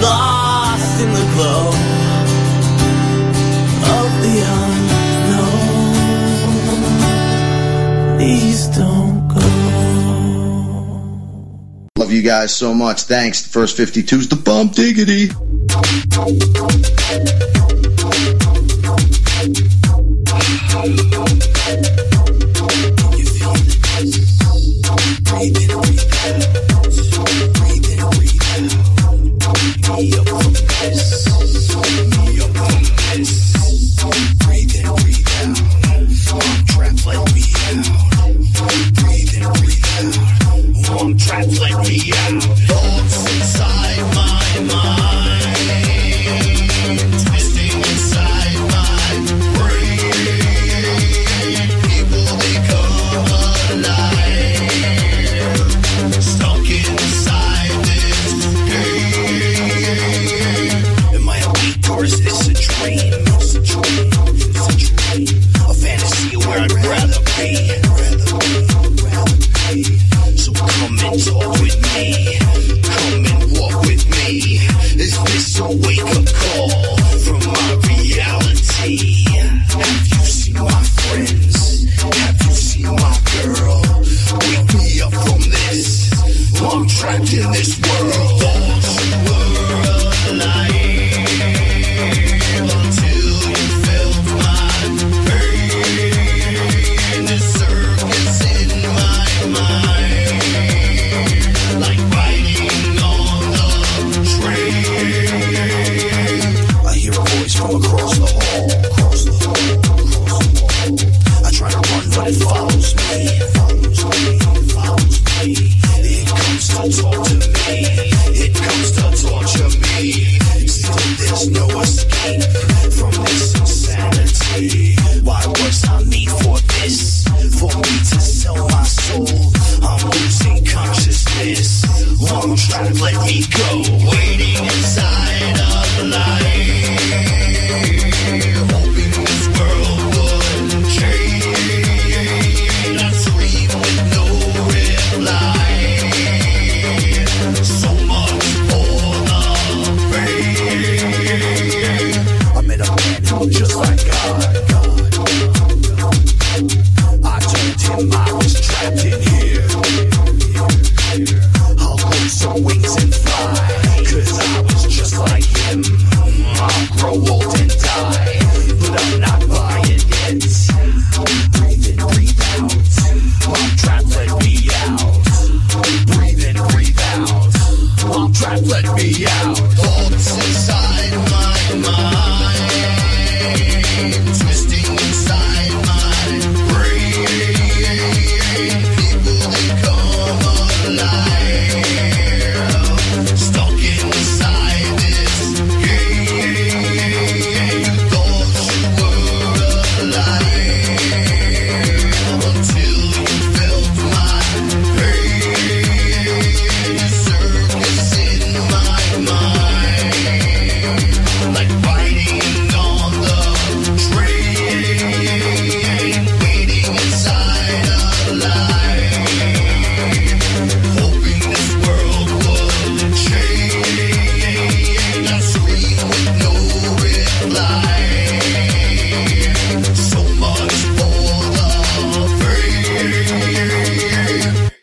lost in the glow of the unknown. Don't go. Love you guys so much. Thanks. The first 52's the bump diggity.